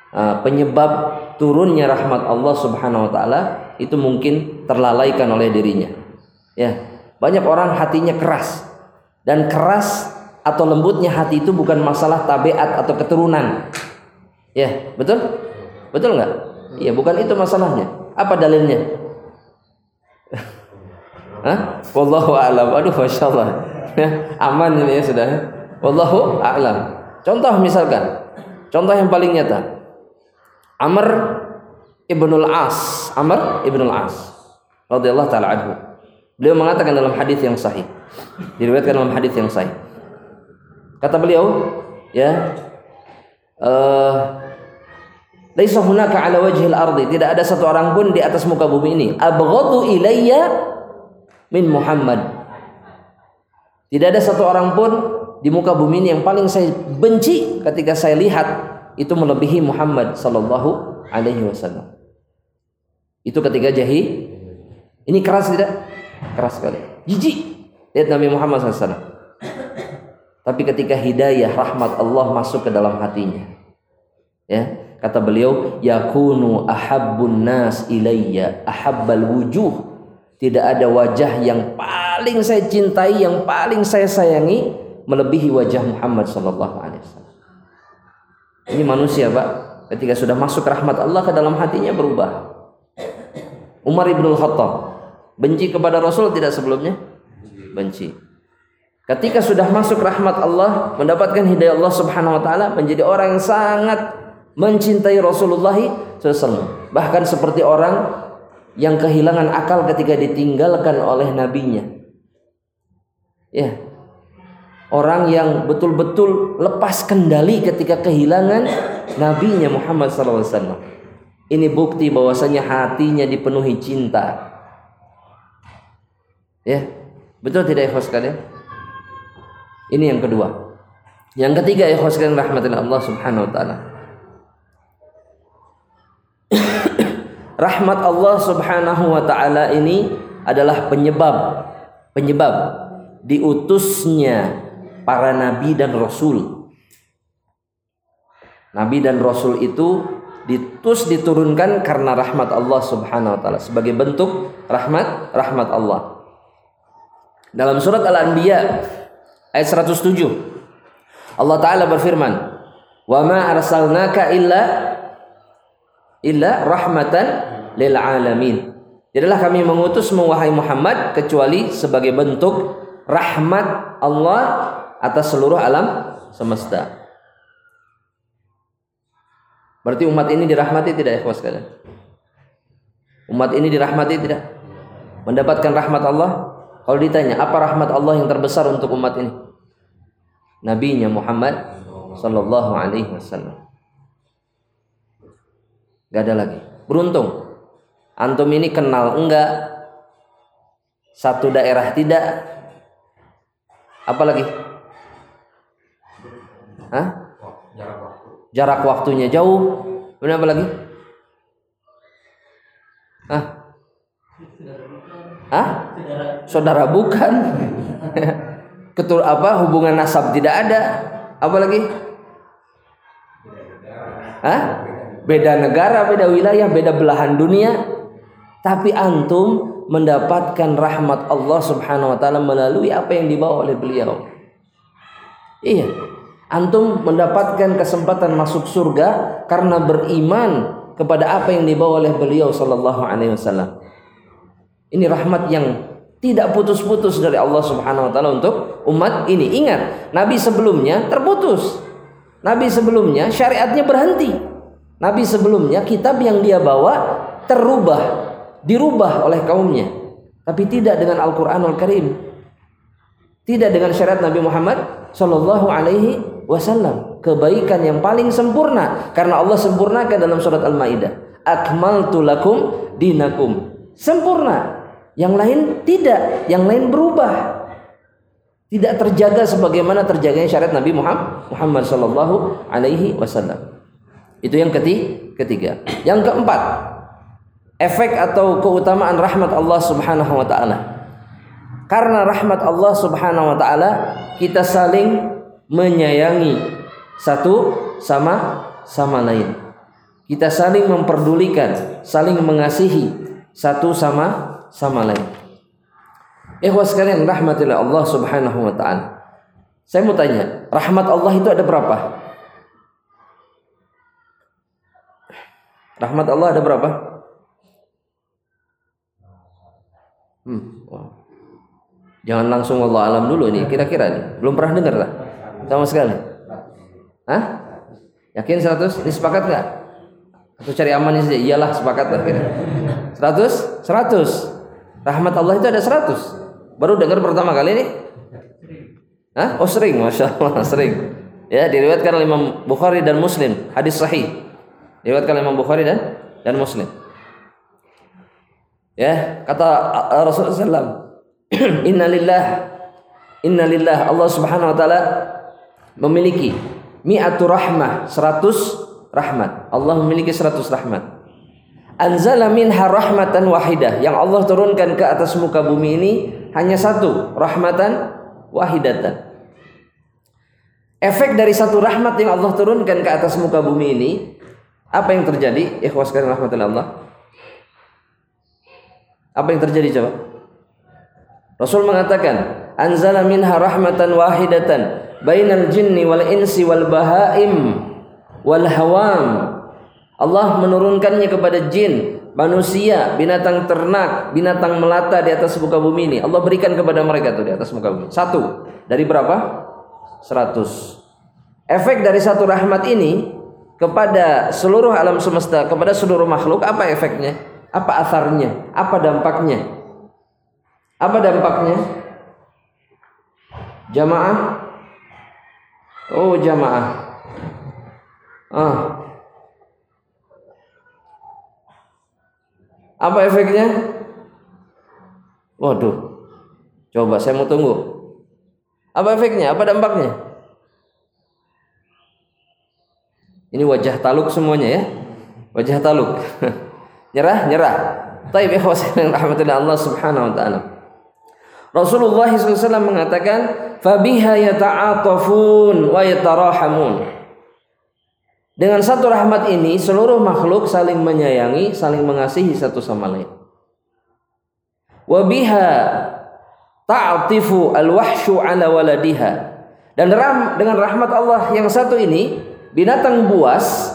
Nah, penyebab turunnya rahmat Allah Subhanahu wa taala itu mungkin terlalaikan oleh dirinya. Ya, banyak orang hatinya keras. Dan keras atau lembutnya hati itu bukan masalah tabiat atau keturunan. Ya, betul? Betul nggak? Iya, bukan itu masalahnya. Apa dalilnya? Hah? Wallahu a'lam. Aduh, masya Allah. Ya, aman ini ya sudah. Wallahu a'lam. Contoh misalkan, contoh yang paling nyata. Amr ibnul As, Amr ibnul As, radhiyallahu taala anhu. Beliau mengatakan dalam hadis yang sahih, diriwayatkan dalam hadis yang sahih. Kata beliau, ya, uh, Laisa hunaka ala wajhil ardi, tidak ada satu orang pun di atas muka bumi ini abghadu ilayya min Muhammad. Tidak ada satu orang pun di muka bumi ini yang paling saya benci ketika saya lihat itu melebihi Muhammad sallallahu alaihi wasallam. Itu ketika jahi ini keras tidak? Keras sekali. Jijik. Lihat Nabi Muhammad SAW. Tapi ketika hidayah rahmat Allah masuk ke dalam hatinya. Ya, kata beliau, yakunu ahabbun nas ilayya ahabbal wujuh tidak ada wajah yang paling saya cintai, yang paling saya sayangi melebihi wajah Muhammad sallallahu alaihi wasallam. Ini manusia, Pak. Ketika sudah masuk rahmat Allah ke dalam hatinya berubah. Umar ibn Khattab benci kepada Rasul tidak sebelumnya? Benci. Ketika sudah masuk rahmat Allah, mendapatkan hidayah Allah Subhanahu wa taala, menjadi orang yang sangat mencintai Rasulullah SAW. Bahkan seperti orang yang kehilangan akal ketika ditinggalkan oleh nabinya. Ya. Orang yang betul-betul lepas kendali ketika kehilangan nabinya Muhammad SAW. Ini bukti bahwasanya hatinya dipenuhi cinta. Ya. Betul tidak ikhwas kalian? Ini yang kedua. Yang ketiga ikhwas kalian rahmatillah Allah Subhanahu wa taala. rahmat Allah Subhanahu wa taala ini adalah penyebab penyebab diutusnya para nabi dan rasul. Nabi dan rasul itu ditus diturunkan karena rahmat Allah Subhanahu wa taala sebagai bentuk rahmat rahmat Allah. Dalam surat Al-Anbiya ayat 107 Allah taala berfirman, "Wa ma arsalnaka illa illa rahmatan lil alamin. Jadilah kami mengutus wahai Muhammad kecuali sebagai bentuk rahmat Allah atas seluruh alam semesta. Berarti umat ini dirahmati tidak ya kawan sekalian? Umat ini dirahmati tidak? Mendapatkan rahmat Allah? Kalau ditanya, apa rahmat Allah yang terbesar untuk umat ini? Nabinya Muhammad sallallahu alaihi wasallam. Gak ada lagi. Beruntung. Antum ini kenal enggak? Satu daerah tidak. Apa lagi? Hah? Jarak waktunya jauh. Kemudian apa lagi? Hah? Hah? Saudara bukan. Ketul apa? Hubungan nasab tidak ada. Apa lagi? Hah? Beda negara, beda wilayah, beda belahan dunia. Tapi antum mendapatkan rahmat Allah Subhanahu wa taala melalui apa yang dibawa oleh beliau. Iya. Antum mendapatkan kesempatan masuk surga karena beriman kepada apa yang dibawa oleh beliau sallallahu alaihi wasallam. Ini rahmat yang tidak putus-putus dari Allah Subhanahu wa taala untuk umat ini. Ingat, nabi sebelumnya terputus. Nabi sebelumnya syariatnya berhenti. Nabi sebelumnya kitab yang dia bawa terubah, dirubah oleh kaumnya. Tapi tidak dengan Al-Qur'anul Karim. Tidak dengan syariat Nabi Muhammad sallallahu alaihi wasallam. Kebaikan yang paling sempurna karena Allah sempurnakan dalam surat Al-Maidah. Akmaltu lakum dinakum. Sempurna. Yang lain tidak, yang lain berubah. Tidak terjaga sebagaimana terjaganya syariat Nabi Muhammad Muhammad sallallahu alaihi wasallam. Itu yang ketiga. Yang keempat, efek atau keutamaan rahmat Allah Subhanahu wa taala. Karena rahmat Allah Subhanahu wa taala, kita saling menyayangi satu sama sama lain. Kita saling memperdulikan, saling mengasihi satu sama sama lain. Ikhwas sekalian rahmatillah Allah Subhanahu wa taala. Saya mau tanya, rahmat Allah itu ada berapa? Rahmat Allah ada berapa? Hmm. Jangan langsung Allah alam dulu nih, kira-kira nih. Belum pernah dengar lah. Sama sekali. Hah? Yakin 100? Ini sepakat nggak? Atau cari aman saja? Iyalah sepakat lah kira. 100? 100. Rahmat Allah itu ada 100. Baru dengar pertama kali ini? Hah? Oh sering, masya Allah sering. Ya diriwayatkan oleh Imam Bukhari dan Muslim, hadis sahih. Diriwayatkan oleh Imam Bukhari dan dan Muslim. Ya kata Rasulullah SAW, Innalillah, Innalillah Allah Subhanahu Wa Taala memiliki mi'atu rahmah, 100 rahmat. Allah memiliki 100 rahmat anzala minha rahmatan wahidah. Yang Allah turunkan ke atas muka bumi ini hanya satu rahmatan wahidatan. Efek dari satu rahmat yang Allah turunkan ke atas muka bumi ini apa yang terjadi? Ikhwas kalian rahmatan Allah apa yang terjadi coba? Rasul mengatakan anzala minha rahmatan wahidatan bainal jinni wal insi wal bahaim wal hawam Allah menurunkannya kepada jin, manusia, binatang ternak, binatang melata di atas muka bumi ini. Allah berikan kepada mereka tuh di atas muka bumi. Satu dari berapa? Seratus. Efek dari satu rahmat ini kepada seluruh alam semesta, kepada seluruh makhluk, apa efeknya? Apa asarnya? Apa dampaknya? Apa dampaknya? Jamaah? Oh, jamaah. Ah, Apa efeknya? Waduh. Coba saya mau tunggu. Apa efeknya? Apa dampaknya? Ini wajah taluk semuanya ya. Wajah taluk. nyerah, nyerah. Taib ikhwas rahmatullah Allah Subhanahu wa taala. Rasulullah SAW mengatakan, "Fabiha yata'atafun wa yatarahamun." Dengan satu rahmat ini seluruh makhluk saling menyayangi, saling mengasihi satu sama lain. Wabiha ta'atifu al-wahsyu ala waladiha. Dan dengan rahmat Allah yang satu ini, binatang buas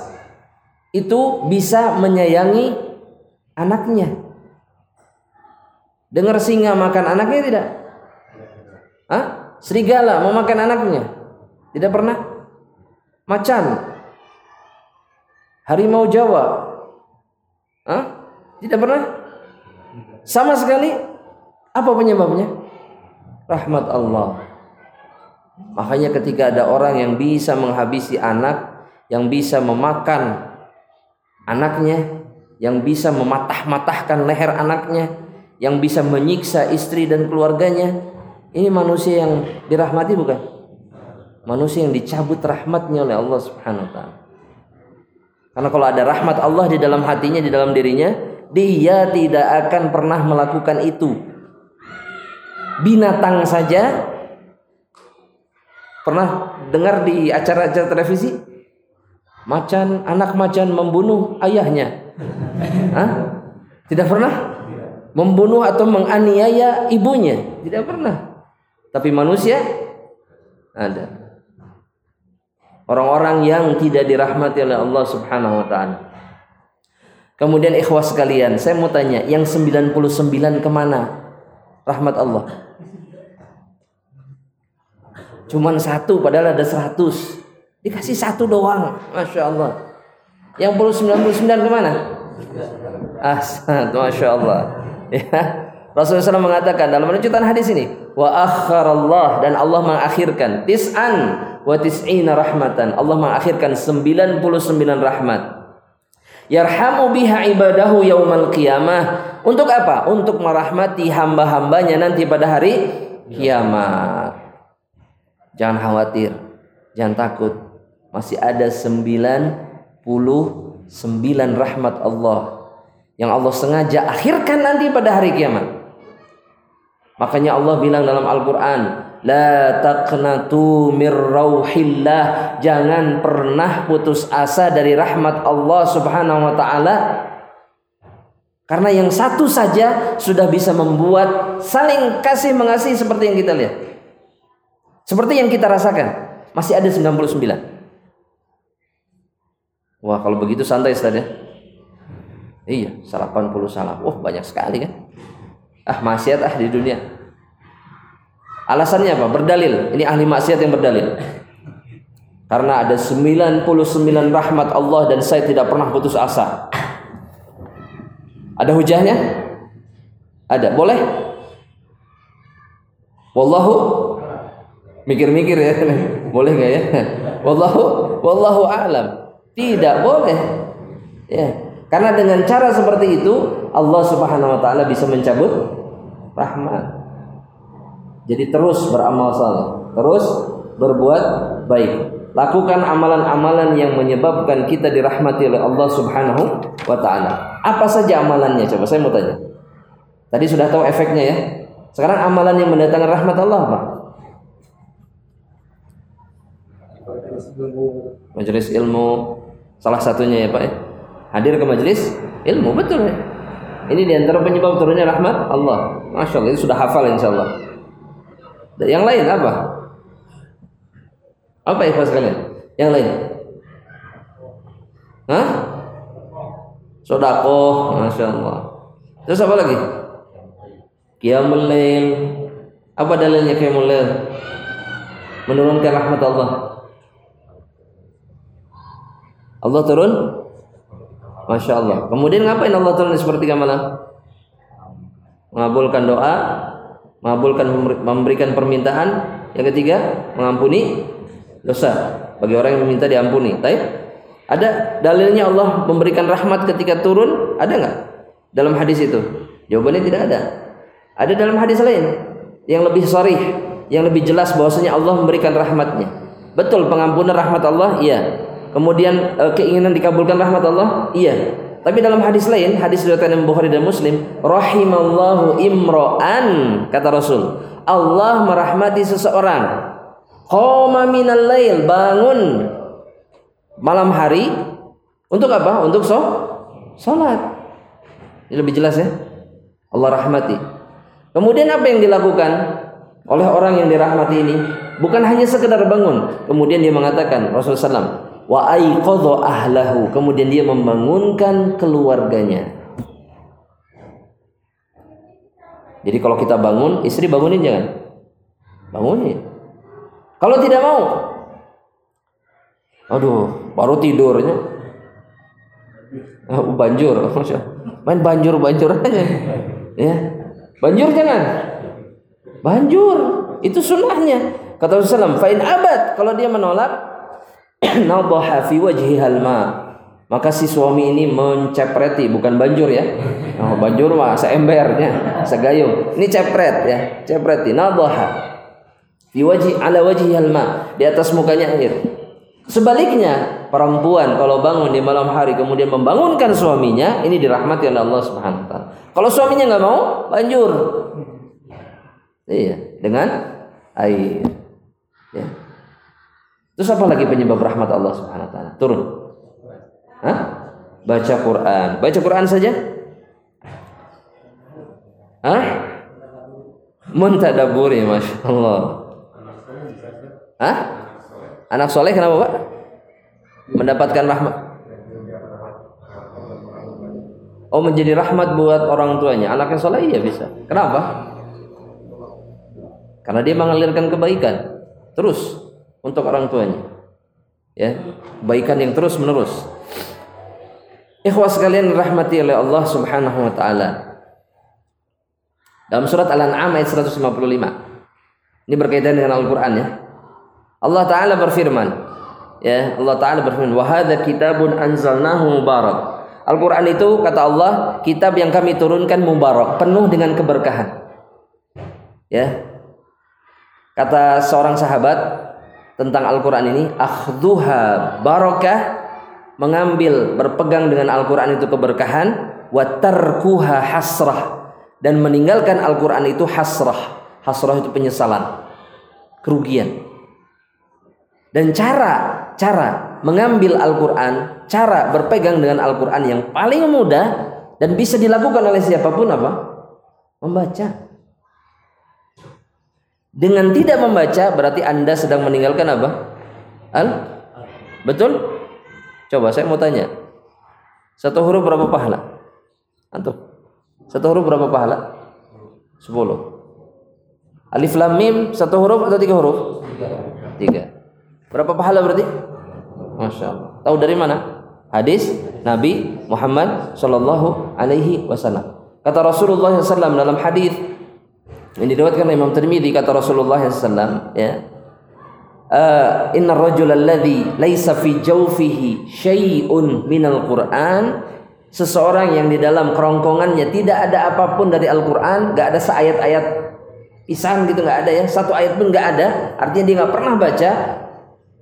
itu bisa menyayangi anaknya. Dengar singa makan anaknya tidak? Hah? Serigala mau makan anaknya? Tidak pernah? Macan Harimau Jawa. Hah? Tidak pernah? Sama sekali? Apa penyebabnya? Rahmat Allah. Makanya ketika ada orang yang bisa menghabisi anak, yang bisa memakan anaknya, yang bisa mematah-matahkan leher anaknya, yang bisa menyiksa istri dan keluarganya, Ini manusia yang dirahmati bukan? Manusia yang dicabut rahmatnya oleh Allah Subhanahu wa taala. Karena kalau ada rahmat Allah di dalam hatinya, di dalam dirinya, dia tidak akan pernah melakukan itu. Binatang saja pernah dengar di acara-acara televisi macan anak macan membunuh ayahnya. Hah? Tidak pernah membunuh atau menganiaya ibunya, tidak pernah. Tapi manusia ada. Orang-orang yang tidak dirahmati oleh Allah Subhanahu wa taala. Kemudian ikhwas sekalian, saya mau tanya, yang 99 ke mana? Rahmat Allah. Cuman satu padahal ada 100. Dikasih satu doang. Masya Allah. Yang perlu 99 ke mana? Ah, Masya Allah. Ya. Rasulullah SAW mengatakan dalam menunjukkan hadis ini, wa akharallah dan Allah mengakhirkan tis'an wa tis'ina rahmatan. Allah mengakhirkan 99 rahmat. Yarhamu biha ibadahu yaumal qiyamah. Untuk apa? Untuk merahmati hamba-hambanya nanti pada hari kiamat. Jangan khawatir, jangan takut. Masih ada 99 rahmat Allah yang Allah sengaja akhirkan nanti pada hari kiamat. Makanya Allah bilang dalam Al-Quran, La taqnatu mir rauhillah. Jangan pernah putus asa dari rahmat Allah subhanahu wa ta'ala. Karena yang satu saja sudah bisa membuat saling kasih mengasihi seperti yang kita lihat. Seperti yang kita rasakan. Masih ada 99. Wah kalau begitu santai Ustaz ya. Iya, 80 salam. Oh banyak sekali kan. Ah maksiat ah di dunia. Alasannya apa? Berdalil. Ini ahli maksiat yang berdalil. Karena ada 99 rahmat Allah dan saya tidak pernah putus asa. Ada hujahnya? Ada. Boleh? Wallahu mikir-mikir ya. Boleh nggak ya? Wallahu wallahu a'lam. Tidak boleh. Ya. Karena dengan cara seperti itu Allah Subhanahu wa taala bisa mencabut rahmat. Jadi terus beramal saleh, terus berbuat baik. Lakukan amalan-amalan yang menyebabkan kita dirahmati oleh Allah Subhanahu wa taala. Apa saja amalannya? Coba saya mau tanya. Tadi sudah tahu efeknya ya. Sekarang amalan yang mendatangkan rahmat Allah apa? Majelis ilmu salah satunya ya Pak ya. Hadir ke majelis ilmu betul ya. Ini di antara penyebab turunnya rahmat Allah. Masya Allah itu sudah hafal insya Allah. Yang lain apa? Apa ikhlas kalian? Yang lain? Hah? Sodako, masya Allah. Terus apa lagi? Qiyamul lail. Apa dalilnya qiyamul lail? Menurunkan rahmat Allah. Allah turun? Masya Allah. Kemudian ngapain Allah turun sepertiga malam? Mengabulkan doa, mengabulkan memberikan permintaan. Yang ketiga mengampuni dosa bagi orang yang meminta diampuni. Taib ada dalilnya Allah memberikan rahmat ketika turun? Ada nggak? Dalam hadis itu? Jawabannya tidak ada. Ada dalam hadis lain yang lebih sorry yang lebih jelas bahwasanya Allah memberikan rahmatnya. Betul pengampunan rahmat Allah iya. Kemudian eh, keinginan dikabulkan rahmat Allah iya tapi dalam hadis lain, hadis riwayat Imam Bukhari dan Muslim, rahimallahu imro'an kata Rasul. Allah merahmati seseorang. Qoma minal lail, bangun malam hari untuk apa? Untuk so salat. Ini lebih jelas ya. Allah rahmati. Kemudian apa yang dilakukan oleh orang yang dirahmati ini? Bukan hanya sekedar bangun. Kemudian dia mengatakan Rasulullah SAW, wa aiqadha ahlahu. Kemudian dia membangunkan keluarganya. Jadi kalau kita bangun istri bangunin jangan bangunin. Kalau tidak mau. Aduh baru tidurnya. Oh, banjur. Main banjur banjur aja. Ya. Banjur jangan. Banjur. Itu sunnahnya. Kata Rasulullah fa abad kalau dia menolak nadaha fi wajhihal ma Maka si suami ini mencepreti, bukan banjur ya. Oh, banjur mah seembernya, segayung. Ini cepret ya, cepreti. Nadhaha. Di wajhi ala wajhi halma, di atas mukanya air. Sebaliknya, perempuan kalau bangun di malam hari kemudian membangunkan suaminya, ini dirahmati oleh Allah Subhanahu. Kalau suaminya nggak mau, banjur. Iya, dengan air. Ya. Terus apa lagi penyebab rahmat Allah Subhanahu wa taala? Turun. Hah? Baca Quran. Baca Quran saja? Hah? Muntadaburi, Masya Allah. Hah? Anak soleh kenapa Pak? Mendapatkan rahmat. Oh menjadi rahmat buat orang tuanya. Anaknya soleh iya bisa. Kenapa? Karena dia mengalirkan kebaikan terus untuk orang tuanya. Ya, kebaikan yang terus menerus. Ikhwas sekalian rahmati oleh Allah Subhanahu wa taala. Dalam surat Al-An'am ayat 155. Ini berkaitan dengan Al-Qur'an ya. Allah taala berfirman, ya, Allah taala berfirman, "Wa hadza kitabun anzalnahu mubarak." Al-Qur'an itu kata Allah, kitab yang kami turunkan mubarak, penuh dengan keberkahan. Ya. Kata seorang sahabat tentang Al-Qur'an ini, "Akhdhuha barakah mengambil berpegang dengan Al-Qur'an itu keberkahan wa tarkuha hasrah dan meninggalkan Al-Qur'an itu hasrah. Hasrah itu penyesalan, kerugian. Dan cara cara mengambil Al-Qur'an, cara berpegang dengan Al-Qur'an yang paling mudah dan bisa dilakukan oleh siapa pun apa? Membaca. Dengan tidak membaca berarti Anda sedang meninggalkan apa? Al Betul? Coba saya mau tanya. Satu huruf berapa pahala? Antum. Satu huruf berapa pahala? Sepuluh. Alif lam mim satu huruf atau tiga huruf? Tiga. Berapa pahala berarti? Masya Allah. Tahu dari mana? Hadis Nabi Muhammad Shallallahu Alaihi Wasallam. Kata Rasulullah SAW dalam hadis ini diriwayatkan Imam Tirmidzi kata Rasulullah SAW ya uh, inna rajul alladhi laisa fi jawfihi syai'un minal Qur'an seseorang yang di dalam kerongkongannya tidak ada apa pun dari Al-Qur'an, gak ada seayat-ayat pisahan gitu nggak ada ya, satu ayat pun nggak ada, artinya dia nggak pernah baca.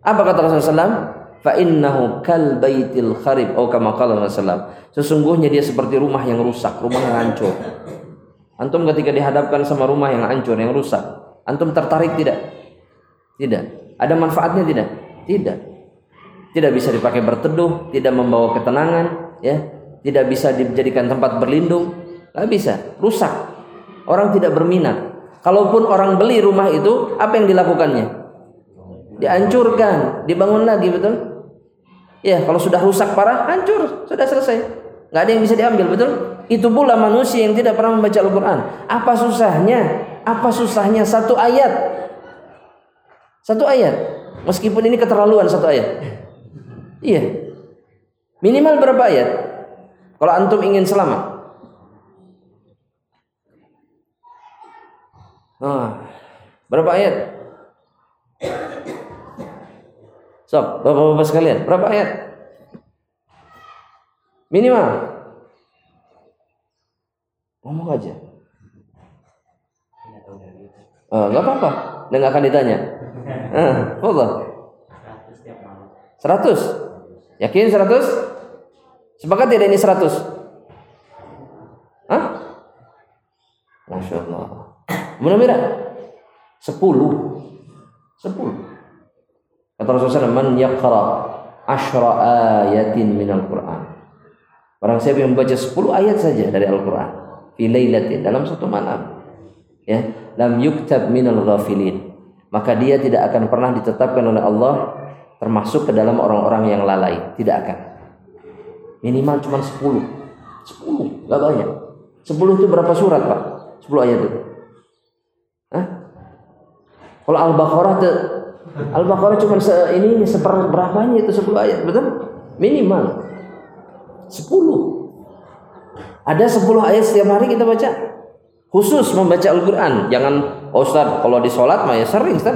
Apa kata Rasulullah SAW? Fa innahu kal baitil kharib oh kama qala Rasulullah. Sesungguhnya dia seperti rumah yang rusak, rumah yang hancur. Antum ketika dihadapkan sama rumah yang hancur, yang rusak, antum tertarik tidak? Tidak. Ada manfaatnya tidak? Tidak. Tidak bisa dipakai berteduh, tidak membawa ketenangan, ya. Tidak bisa dijadikan tempat berlindung, nggak bisa, rusak. Orang tidak berminat. Kalaupun orang beli rumah itu, apa yang dilakukannya? Dihancurkan, dibangun lagi, betul? Ya, kalau sudah rusak parah, hancur, sudah selesai. Nggak ada yang bisa diambil, betul? Itu pula manusia yang tidak pernah membaca Al-Quran. Apa susahnya? Apa susahnya satu ayat satu ayat. Meskipun ini keterlaluan satu ayat. Iya. Minimal berapa ayat? Kalau antum ingin selamat. Ah, berapa ayat? Sob, bapak-bapak sekalian, berapa ayat? Minimal. Ngomong aja. Oh, nggak apa-apa, dan nggak akan ditanya. Eh, Allah. 100. Yakin 100? Sepakat tidak ini 100? Hah? Masya Allah. Benar-benar? 10. 10. Kata Rasulullah man yaqra asyra ayatin minal Qur'an. Barang siapa yang membaca 10 ayat saja dari Al-Qur'an. Fi lailatin dalam satu malam. Ya lam yuktab minal ghafilin. Maka dia tidak akan pernah ditetapkan oleh Allah termasuk ke dalam orang-orang yang lalai. Tidak akan. Minimal cuma 10 10 gak banyak. 10 itu berapa surat pak? 10 ayat itu. Hah? kalau Al-Baqarah Al-Baqarah cuma se ini berapanya itu 10 ayat betul? Minimal 10 ada 10 ayat setiap hari kita baca khusus membaca Al-Quran jangan Oh Ustaz, kalau di sholat mah ya sering Ustaz.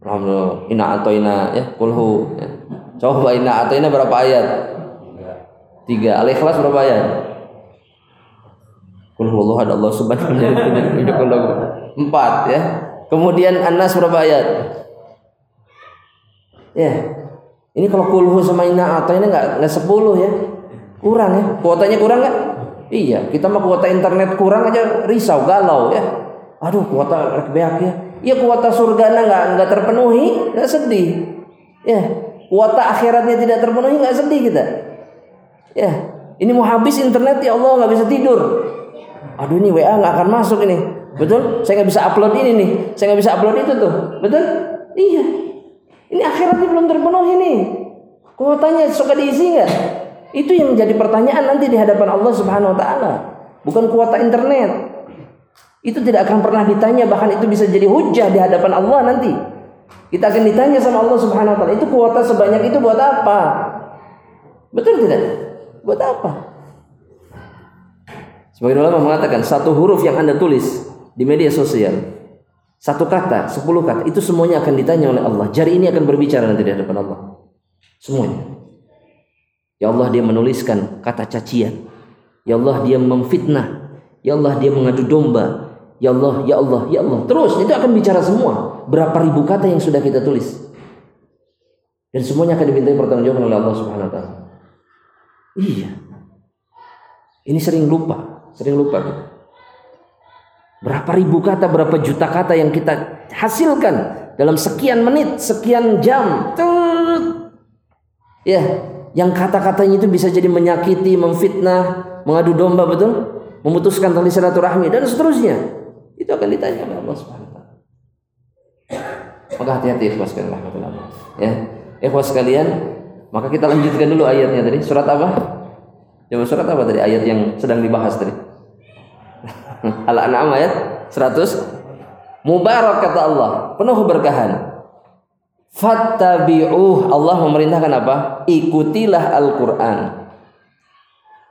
Alhamdulillah. Inna atoina ya kulhu. Ya. Coba inna atoina berapa ayat? Tiga. Al-Ikhlas berapa ayat? Kul huwallahu ahad Allah subhanahu. Empat ya. Kemudian An-Nas berapa ayat? Ya. Ini kalau kulhu sama inna atau ini enggak enggak 10 ya. Kurang ya. Kuotanya kurang enggak? Iya, kita mah kuota internet kurang aja risau, galau ya. Aduh, kuota beak ya. Iya, kuota surga enggak enggak terpenuhi, enggak sedih. Ya, kuota akhiratnya tidak terpenuhi enggak sedih kita. Ya, ini mau habis internet ya Allah nggak bisa tidur. Aduh ini WA nggak akan masuk ini. Betul? Saya nggak bisa upload ini nih. Saya nggak bisa upload itu tuh. Betul? Iya. Ini akhiratnya belum terpenuhi nih. Kuotanya suka diisi nggak? Itu yang menjadi pertanyaan nanti di hadapan Allah Subhanahu Wa Taala. Bukan kuota internet. Itu tidak akan pernah ditanya. Bahkan itu bisa jadi hujah di hadapan Allah nanti. Kita akan ditanya sama Allah Subhanahu Wa Taala. Itu kuota sebanyak itu buat apa? Betul tidak? Buat apa? Sebagian ulama mengatakan satu huruf yang Anda tulis di media sosial, satu kata, sepuluh kata, itu semuanya akan ditanya oleh Allah. Jari ini akan berbicara nanti di hadapan Allah. Semuanya. Ya Allah dia menuliskan kata cacian. Ya Allah dia memfitnah. Ya Allah dia mengadu domba. Ya Allah, ya Allah, ya Allah. Terus itu akan bicara semua. Berapa ribu kata yang sudah kita tulis. Dan semuanya akan dimintai pertanggungjawaban oleh Allah Subhanahu wa taala. Iya. Ini sering lupa, sering lupa. Berapa ribu kata, berapa juta kata yang kita hasilkan dalam sekian menit, sekian jam. Ya, yang kata-katanya itu bisa jadi menyakiti, memfitnah, mengadu domba betul, memutuskan tali silaturahmi dan seterusnya. Itu akan ditanya oleh Allah Subhanahu wa. Maka hati-hati ikhwas sekalian Ya. Ikhwas sekalian, maka kita lanjutkan dulu ayatnya tadi. Surat apa? Coba surat apa tadi? Ayat yang sedang dibahas tadi. Al-An'am ayat 100. Mubarak kata Allah, penuh berkahan. Fattabi'uh Allah memerintahkan apa? Ikutilah Al-Qur'an.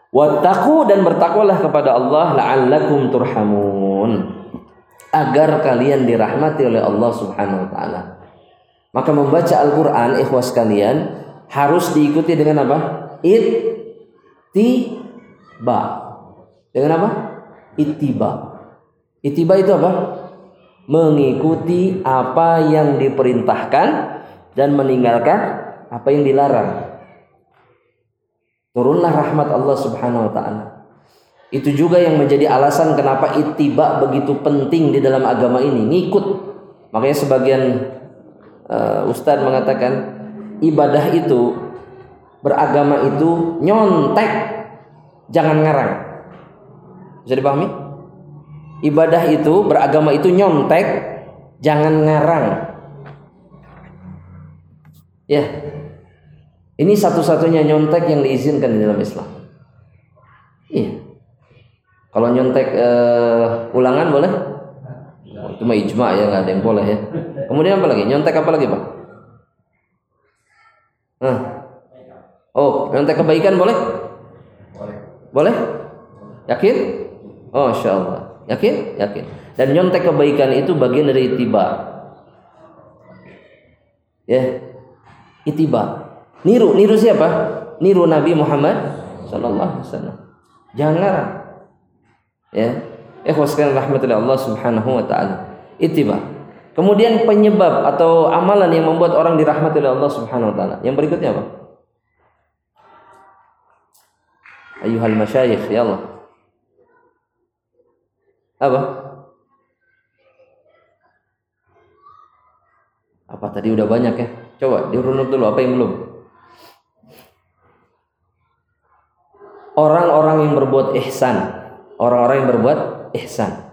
Wattaqu dan bertakwalah kepada Allah la'allakum turhamun. Agar kalian dirahmati oleh Allah Subhanahu wa taala. Maka membaca Al-Qur'an ikhwas kalian harus diikuti dengan apa? Ittiba. Dengan apa? Ittiba. Ittiba itu apa? Mengikuti apa yang diperintahkan dan meninggalkan apa yang dilarang. Turunlah rahmat Allah Subhanahu wa taala. Itu juga yang menjadi alasan kenapa ittiba begitu penting di dalam agama ini, ngikut. Makanya sebagian uh, ustadz mengatakan ibadah itu beragama itu nyontek jangan ngarang bisa dipahami ibadah itu beragama itu nyontek jangan ngarang ya ini satu-satunya nyontek yang diizinkan di dalam Islam iya kalau nyontek uh, ulangan boleh cuma ijma ya nggak ada yang boleh ya kemudian apa lagi nyontek apa lagi pak Nah. Oh, nyontek kebaikan boleh? Boleh. Boleh? Yakin? Oh, insya Allah. Yakin? Yakin. Dan nyontek kebaikan itu bagian dari itiba. Ya. Itiba. Niru, niru siapa? Niru Nabi Muhammad sallallahu alaihi wasallam. Jangan ngarang. Ya. Ikhwas sekalian rahmatullah Allah Subhanahu wa taala. Itiba. Kemudian penyebab atau amalan yang membuat orang dirahmati oleh Allah Subhanahu wa taala. Yang berikutnya apa? Ayuhal masyayikh, ya Allah. Apa? Apa tadi udah banyak ya? Coba dirunut dulu apa yang belum? Orang-orang yang berbuat ihsan, orang-orang yang berbuat ihsan.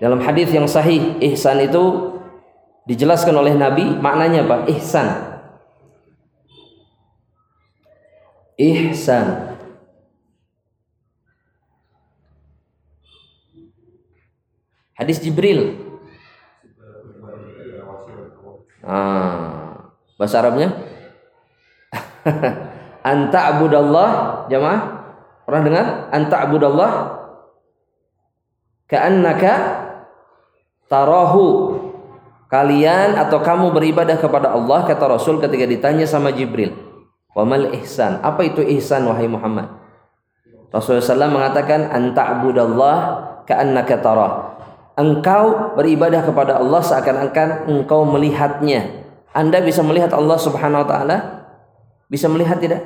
Dalam hadis yang sahih, ihsan itu dijelaskan oleh Nabi, maknanya apa? Ihsan. Ihsan. Hadis Jibril. Ah, bahasa Arabnya? Anta abudallah, jamaah. Pernah dengar? Anta abudallah ka'annaka tarahu kalian atau kamu beribadah kepada Allah kata Rasul ketika ditanya sama Jibril Wa mal ihsan? Apa itu ihsan wahai Muhammad? Rasulullah SAW mengatakan anta'budallah ka'annaka tarah. Engkau beribadah kepada Allah seakan-akan engkau melihatnya. Anda bisa melihat Allah Subhanahu wa taala? Bisa melihat tidak?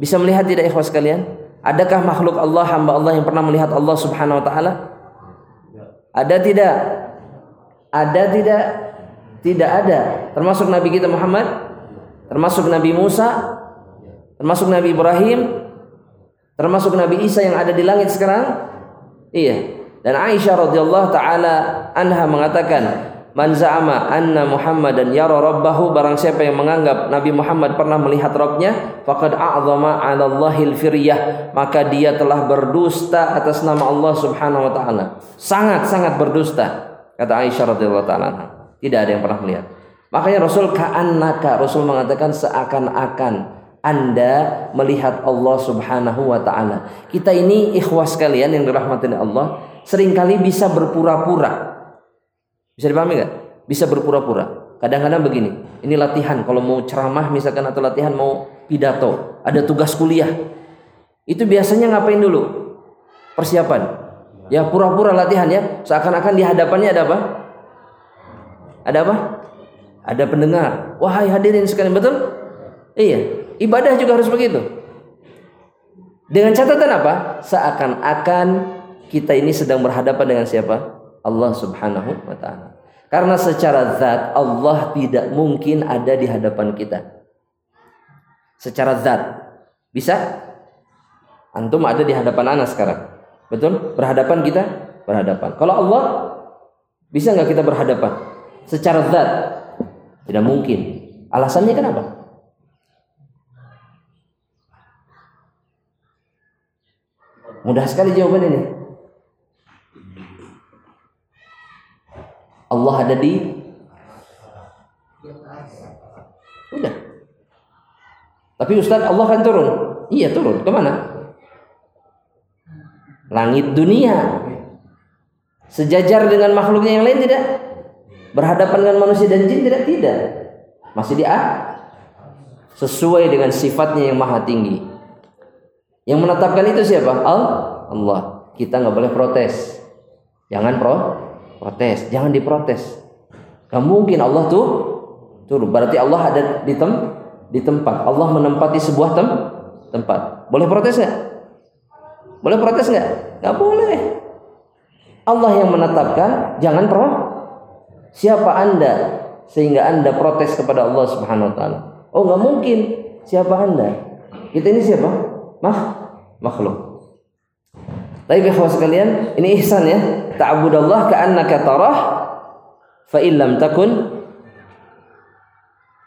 Bisa melihat tidak ikhwas kalian? Adakah makhluk Allah hamba Allah yang pernah melihat Allah Subhanahu wa taala? Ada tidak? Ada tidak? Tidak ada. Termasuk Nabi kita Muhammad, termasuk Nabi Musa, termasuk Nabi Ibrahim, termasuk Nabi Isa yang ada di langit sekarang iya dan Aisyah radhiyallahu taala anha mengatakan man za'ama anna Muhammadan yara rabbahu barang siapa yang menganggap Nabi Muhammad pernah melihat Rabbnya faqad a'zama 'ala Allahil firyah maka dia telah berdusta atas nama Allah Subhanahu wa taala. Sangat-sangat berdusta kata Aisyah radhiyallahu taala tidak ada yang pernah melihat. Makanya Rasul ka'annaka Rasul mengatakan seakan-akan anda melihat Allah Subhanahu wa taala. Kita ini ikhwas kalian yang dirahmati Allah, sering kali bisa berpura-pura. Bisa dipahami nggak? Bisa berpura-pura. Kadang-kadang begini, ini latihan kalau mau ceramah misalkan atau latihan mau pidato, ada tugas kuliah. Itu biasanya ngapain dulu? Persiapan. Ya pura-pura latihan ya, seakan-akan di hadapannya ada apa? Ada apa? Ada pendengar. Wahai hadirin sekalian, betul? Iya, Ibadah juga harus begitu. Dengan catatan apa? Seakan-akan kita ini sedang berhadapan dengan siapa? Allah Subhanahu wa taala. Karena secara zat Allah tidak mungkin ada di hadapan kita. Secara zat. Bisa? Antum ada di hadapan anak sekarang. Betul? Berhadapan kita? Berhadapan. Kalau Allah bisa nggak kita berhadapan? Secara zat? Tidak mungkin. Alasannya kenapa? Mudah sekali jawaban ini. Allah ada di Udah. Tapi Ustaz Allah kan turun. Iya turun. Ke mana? Langit dunia. Sejajar dengan makhluknya yang lain tidak? Berhadapan dengan manusia dan jin tidak? Tidak. Masih di A. Sesuai dengan sifatnya yang maha tinggi. Yang menetapkan itu siapa? Allah. Kita nggak boleh protes. Jangan pro protes, jangan diprotes. Gak mungkin Allah tuh turun. Berarti Allah ada di tem di tempat. Allah menempati sebuah tem tempat. Boleh protes nggak? Boleh protes nggak? Gak boleh. Allah yang menetapkan, jangan pro. Siapa anda sehingga anda protes kepada Allah Subhanahu Wa Taala? Oh nggak mungkin. Siapa anda? Kita ini siapa? mah makhluk. Tapi ikhwah sekalian, ini ihsan ya. Ta'budallah ka'annaka tarah fa illam takun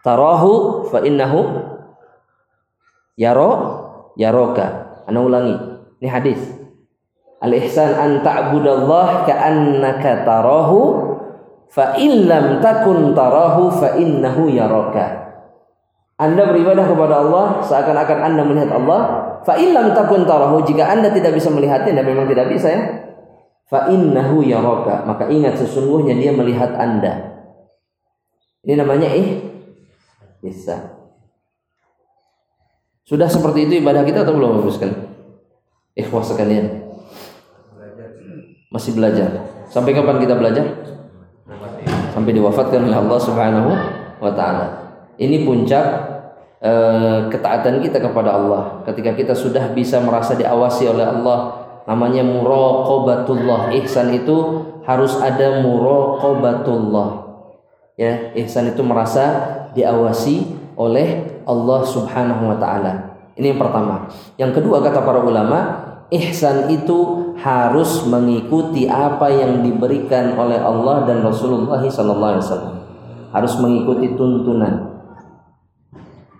tarahu fa innahu yaro yaroka. Ana ulangi. Ini hadis. Al ihsan an ta'budallah ka'annaka tarahu fa illam takun tarahu fa innahu yaroka. Anda beribadah kepada Allah seakan-akan Anda melihat Allah. Fa takun tarahu jika Anda tidak bisa melihatnya dan memang tidak bisa ya. Fa innahu yaraka. Maka ingat sesungguhnya dia melihat Anda. Ini namanya ih bisa. Sudah seperti itu ibadah kita atau belum habiskan? Ikhwah sekalian. Masih belajar. Sampai kapan kita belajar? Sampai diwafatkan oleh Allah Subhanahu wa taala. Ini puncak eh, ketaatan kita kepada Allah. Ketika kita sudah bisa merasa diawasi oleh Allah, namanya muraqabatullah. Ihsan itu harus ada muraqabatullah. Ya, ihsan itu merasa diawasi oleh Allah Subhanahu wa taala. Ini yang pertama. Yang kedua kata para ulama, ihsan itu harus mengikuti apa yang diberikan oleh Allah dan Rasulullah sallallahu alaihi wasallam. Harus mengikuti tuntunan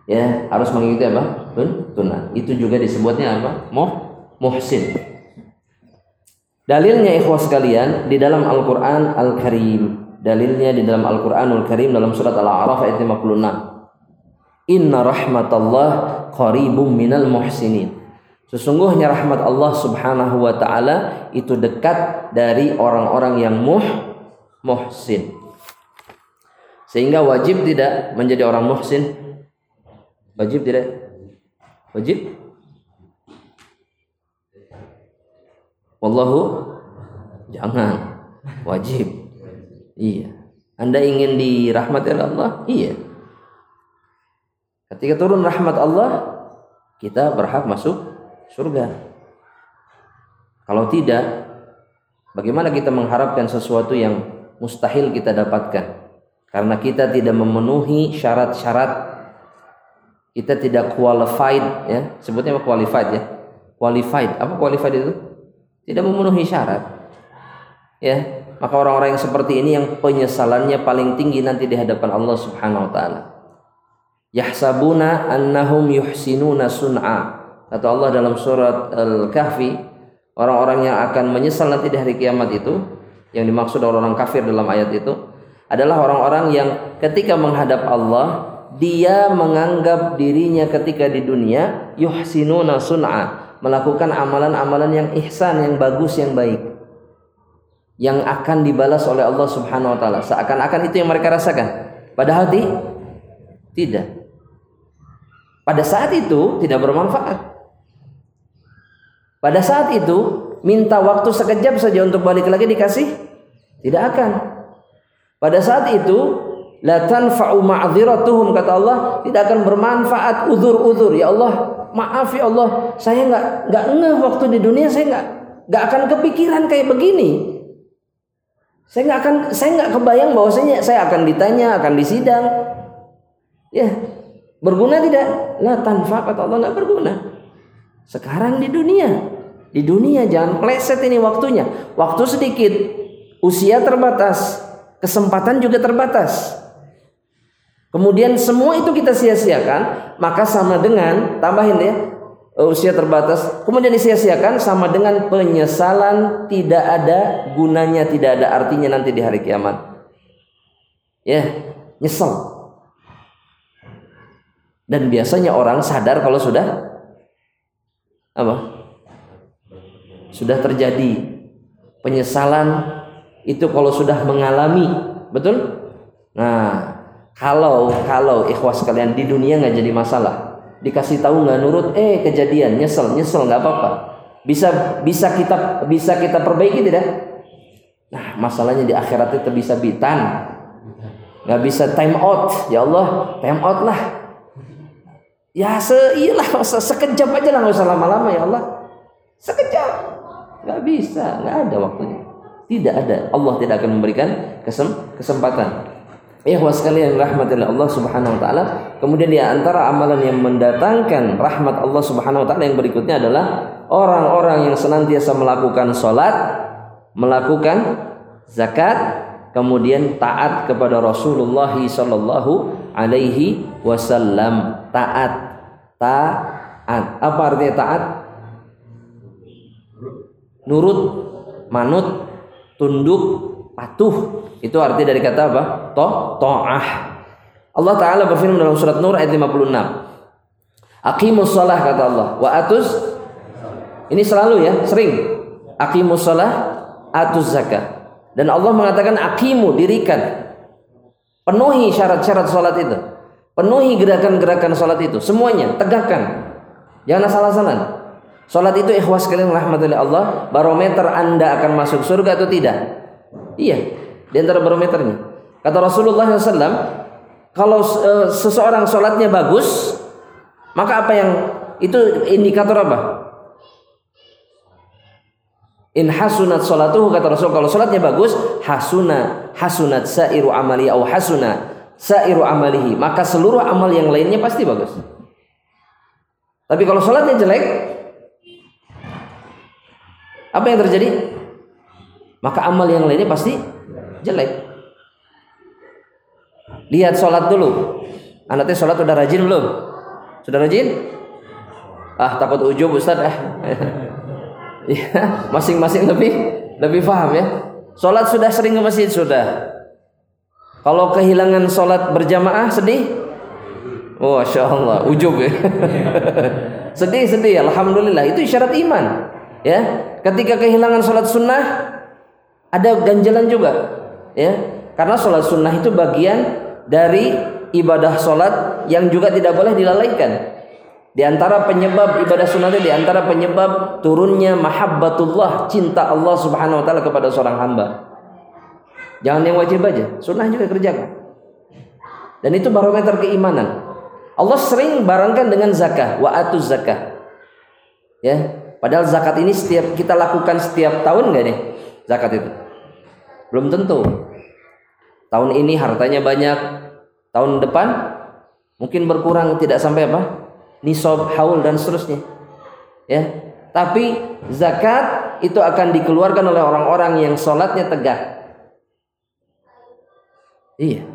ya harus mengikuti apa tuntunan itu juga disebutnya apa muh muhsin dalilnya ikhwas sekalian di dalam Al-Qur'an Al-Karim dalilnya di dalam Al-Qur'anul Karim dalam surat Al-A'raf ayat 56 Inna rahmatallah qaribum minal muhsinin Sesungguhnya rahmat Allah Subhanahu wa taala itu dekat dari orang-orang yang muh muhsin. Sehingga wajib tidak menjadi orang muhsin Wajib tidak? Wajib? Wallahu jangan wajib. Iya. Anda ingin dirahmati oleh Allah? Iya. Ketika turun rahmat Allah, kita berhak masuk surga. Kalau tidak, bagaimana kita mengharapkan sesuatu yang mustahil kita dapatkan? Karena kita tidak memenuhi syarat-syarat kita tidak qualified ya sebutnya apa qualified ya qualified apa qualified itu tidak memenuhi syarat. Ya maka orang-orang yang seperti ini yang penyesalannya paling tinggi nanti di hadapan Allah Subhanahu wa taala. Yahsabuna annahum yuhsinuna sun'a. Kata Allah dalam surat Al-Kahfi orang-orang yang akan menyesal nanti di hari kiamat itu yang dimaksud orang-orang kafir dalam ayat itu adalah orang-orang yang ketika menghadap Allah dia menganggap dirinya ketika di dunia yuhsinuna sun'a melakukan amalan-amalan yang ihsan yang bagus yang baik. Yang akan dibalas oleh Allah Subhanahu wa taala. Seakan-akan itu yang mereka rasakan. Padahal di, tidak. Pada saat itu tidak bermanfaat. Pada saat itu minta waktu sekejap saja untuk balik lagi dikasih tidak akan. Pada saat itu la tanfa'u ma'dziratuhum kata Allah tidak akan bermanfaat uzur-uzur. Ya Allah maaf ya Allah saya nggak nggak ngeh waktu di dunia saya nggak nggak akan kepikiran kayak begini. Saya nggak akan saya nggak kebayang bahwasanya saya akan ditanya akan disidang. Ya berguna tidak? La tanfa kata Allah nggak berguna. Sekarang di dunia di dunia jangan meleset ini waktunya. Waktu sedikit usia terbatas kesempatan juga terbatas kemudian semua itu kita sia-siakan, maka sama dengan tambahin ya usia terbatas, kemudian disia-siakan sama dengan penyesalan tidak ada gunanya, tidak ada artinya nanti di hari kiamat. Ya, nyesel. Dan biasanya orang sadar kalau sudah apa? Sudah terjadi penyesalan itu kalau sudah mengalami, betul? Nah, kalau kalau ikhwas kalian di dunia nggak jadi masalah. Dikasih tahu nggak nurut, eh kejadian nyesel nyesel nggak apa-apa. Bisa bisa kita bisa kita perbaiki tidak? Nah masalahnya di akhirat itu bisa bitan, nggak bisa time out. Ya Allah time out lah. Ya seiyalah sekejap aja lah nggak usah lama-lama ya Allah. Sekejap nggak bisa nggak ada waktunya. Tidak ada Allah tidak akan memberikan kesempatan. Ikhwah sekalian rahmatillah Allah Subhanahu wa taala. Kemudian di antara amalan yang mendatangkan rahmat Allah Subhanahu wa taala yang berikutnya adalah orang-orang yang senantiasa melakukan salat, melakukan zakat, kemudian taat kepada Rasulullah sallallahu alaihi wasallam. Taat. Taat. Apa artinya taat? Nurut, manut, tunduk, patuh itu arti dari kata apa? To, to'ah. Allah Ta'ala berfirman dalam surat Nur ayat 56. Aqimus salah kata Allah. Wa atus. Ini selalu ya, sering. Aqimus salah, atus zakat. Dan Allah mengatakan aqimu, dirikan. Penuhi syarat-syarat salat itu. Penuhi gerakan-gerakan salat itu. Semuanya, tegakkan. Jangan asal-asalan. Salat itu ikhwas kalian rahmatullahi Allah, barometer Anda akan masuk surga atau tidak? Iya, di antara barometernya. Kata Rasulullah SAW, kalau uh, seseorang sholatnya bagus, maka apa yang itu indikator apa? In hasunat sholatuhu kata Rasul kalau sholatnya bagus hasuna hasunat sairu amali au hasuna sairu amalihi maka seluruh amal yang lainnya pasti bagus. Tapi kalau sholatnya jelek apa yang terjadi? Maka amal yang lainnya pasti jelek. Lihat sholat dulu. Anaknya sholat udah rajin belum? Sudah rajin? Ah takut ujub Ustaz. Ah ya masing-masing lebih lebih paham ya. Sholat sudah sering ke masjid? Sudah. Kalau kehilangan sholat berjamaah sedih? Oh, Masya Allah, ujub ya. sedih, sedih. Alhamdulillah. Itu isyarat iman. Ya, ketika kehilangan sholat sunnah, ada ganjalan juga ya karena sholat sunnah itu bagian dari ibadah sholat yang juga tidak boleh dilalaikan. Di antara penyebab ibadah sunnah itu di antara penyebab turunnya mahabbatullah, cinta Allah Subhanahu wa taala kepada seorang hamba. Jangan yang wajib aja, sunnah juga kerjakan. Dan itu barometer keimanan. Allah sering barangkan dengan zakah, wa atuz zakah. Ya, padahal zakat ini setiap kita lakukan setiap tahun enggak nih? Zakat itu. Belum tentu. Tahun ini hartanya banyak, tahun depan mungkin berkurang tidak sampai apa? nisab, haul dan seterusnya. Ya. Tapi zakat itu akan dikeluarkan oleh orang-orang yang sholatnya tegak. Iya.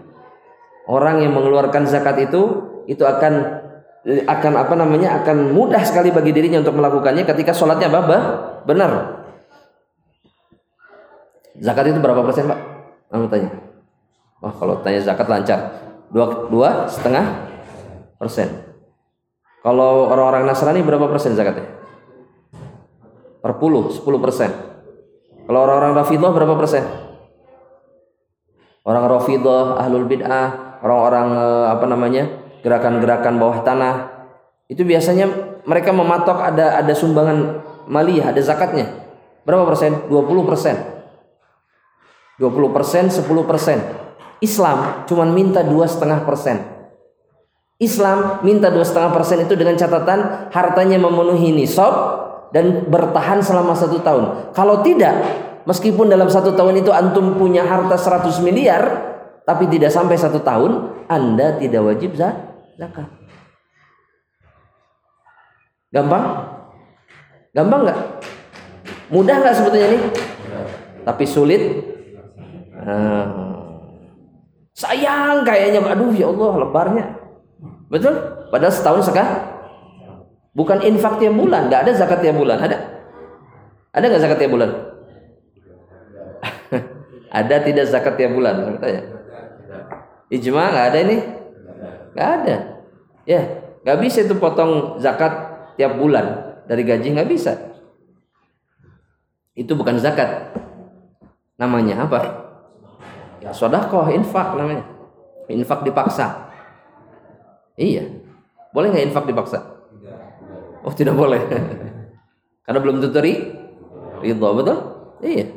Orang yang mengeluarkan zakat itu itu akan akan apa namanya akan mudah sekali bagi dirinya untuk melakukannya ketika sholatnya apa benar. Zakat itu berapa persen pak? Kamu tanya. Wah kalau tanya zakat lancar. Dua, dua setengah persen. Kalau orang-orang Nasrani berapa persen zakatnya? Per puluh, 10 persen. Kalau orang-orang Rafidah berapa persen? Orang Rafidah, Ahlul Bid'ah, orang-orang eh, apa namanya? gerakan-gerakan bawah tanah itu biasanya mereka mematok ada ada sumbangan maliyah, ada zakatnya. Berapa persen? 20 persen. 20 persen, 10 persen. Islam cuma minta dua setengah persen. Islam minta dua setengah persen itu dengan catatan hartanya memenuhi nisab dan bertahan selama satu tahun. Kalau tidak, meskipun dalam satu tahun itu antum punya harta 100 miliar, tapi tidak sampai satu tahun, anda tidak wajib zakat. Gampang? Gampang nggak? Mudah nggak sebetulnya ini? Tapi sulit. Nah, sayang kayaknya, aduh ya Allah lebarnya. Betul? Padahal setahun sekali. Bukan infak tiap bulan, nggak ada zakat tiap bulan, ada? Ada nggak zakat tiap bulan? ada tidak zakat tiap bulan? Tanya. Ijma nggak ada ini? Nggak ada. Ya, nggak bisa itu potong zakat tiap bulan dari gaji nggak bisa. Itu bukan zakat. Namanya apa? Ya, sodakoh, infak namanya. Infak dipaksa. Iya. Boleh nggak infak dipaksa? Oh tidak boleh. Karena belum tentu ridho, betul? Iya.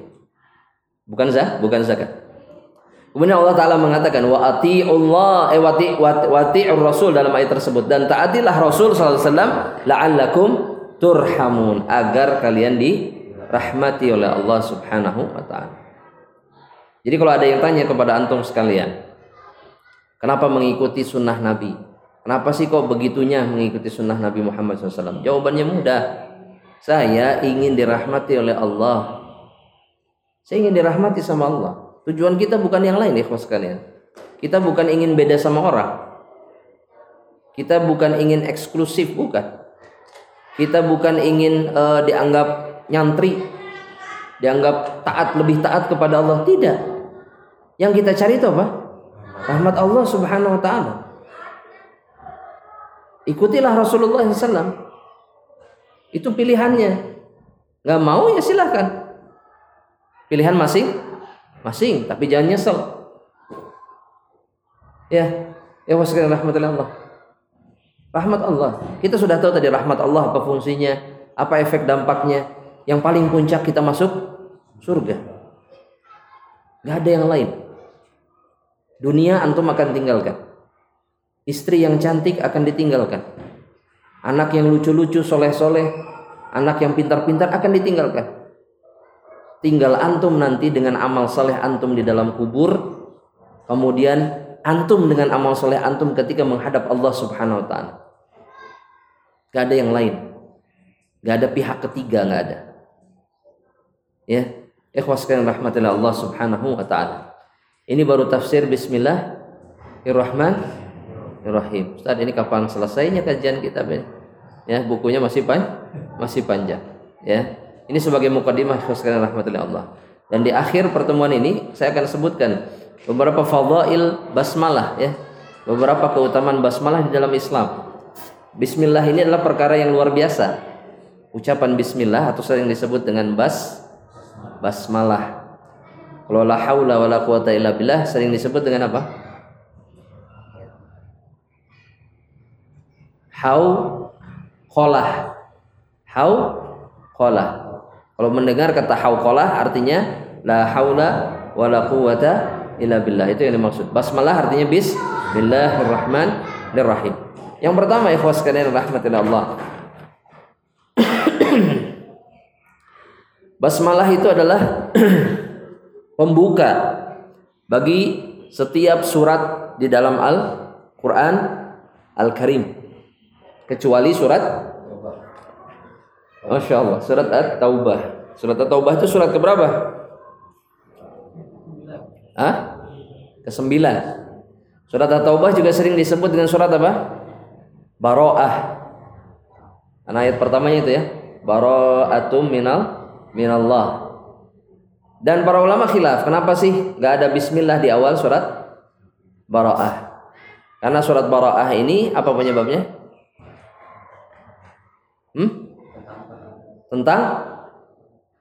Bukan zah, bukan zakat. Kemudian Allah Taala mengatakan wa Allah eh wati wati Rasul dalam ayat tersebut dan taatilah Rasul wasallam la'allakum turhamun agar kalian dirahmati oleh Allah Subhanahu wa taala. Jadi kalau ada yang tanya kepada antum sekalian, kenapa mengikuti sunnah Nabi? Kenapa sih kok begitunya mengikuti sunnah Nabi Muhammad SAW? Jawabannya mudah. Saya ingin dirahmati oleh Allah. Saya ingin dirahmati sama Allah. Tujuan kita bukan yang lain ya sekalian. Kita bukan ingin beda sama orang. Kita bukan ingin eksklusif, bukan. Kita bukan ingin uh, dianggap nyantri, dianggap taat lebih taat kepada Allah. Tidak. Yang kita cari itu apa? Rahmat Allah Subhanahu wa taala. Ikutilah Rasulullah SAW. Itu pilihannya. Gak mau ya silahkan. Pilihan masing masing, tapi jangan nyesel. Ya, ya wassalam rahmatullah Allah. Rahmat Allah. Kita sudah tahu tadi rahmat Allah apa fungsinya, apa efek dampaknya. Yang paling puncak kita masuk surga. Gak ada yang lain. Dunia antum akan tinggalkan. Istri yang cantik akan ditinggalkan. Anak yang lucu-lucu, soleh-soleh, anak yang pintar-pintar akan ditinggalkan. Tinggal antum nanti dengan amal soleh antum di dalam kubur. Kemudian antum dengan amal soleh antum ketika menghadap Allah Subhanahu Wa Taala. Gak ada yang lain. Gak ada pihak ketiga, gak ada. Ya, ikhwas sekalian rahmatillah Allah Subhanahu Wa Taala. Ini baru tafsir Bismillahirrahmanirrahim. Rahim. Ustaz, ini kapan selesainya kajian kita, Ben? Ya, bukunya masih pan masih panjang, ya. Ini sebagai mukadimah sekalian rahmatullahi Allah. Dan di akhir pertemuan ini saya akan sebutkan beberapa fadail basmalah ya. Beberapa keutamaan basmalah di dalam Islam. Bismillah ini adalah perkara yang luar biasa. Ucapan bismillah atau sering disebut dengan bas basmalah. Kalau la haula wala quwata illa billah sering disebut dengan apa? hau kolah hau kolah kalau mendengar kata hau kolah artinya la haula wala quwata illa billah. Itu yang dimaksud. Basmalah artinya bismillahirrahmanirrahim. Yang pertama ikhwas sekalian rahmatillah Allah. Basmalah itu adalah pembuka bagi setiap surat di dalam Al-Qur'an Al-Karim kecuali surat Masya Allah surat At-Taubah surat At-Taubah itu surat keberapa? Hah? Kesembilan Surat At-Taubah juga sering disebut dengan surat apa? Baro'ah Nah, ayat pertamanya itu ya Baro'atum minal minallah. Dan para ulama khilaf, kenapa sih nggak ada bismillah di awal surat Bara'ah? Karena surat Bara'ah ini apa penyebabnya? Hmm? Tentang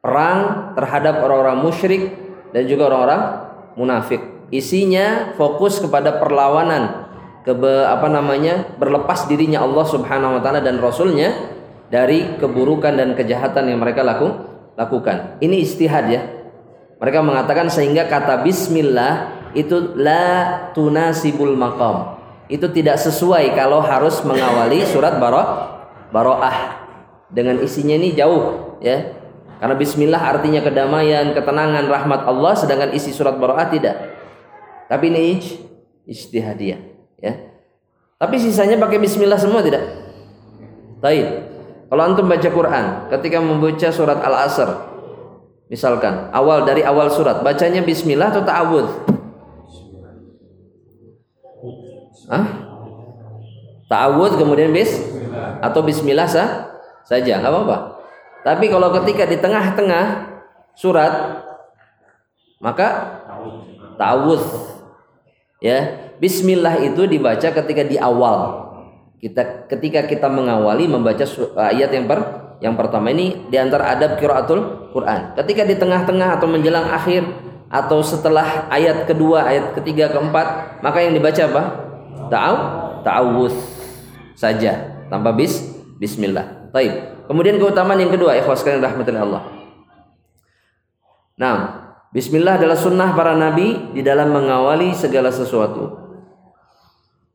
perang terhadap orang-orang musyrik dan juga orang-orang munafik. Isinya fokus kepada perlawanan kebe apa namanya berlepas dirinya Allah Subhanahu wa taala dan rasulnya dari keburukan dan kejahatan yang mereka lakukan lakukan. Ini istihad ya. Mereka mengatakan sehingga kata bismillah itu la tunasibul maqam. Itu tidak sesuai kalau harus mengawali surat baro baroah dengan isinya ini jauh ya. Karena bismillah artinya kedamaian, ketenangan, rahmat Allah sedangkan isi surat baroah tidak. Tapi ini ijtihadiyah ya. Tapi sisanya pakai bismillah semua tidak? Baik. Kalau antum baca Quran, ketika membaca surat Al-Asr, misalkan awal dari awal surat, bacanya bismillah atau ta'awudz? Hah? Ta'awudz kemudian bis atau bismillah sah? saja, nggak apa-apa. Tapi kalau ketika di tengah-tengah surat maka ta'awudz ya. Bismillah itu dibaca ketika di awal kita ketika kita mengawali membaca ayat yang per yang pertama ini di antara adab qiraatul Quran. Ketika di tengah-tengah atau menjelang akhir atau setelah ayat kedua, ayat ketiga, keempat, maka yang dibaca apa? Ta'aw, ta'awuz saja tanpa bis bismillah. Baik. Kemudian keutamaan yang kedua, ikhwas sekalian rahmatullahi Allah. Nah, bismillah adalah sunnah para nabi di dalam mengawali segala sesuatu.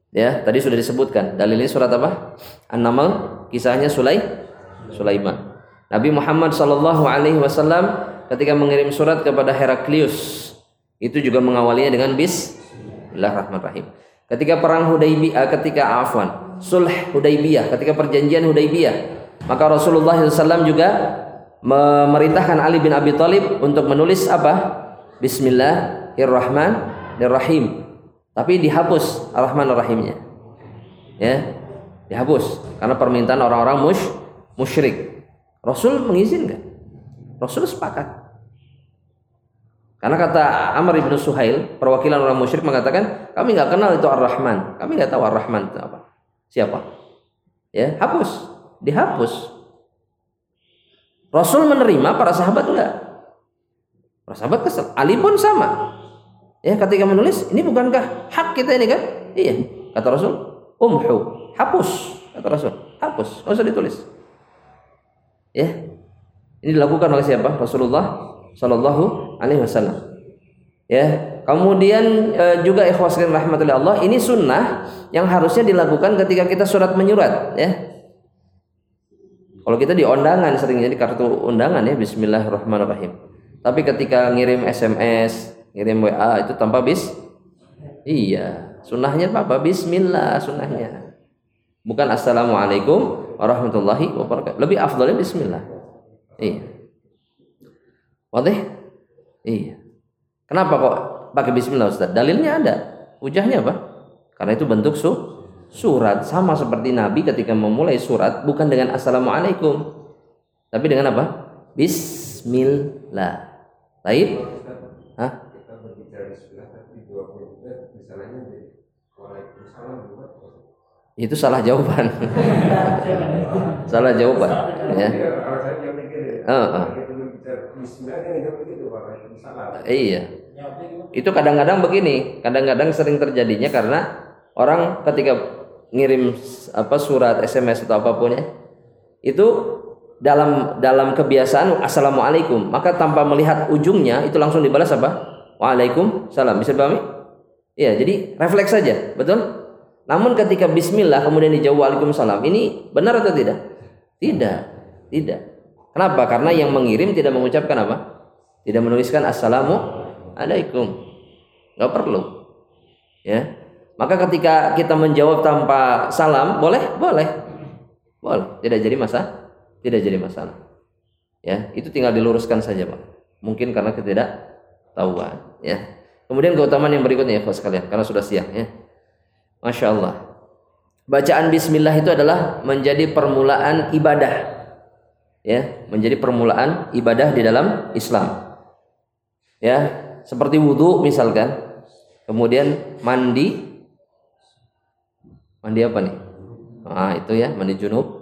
Ya, tadi sudah disebutkan. Dalilnya surat apa? An-Naml, kisahnya Sulai Sulaiman. Nabi Muhammad sallallahu alaihi wasallam ketika mengirim surat kepada Heraklius itu juga mengawalinya dengan Bismillahirrahmanirrahim. Ketika perang Hudaybiyah, ketika afwan, sulh Hudaybiyah, ketika perjanjian Hudaybiyah, maka Rasulullah SAW juga memerintahkan Ali bin Abi Thalib untuk menulis apa? Bismillahirrahmanirrahim tapi dihapus Ar-Rahman Ar-Rahimnya. Ya, dihapus karena permintaan orang-orang mush, musyrik. Rasul mengizinkan. Rasul sepakat. Karena kata Amr ibn Suhail, perwakilan orang musyrik mengatakan, kami nggak kenal itu Ar-Rahman. Kami nggak tahu Ar-Rahman itu apa. Siapa? Ya, hapus. Dihapus. Rasul menerima, para sahabat enggak. Para sahabat kesel. Ali pun sama. Ya, ketika menulis, ini bukankah hak kita ini kan? Iya, kata Rasul, umhu, hapus, kata Rasul, hapus, nggak usah ditulis. Ya, ini dilakukan oleh siapa? Rasulullah Shallallahu Alaihi Wasallam. Ya, kemudian e, juga ikhwas rahmatullah Allah, ini sunnah yang harusnya dilakukan ketika kita surat menyurat, ya. Kalau kita di undangan sering jadi kartu undangan ya Bismillahirrahmanirrahim. Tapi ketika ngirim SMS, ngirim WA itu tanpa bis iya sunnahnya apa bismillah sunnahnya bukan assalamualaikum warahmatullahi wabarakatuh lebih afdalnya bismillah iya Wadih? Iya. Kenapa kok pakai bismillah Ustaz? Dalilnya ada. Ujahnya apa? Karena itu bentuk su surat sama seperti Nabi ketika memulai surat bukan dengan assalamualaikum tapi dengan apa? Bismillah. Baik? Hah? Itu salah jawaban. Salah jawaban ya. Uh, uh. iya. Itu kadang-kadang begini kadang-kadang sering terjadinya karena orang ketika ngirim apa surat SMS atau apa pun ya itu dalam dalam kebiasaan assalamualaikum. Maka tanpa melihat ujungnya itu langsung dibalas apa? Waalaikumsalam. Bisa dipahami? Ya jadi refleks saja betul namun ketika bismillah kemudian dijawab waalaikumsalam ini benar atau tidak? Tidak tidak. Kenapa? Karena yang mengirim tidak mengucapkan apa? Tidak menuliskan assalamualaikum nggak perlu. Ya. Maka ketika kita menjawab tanpa salam boleh? Boleh. Boleh. Tidak jadi masalah tidak jadi masalah. Ya, itu tinggal diluruskan saja, Pak. Mungkin karena ketidaktahuan, ya. Kemudian keutamaan yang berikutnya ya, sekalian, karena sudah siang ya. Masya Allah. Bacaan bismillah itu adalah menjadi permulaan ibadah. Ya, menjadi permulaan ibadah di dalam Islam. Ya, seperti wudhu misalkan. Kemudian mandi. Mandi apa nih? Ah, itu ya, mandi junub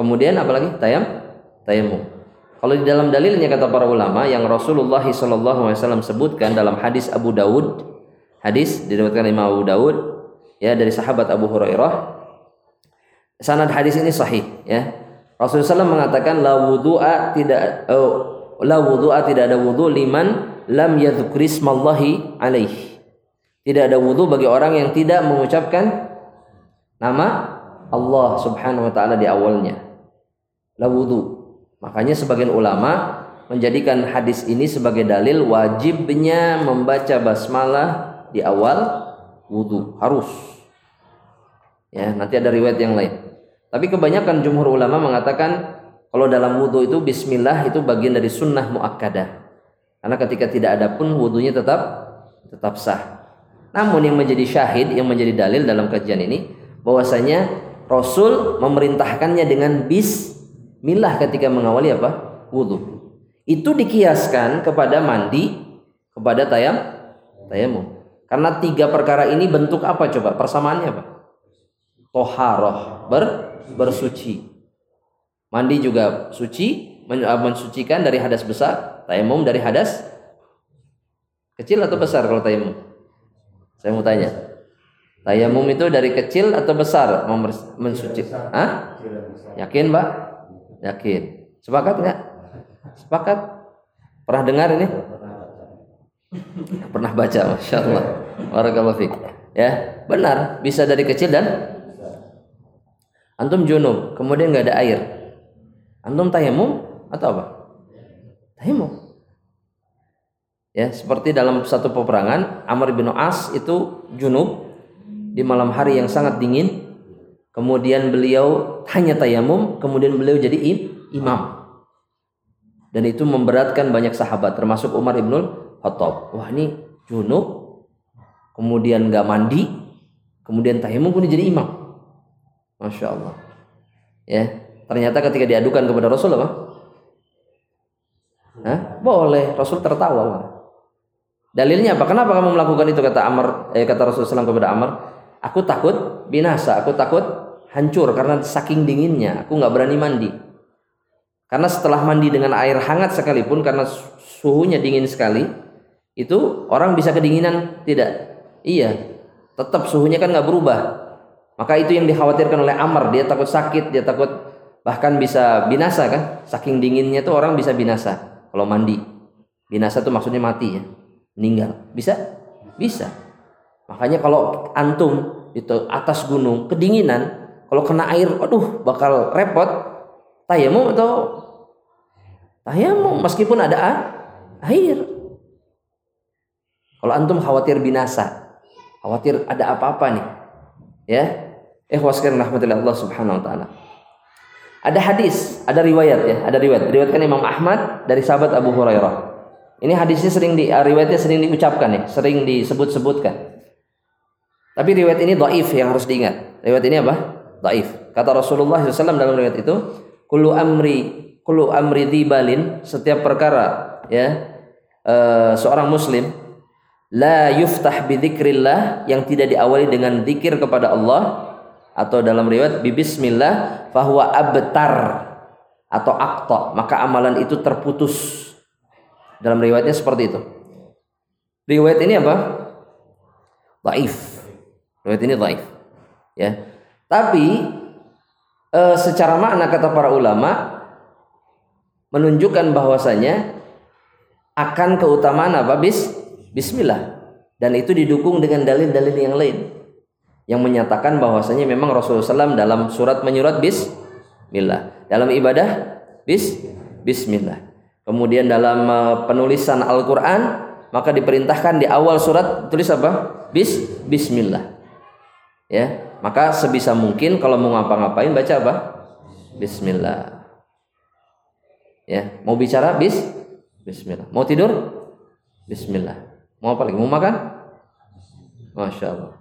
Kemudian apalagi tayam tayamum. Kalau di dalam dalilnya kata para ulama yang Rasulullah SAW sebutkan dalam hadis Abu Dawud, hadis diriwayatkan Imam Abu Dawud ya dari sahabat Abu Hurairah. Sanad hadis ini sahih ya. Rasulullah SAW mengatakan la wudu'a tidak oh, la wudu'a tidak ada wudu liman lam yadhkurismallahi alaih. Tidak ada wudu bagi orang yang tidak mengucapkan nama Allah Subhanahu wa taala di awalnya. La wudu. Makanya sebagian ulama menjadikan hadis ini sebagai dalil wajibnya membaca basmalah di awal wudu harus. Ya, nanti ada riwayat yang lain. Tapi kebanyakan jumhur ulama mengatakan kalau dalam wudu itu bismillah itu bagian dari sunnah muakkadah. Karena ketika tidak ada pun wudunya tetap tetap sah. Namun yang menjadi syahid, yang menjadi dalil dalam kajian ini bahwasanya Rasul memerintahkannya dengan bismillah ketika mengawali apa? Wudhu. Itu dikiaskan kepada mandi, kepada tayam, tayamum. Karena tiga perkara ini bentuk apa coba? Persamaannya apa? Toharoh, ber, bersuci. Mandi juga suci, mensucikan dari hadas besar, tayamum dari hadas kecil atau besar kalau tayamum? Saya mau tanya. Tayamum itu dari kecil atau besar mensuci? Hah? Yakin, Mbak? Yakin. Sepakat nggak? Sepakat? Pernah dengar ini? Pernah baca, masya Allah. Barakallahu. Ya, benar. Bisa dari kecil dan antum junub, kemudian nggak ada air. Antum tayamum atau apa? Tayamum. Ya, seperti dalam satu peperangan Amr bin As itu junub di malam hari yang sangat dingin kemudian beliau hanya tayamum kemudian beliau jadi imam dan itu memberatkan banyak sahabat termasuk Umar ibnul Khattab. Wah ini junub kemudian nggak mandi kemudian tayamum pun jadi imam. Masya Allah ya ternyata ketika diadukan kepada Rasul apa? Hah? boleh Rasul tertawa dalilnya apa? Kenapa kamu melakukan itu? Kata Amr eh, kata Rasulullah SAW kepada Amr Aku takut binasa, aku takut hancur karena saking dinginnya. Aku nggak berani mandi. Karena setelah mandi dengan air hangat sekalipun karena suhunya dingin sekali, itu orang bisa kedinginan tidak? Iya, tetap suhunya kan nggak berubah. Maka itu yang dikhawatirkan oleh Amr. Dia takut sakit, dia takut bahkan bisa binasa kan? Saking dinginnya tuh orang bisa binasa kalau mandi. Binasa tuh maksudnya mati ya, meninggal. Bisa? Bisa. Makanya kalau antum itu atas gunung kedinginan, kalau kena air, aduh bakal repot. Tayamum atau tayamum meskipun ada air. Kalau antum khawatir binasa, khawatir ada apa-apa nih, ya. Eh waskan rahmatillah Allah subhanahu wa taala. Ada hadis, ada riwayat ya, ada riwayat. Diriwayatkan Imam Ahmad dari sahabat Abu Hurairah. Ini hadisnya sering di riwayatnya sering diucapkan ya, sering disebut-sebutkan. Tapi riwayat ini dhaif yang harus diingat. Riwayat ini apa? Dhaif. Kata Rasulullah SAW dalam riwayat itu, kullu amri kullu amri dibalin setiap perkara ya e, seorang muslim la yuftah bidzikrillah yang tidak diawali dengan zikir kepada Allah atau dalam riwayat bismillah fahuwa abtar atau akta maka amalan itu terputus. Dalam riwayatnya seperti itu. Riwayat ini apa? Dhaif. Riwayat ini dhaif. ya. Tapi e, secara makna kata para ulama menunjukkan bahwasanya akan keutamaan apa? Bis bismillah. Dan itu didukung dengan dalil-dalil yang lain. Yang menyatakan bahwasanya memang Rasulullah SAW dalam surat menyurat bismillah. Dalam ibadah bis bismillah. Kemudian dalam uh, penulisan Al-Qur'an maka diperintahkan di awal surat tulis apa? Bis bismillah. Ya maka sebisa mungkin kalau mau ngapa-ngapain baca apa? Bismillah. Ya mau bicara bis bismillah. Mau tidur? Bismillah mau apa lagi? Mau makan? Masya Allah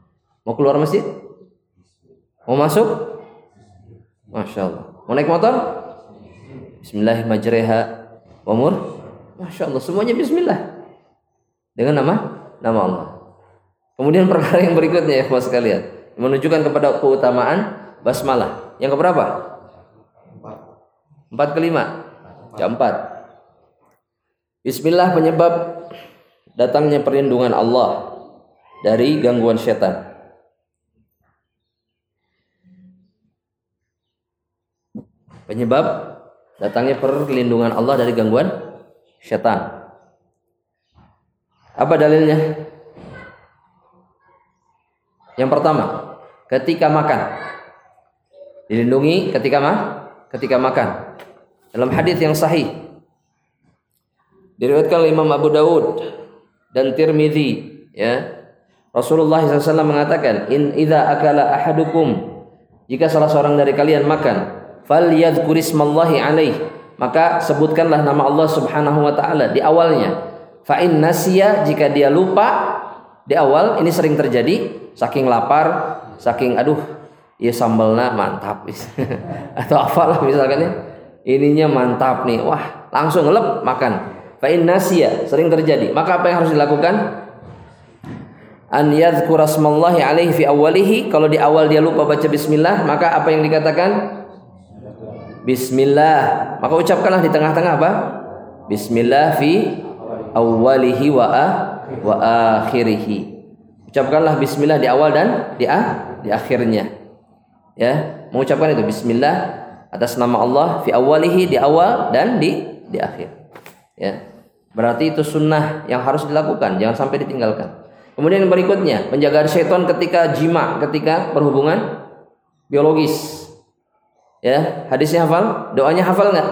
mau keluar masjid? Mau masuk? Masya Allah mau naik motor? Bismillahirrahmanirrahim umur? Masya Allah semuanya Bismillah. Dengan nama? Nama Allah. Kemudian perkara yang berikutnya ya sekalian. Menunjukkan kepada keutamaan basmalah. Yang keberapa? Empat. Kelima Keempat, Bismillah penyebab datangnya perlindungan Allah dari gangguan setan. Penyebab datangnya perlindungan Allah dari gangguan setan. Apa dalilnya? Yang pertama, ketika makan. Dilindungi ketika ma ketika makan. Dalam hadis yang sahih diriwayatkan oleh Imam Abu Dawud dan Tirmizi ya. Rasulullah SAW mengatakan in idza akala ahadukum jika salah seorang dari kalian makan falyadhkurismallahi alaih. Maka sebutkanlah nama Allah Subhanahu wa taala di awalnya. Fa in nasiya jika dia lupa di awal ini sering terjadi saking lapar saking aduh ya sambalnya mantap atau apalah misalkan ya. Ininya mantap nih wah langsung ngelep makan fa'in nasia sering terjadi. Maka apa yang harus dilakukan? An yadhkura smallahi alaihi fi awalihi kalau di awal dia lupa baca bismillah maka apa yang dikatakan? Bismillah. Maka ucapkanlah di tengah-tengah apa? Bismillah fi awalihi wa a, wa akhirihi. Ucapkanlah bismillah di awal dan di a, di akhirnya. Ya mengucapkan itu bismillah atas nama Allah fi awalihi di awal dan di di akhir. Ya. Berarti itu sunnah yang harus dilakukan, jangan sampai ditinggalkan. Kemudian yang berikutnya, penjagaan syaitan ketika jima, ketika berhubungan biologis. Ya, hadisnya hafal, doanya hafal nggak?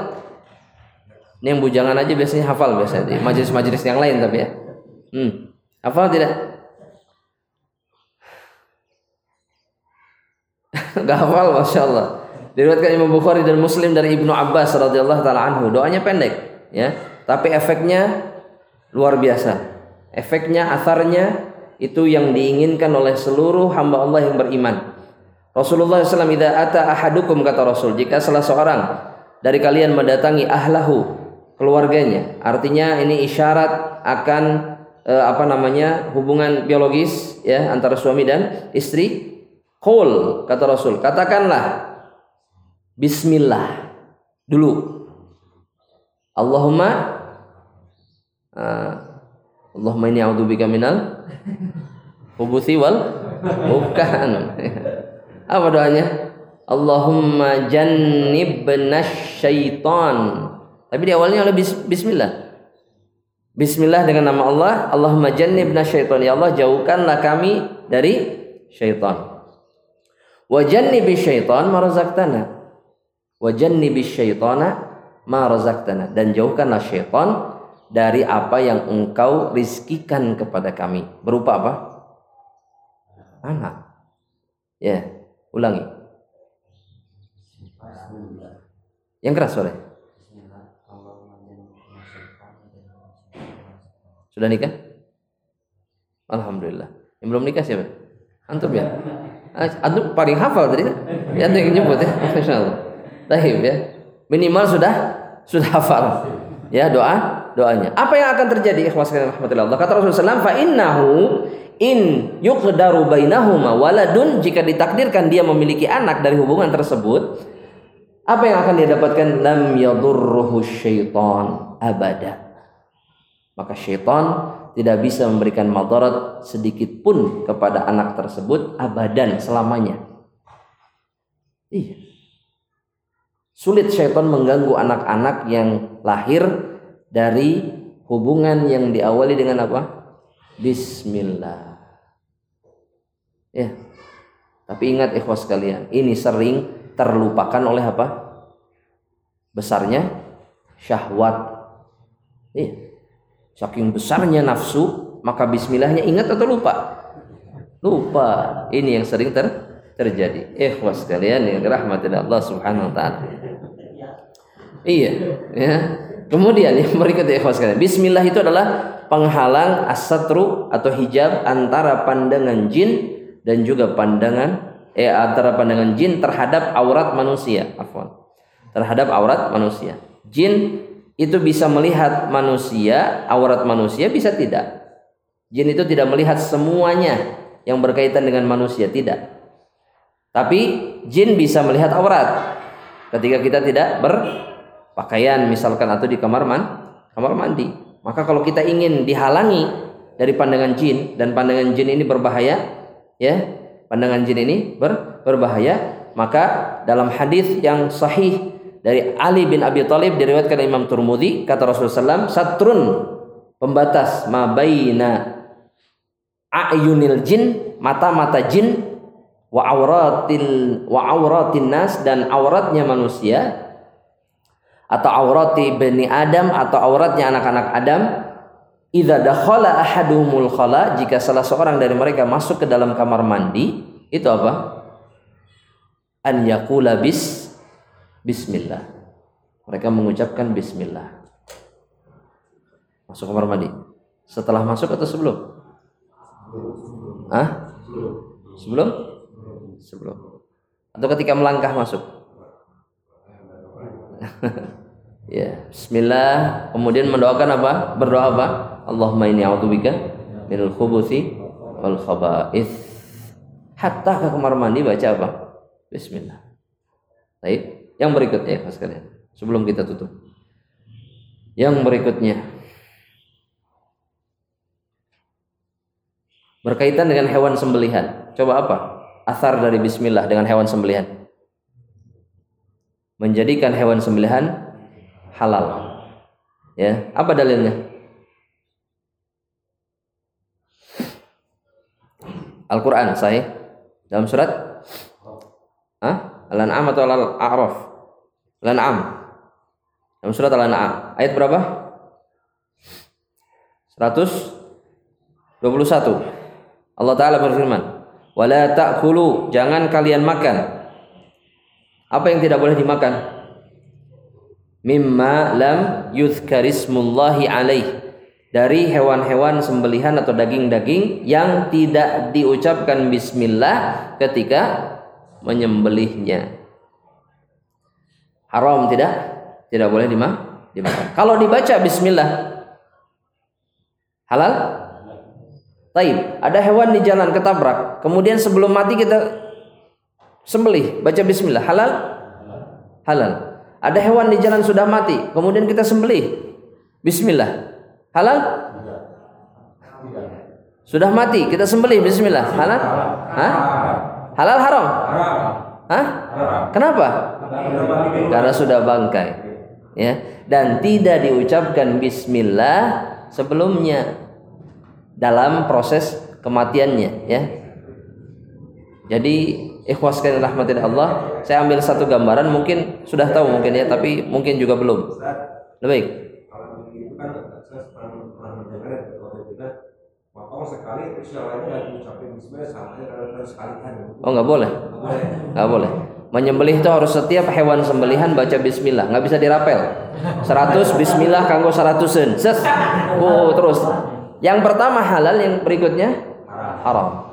Ini yang bujangan aja biasanya hafal biasanya di majelis-majelis yang lain tapi ya. Hmm. Hafal tidak? Gak hafal, masya Allah. Diriwayatkan Imam Bukhari dan Muslim dari Ibnu Abbas radhiyallahu taala anhu. Doanya pendek, ya. Tapi efeknya luar biasa. Efeknya, asarnya itu yang diinginkan oleh seluruh hamba Allah yang beriman. Rasulullah SAW idza ata ahadukum kata Rasul, jika salah seorang dari kalian mendatangi ahlahu keluarganya, artinya ini isyarat akan eh, apa namanya hubungan biologis ya antara suami dan istri. Qul kata Rasul, katakanlah Bismillah dulu. Allahumma uh, Allahumma inni a'udzubika minal hubuthi wal bukan. Apa doanya? Allahumma jannibna syaitan. Tapi di awalnya oleh bismillah. Bismillah dengan nama Allah, Allahumma jannibna syaitan. Ya Allah, jauhkanlah kami dari syaitan. Wa jannibi syaitan marazaqtana wajannibis syaitana ma razaqtana dan jauhkanlah syaitan dari apa yang engkau rizkikan kepada kami. Berupa apa? Anak. Ya ulangi. Yang keras sore. Sudah nikah? Alhamdulillah. Yang belum nikah siapa? Antum ya? Antum paling hafal tadi ya antum yang nyebut ya. Allah. Tahib ya. Minimal sudah sudah hafal. Ya doa doanya. Apa yang akan terjadi ikhwas rahmatullah Allah? Kata Rasulullah SAW, fa innahu in yuqdaru bainahuma waladun jika ditakdirkan dia memiliki anak dari hubungan tersebut apa yang akan dia dapatkan lam yadurruhu syaitan abada maka syaitan tidak bisa memberikan madarat sedikit pun kepada anak tersebut abadan selamanya Iya. Sulit syaitan mengganggu anak-anak yang lahir dari hubungan yang diawali dengan apa? Bismillah. Ya. Tapi ingat ikhwas kalian, ini sering terlupakan oleh apa? Besarnya syahwat. Iya. Saking besarnya nafsu, maka bismillahnya ingat atau lupa? Lupa. Ini yang sering ter terjadi. Ikhwas kalian yang dirahmati Allah Subhanahu wa taala. Iya, ya. Kemudian yang berikutnya ikhwas kalian. Bismillah itu adalah penghalang asatru atau hijab antara pandangan jin dan juga pandangan eh antara pandangan jin terhadap aurat manusia. Afwan. Terhadap aurat manusia. Jin itu bisa melihat manusia, aurat manusia bisa tidak. Jin itu tidak melihat semuanya yang berkaitan dengan manusia, tidak. Tapi jin bisa melihat aurat ketika kita tidak berpakaian misalkan atau di kamar man, kamar mandi. Maka kalau kita ingin dihalangi dari pandangan jin dan pandangan jin ini berbahaya, ya pandangan jin ini ber, berbahaya maka dalam hadis yang sahih dari Ali bin Abi Thalib diriwayatkan Imam Turmudi kata Rasulullah SAW satrun pembatas mabaina ayunil jin mata-mata jin wa auratil wa auratin nas dan auratnya manusia atau aurati bani Adam atau auratnya anak-anak Adam Idza dakhala ahadumul khala jika salah seorang dari mereka masuk ke dalam kamar mandi itu apa? An yaqula bis bismillah. Mereka mengucapkan bismillah. Masuk kamar mandi. Setelah masuk atau sebelum? Hah? Sebelum? Sebelum. Atau ketika melangkah masuk? ya, bismillah, kemudian mendoakan apa? Berdoa apa? Allahumma inni a'udzubika minal khubuthi wal khaba'ith. Hatta ke kamar mandi baca apa? Bismillah. Baik, yang berikutnya ya sekalian. Sebelum kita tutup. Yang berikutnya berkaitan dengan hewan sembelihan. Coba apa? Asar dari bismillah dengan hewan sembelihan. Menjadikan hewan sembelihan halal. Ya, apa dalilnya? Al-Quran sahih dalam surat Hah? Al-An'am atau Al-A'raf? Al-An'am. Dalam surat Al-An'am. Ayat berapa? 121. Allah Ta'ala berfirman. Wala ta'kulu. Jangan kalian makan. Apa yang tidak boleh dimakan? Mimma lam yuzkarismullahi alaih dari hewan-hewan sembelihan atau daging-daging yang tidak diucapkan bismillah ketika menyembelihnya. Haram tidak? Tidak boleh dimakan. Kalau dibaca bismillah halal? Taib. Ada hewan di jalan ketabrak, kemudian sebelum mati kita sembelih, baca bismillah. Halal? Halal. Ada hewan di jalan sudah mati, kemudian kita sembelih. Bismillah. Halal? Sudah mati, kita sembelih bismillah. Halal? Hah? Halal haram? Hah? Kenapa? Karena sudah bangkai. Ya, dan tidak diucapkan bismillah sebelumnya dalam proses kematiannya, ya. Jadi ikhwas kalian rahmatin Allah, saya ambil satu gambaran mungkin sudah tahu mungkin ya, tapi mungkin juga belum. Lebih. Oh nggak boleh. Nggak boleh. Menyembelih itu harus setiap hewan sembelihan baca bismillah, nggak bisa dirapel. 100 bismillah kanggo 100 Ses. Oh, terus. Yang pertama halal, yang berikutnya haram.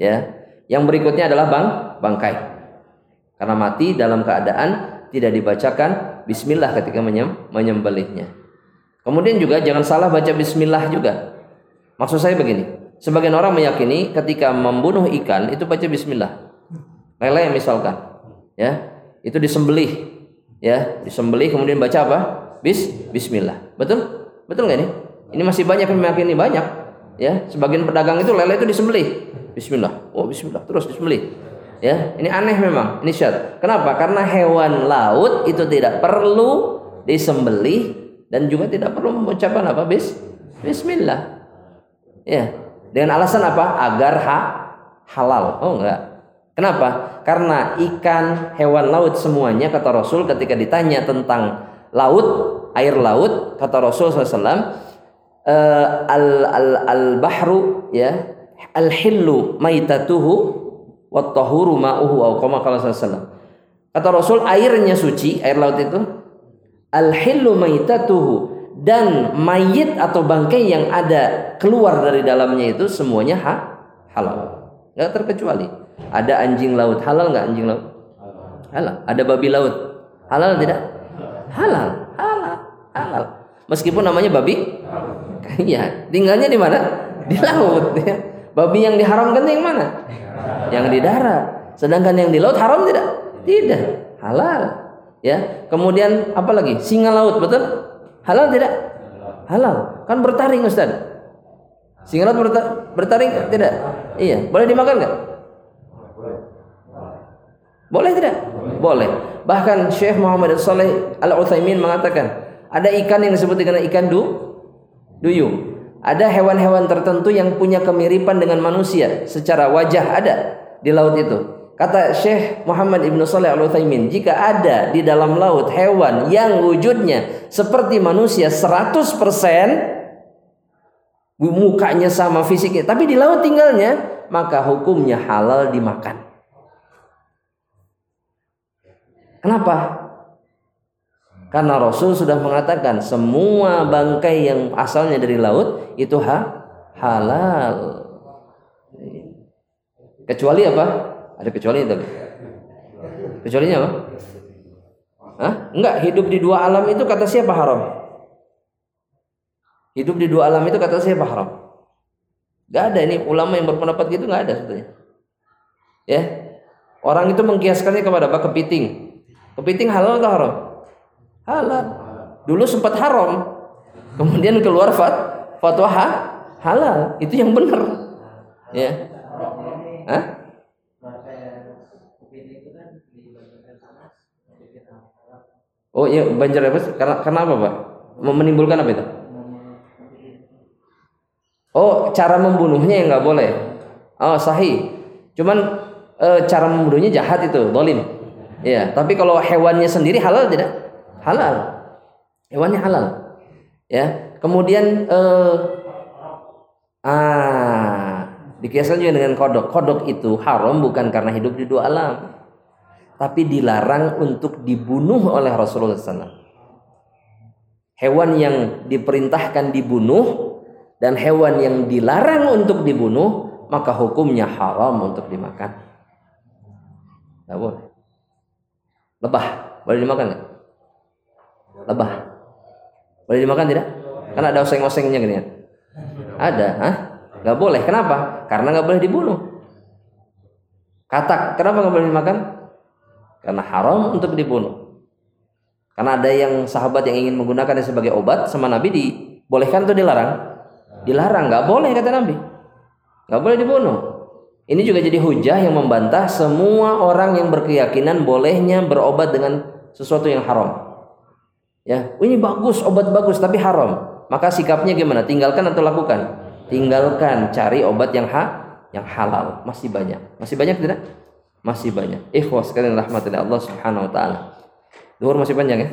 Ya. Yang berikutnya adalah bang bangkai. Karena mati dalam keadaan tidak dibacakan bismillah ketika menyembelihnya. Kemudian juga jangan salah baca bismillah juga. Maksud saya begini, Sebagian orang meyakini ketika membunuh ikan itu baca bismillah. Lele misalkan, ya, itu disembelih, ya, disembelih kemudian baca apa? Bis, bismillah. Betul? Betul nggak ini? Ini masih banyak yang meyakini banyak, ya. Sebagian pedagang itu lele itu disembelih. Bismillah. Oh, bismillah. Terus disembelih. Ya, ini aneh memang. Ini syad. Kenapa? Karena hewan laut itu tidak perlu disembelih dan juga tidak perlu mengucapkan apa? Bis Bismillah. Ya, dengan alasan apa? Agar ha halal. Oh enggak. Kenapa? Karena ikan, hewan laut semuanya kata Rasul ketika ditanya tentang laut, air laut, kata Rasul SAW, uh, eh, al al al bahru ya al hillu maitatuhu wat tahuru ma'uhu au kama qala sallallahu Kata Rasul airnya suci, air laut itu al hillu maitatuhu dan mayit atau bangkai yang ada keluar dari dalamnya itu semuanya ha, halal. Enggak terkecuali. Ada anjing laut halal enggak anjing laut? Halal. Ada babi laut halal tidak? Halal. Halal. Halal. Meskipun namanya babi Iya, tinggalnya di mana? Di laut ya. Babi yang diharamkan yang mana? yang di darat. Sedangkan yang di laut haram tidak? Tidak, halal. Ya. Kemudian apa lagi? Singa laut, betul? Halal tidak? Halal. Kan bertaring, Ustaz. Singa laut bertaring tidak? Iya. Boleh dimakan nggak? Boleh tidak? Boleh. Bahkan Syekh Muhammad Saleh Al Utsaimin mengatakan ada ikan yang disebut dengan ikan du duyung. Ada hewan-hewan tertentu yang punya kemiripan dengan manusia secara wajah ada di laut itu. Kata Syekh Muhammad Ibn Saleh Al Utsaimin, jika ada di dalam laut hewan yang wujudnya seperti manusia 100% mukanya sama fisiknya, tapi di laut tinggalnya, maka hukumnya halal dimakan. Kenapa? Karena Rasul sudah mengatakan semua bangkai yang asalnya dari laut itu ha halal. Kecuali apa? Ada kecuali itu. Kecualinya apa? Hah? Enggak, hidup di dua alam itu kata siapa haram? Hidup di dua alam itu kata siapa haram? Gak ada ini ulama yang berpendapat gitu nggak ada sebetulnya. Ya, orang itu mengkiaskannya kepada apa? Kepiting. Kepiting halal atau haram? Halal. Dulu sempat haram. Kemudian keluar fat, fatwa ha, halal. Itu yang benar. Ya. Hah? Oh iya banjir apa? Karena karena apa pak? Menimbulkan apa itu? Oh cara membunuhnya yang nggak boleh. Oh sahih. Cuman e, cara membunuhnya jahat itu, dolim. Ya. Tapi kalau hewannya sendiri halal tidak? Halal. Hewannya halal. Ya. Kemudian eh ah dikiaskan juga dengan kodok. Kodok itu haram bukan karena hidup di dua alam. Tapi dilarang untuk dibunuh oleh Rasulullah SAW. Hewan yang diperintahkan dibunuh dan hewan yang dilarang untuk dibunuh maka hukumnya haram untuk dimakan. Tidak boleh. Lebah boleh dimakan nggak? Lebah. Boleh dimakan tidak? Karena ada oseng-osengnya gini ya. Ada, ah? Gak boleh. Kenapa? Karena gak boleh dibunuh. Katak, kenapa gak boleh dimakan? Karena haram untuk dibunuh. Karena ada yang sahabat yang ingin menggunakannya sebagai obat sama Nabi dibolehkan atau dilarang? Dilarang, gak boleh kata Nabi. Gak boleh dibunuh. Ini juga jadi hujah yang membantah semua orang yang berkeyakinan bolehnya berobat dengan sesuatu yang haram. Ya, ini bagus, obat bagus tapi haram. Maka sikapnya gimana? Tinggalkan atau lakukan? Tinggalkan, cari obat yang ha yang halal. Masih banyak. Masih banyak tidak? Masih banyak. Ikhwas sekalian rahmatillah Allah Subhanahu wa taala. Duhur masih panjang ya?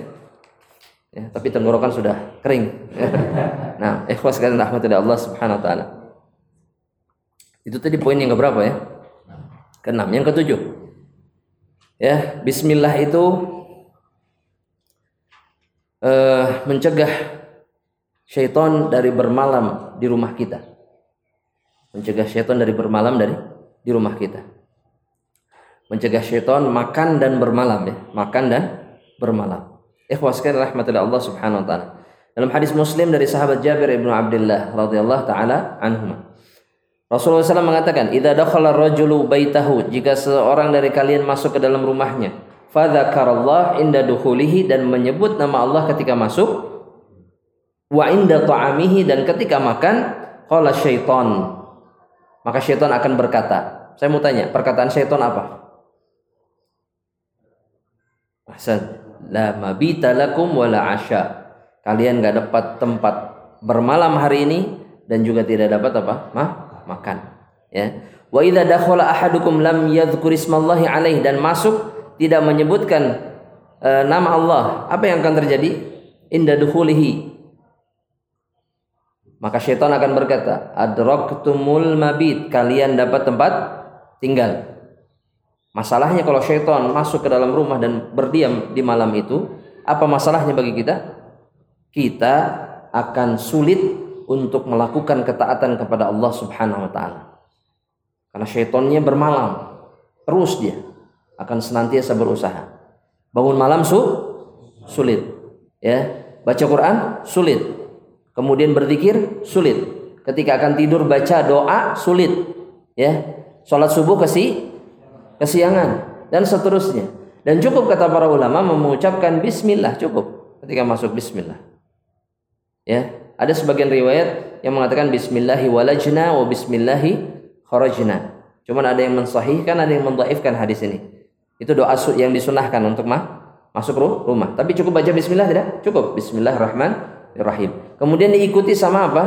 Ya, tapi tenggorokan sudah kering. nah, ikhwas sekalian rahmatillah Allah Subhanahu wa taala. Itu tadi poin yang keberapa ya? Keenam, yang ketujuh. Ya, bismillah itu uh, mencegah syaitan dari bermalam di rumah kita. Mencegah syaitan dari bermalam dari di rumah kita. Mencegah syaitan makan dan bermalam ya, makan dan bermalam. Ikhwas sekalian rahmatullah Allah Subhanahu wa taala. Dalam hadis Muslim dari sahabat Jabir ibnu Abdullah radhiyallahu taala anhuma. Rasulullah SAW mengatakan, "Idza dakhala rajulu baitahu," jika seorang dari kalian masuk ke dalam rumahnya, fadzakarallah inda dukhulihi dan menyebut nama Allah ketika masuk wa inda ta'amihi dan ketika makan qala syaitan maka syaitan akan berkata saya mau tanya perkataan syaitan apa Ahsan. La mabita lakum wala asya. Kalian nggak dapat tempat bermalam hari ini dan juga tidak dapat apa? Mah, makan. Ya. Wa idza dakhala ahadukum lam yadhkur ismallahi alaih dan masuk tidak menyebutkan uh, nama Allah, apa yang akan terjadi? Inda dukhulihi. Maka syaitan akan berkata, adraktumul mabit, kalian dapat tempat tinggal. Masalahnya kalau syaitan masuk ke dalam rumah dan berdiam di malam itu, apa masalahnya bagi kita? Kita akan sulit untuk melakukan ketaatan kepada Allah Subhanahu wa taala. Karena syaitannya bermalam, terus dia akan senantiasa berusaha. Bangun malam su sulit. Ya, baca Quran sulit. Kemudian berzikir sulit. Ketika akan tidur baca doa sulit. Ya. Salat subuh kesi kesiangan dan seterusnya. Dan cukup kata para ulama mengucapkan bismillah cukup ketika masuk bismillah. Ya, ada sebagian riwayat yang mengatakan bismillahi walajna wa bismillahi kharajna. Cuman ada yang mensahihkan, ada yang mendhaifkan hadis ini. Itu doa yang disunahkan untuk mah masuk rumah. Tapi cukup baca bismillah tidak? Cukup. Bismillahirrahmanirrahim. Kemudian diikuti sama apa?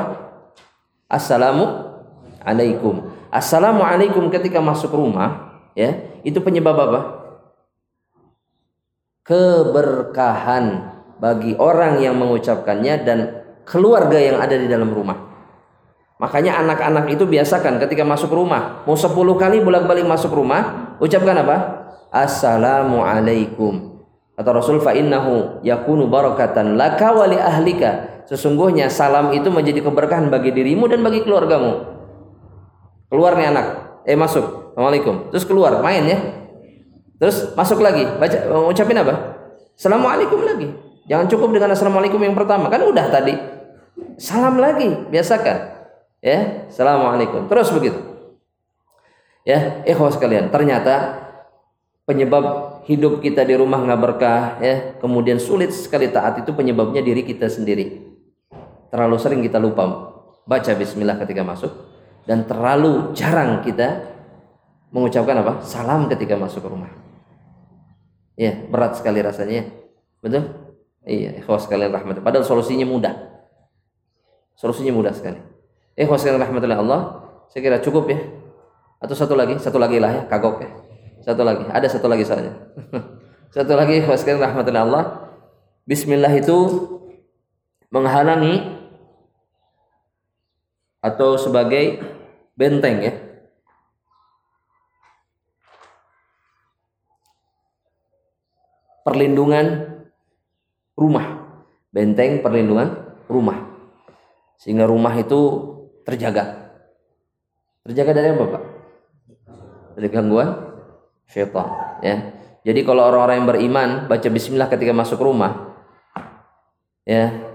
Assalamu alaikum. Assalamualaikum ketika masuk rumah, ya, itu penyebab apa? Keberkahan bagi orang yang mengucapkannya dan keluarga yang ada di dalam rumah. Makanya anak-anak itu biasakan ketika masuk rumah, mau 10 kali bolak-balik masuk rumah, ucapkan apa? Assalamualaikum. Kata Rasul fa innahu yakunu barakatan laka wa li ahlika. Sesungguhnya salam itu menjadi keberkahan bagi dirimu dan bagi keluargamu. Keluar nih anak. Eh masuk. Assalamualaikum. Terus keluar main ya. Terus masuk lagi. Baca ucapin apa? Assalamualaikum lagi. Jangan cukup dengan assalamualaikum yang pertama. Kan udah tadi. Salam lagi, biasakan. Ya, assalamualaikum. Terus begitu. Ya, ikhwas sekalian. Ternyata penyebab hidup kita di rumah nggak berkah ya. Kemudian sulit sekali taat itu penyebabnya diri kita sendiri. Terlalu sering kita lupa baca bismillah ketika masuk dan terlalu jarang kita mengucapkan apa? Salam ketika masuk ke rumah. Ya berat sekali rasanya betul? Iya ikhwas sekalian rahmat padahal solusinya mudah. Solusinya mudah sekali. Ikhwas sekalian rahmatullah Allah saya kira cukup ya. Atau satu lagi? Satu lagi lah ya. Kagok ya satu lagi, ada satu lagi soalnya. satu lagi, waskir rahmatullah Allah. Bismillah itu menghalangi atau sebagai benteng ya. Perlindungan rumah. Benteng perlindungan rumah. Sehingga rumah itu terjaga. Terjaga dari apa, Pak? Dari gangguan syaitan ya jadi kalau orang-orang yang beriman baca bismillah ketika masuk rumah ya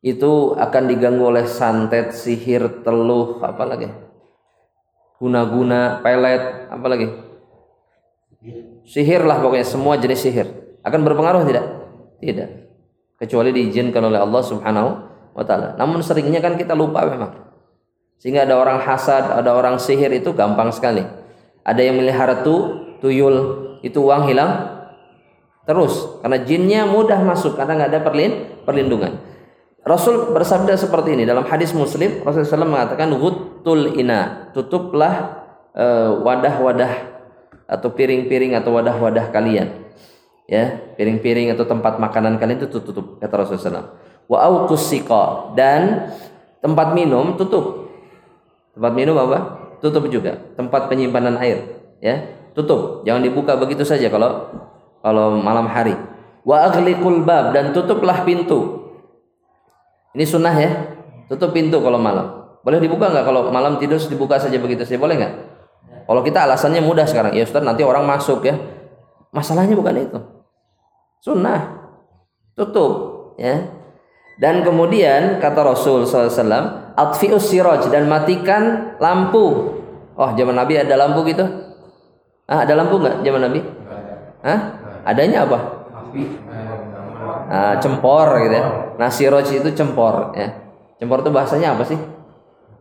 itu akan diganggu oleh santet, sihir, teluh, apa lagi? Guna-guna, pelet, apa lagi? Sihir lah pokoknya semua jenis sihir. Akan berpengaruh tidak? Tidak. Kecuali diizinkan oleh Allah Subhanahu wa taala. Namun seringnya kan kita lupa memang. Sehingga ada orang hasad, ada orang sihir itu gampang sekali. Ada yang melihara tu, tuyul, itu uang hilang terus. Karena jinnya mudah masuk karena nggak ada perlin, perlindungan. Rasul bersabda seperti ini dalam hadis Muslim Rasulullah SAW mengatakan ghutul ina tutuplah eh, wadah-wadah uh, atau piring-piring atau wadah-wadah kalian. Ya piring-piring atau tempat makanan kalian itu tutup kata Rasulullah SAW wa auqusika dan tempat minum tutup. Tempat minum apa tutup juga tempat penyimpanan air ya. Tutup jangan dibuka begitu saja kalau kalau malam hari. Wa aghliqul bab dan tutuplah pintu. Ini sunnah ya. Tutup pintu kalau malam. Boleh dibuka nggak kalau malam tidur dibuka saja begitu saja? Boleh nggak? Kalau kita alasannya mudah sekarang. Ya Ustaz nanti orang masuk ya. Masalahnya bukan itu. Sunnah. Tutup ya dan kemudian kata Rasul SAW atfius siraj dan matikan lampu. Oh, zaman Nabi ada lampu gitu? Ah, ada lampu nggak zaman Nabi? Hah? Adanya apa? Ah, cempor gitu ya. Nah, siraj itu cempor ya. Cempor itu bahasanya apa sih?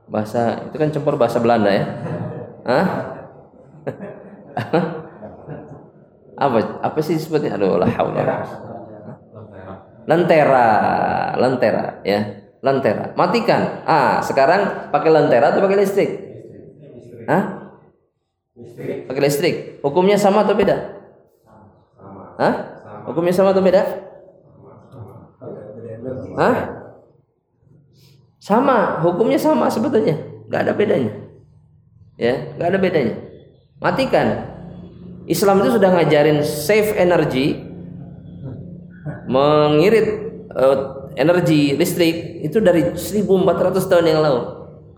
Bahasa itu kan cempor bahasa Belanda ya. Hah? Apa apa sih sebetulnya? Aduh, lah haula. Lentera, lentera ya. Lentera. Matikan. Ah, sekarang pakai lentera atau pakai listrik? Hah? Pakai listrik. Hukumnya sama atau beda? Hah? Hukumnya sama atau beda? Hah? Sama, hukumnya sama sebetulnya, nggak ada bedanya. Ya, nggak ada bedanya. Matikan. Islam itu sudah ngajarin save energy, mengirit uh, energi listrik itu dari 1400 tahun yang lalu.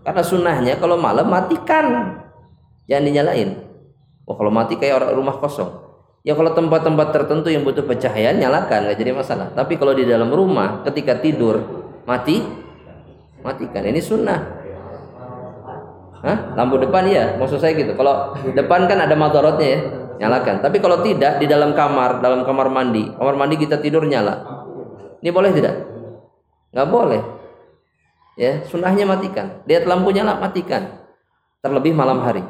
Karena sunnahnya kalau malam matikan, jangan dinyalain. Oh kalau mati kayak orang rumah kosong. Ya kalau tempat-tempat tertentu yang butuh pencahayaan nyalakan nggak jadi masalah. Tapi kalau di dalam rumah ketika tidur mati matikan. Ini sunnah. Hah? Lampu depan ya, maksud saya gitu. Kalau depan kan ada motorotnya ya, nyalakan. Tapi kalau tidak di dalam kamar, dalam kamar mandi, kamar mandi kita tidur nyala. Ini boleh tidak? Nggak boleh. Ya, sunnahnya matikan. Lihat lampu nyala, matikan. Terlebih malam hari.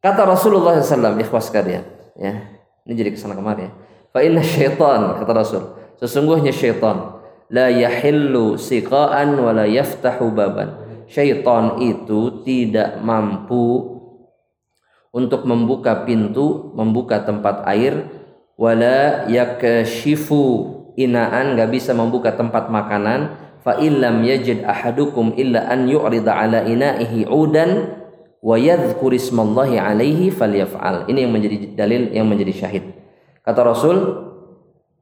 Kata Rasulullah SAW, ikhwas sekalian, ya. Ini jadi ke sana kemari ya. Fa inna syaitan, kata Rasul. Sesungguhnya syaitan la yahillu siqaan wa la yaftahu baban. Syaitan itu tidak mampu untuk membuka pintu, membuka tempat air, wala yakashifu inaan, nggak bisa membuka tempat makanan. Fa illam yajid ahadukum illa an yu'rida ala ina'ihi udan wa yadhkur ismallahi alaihi falyaf'al. Ini yang menjadi dalil yang menjadi syahid. Kata Rasul,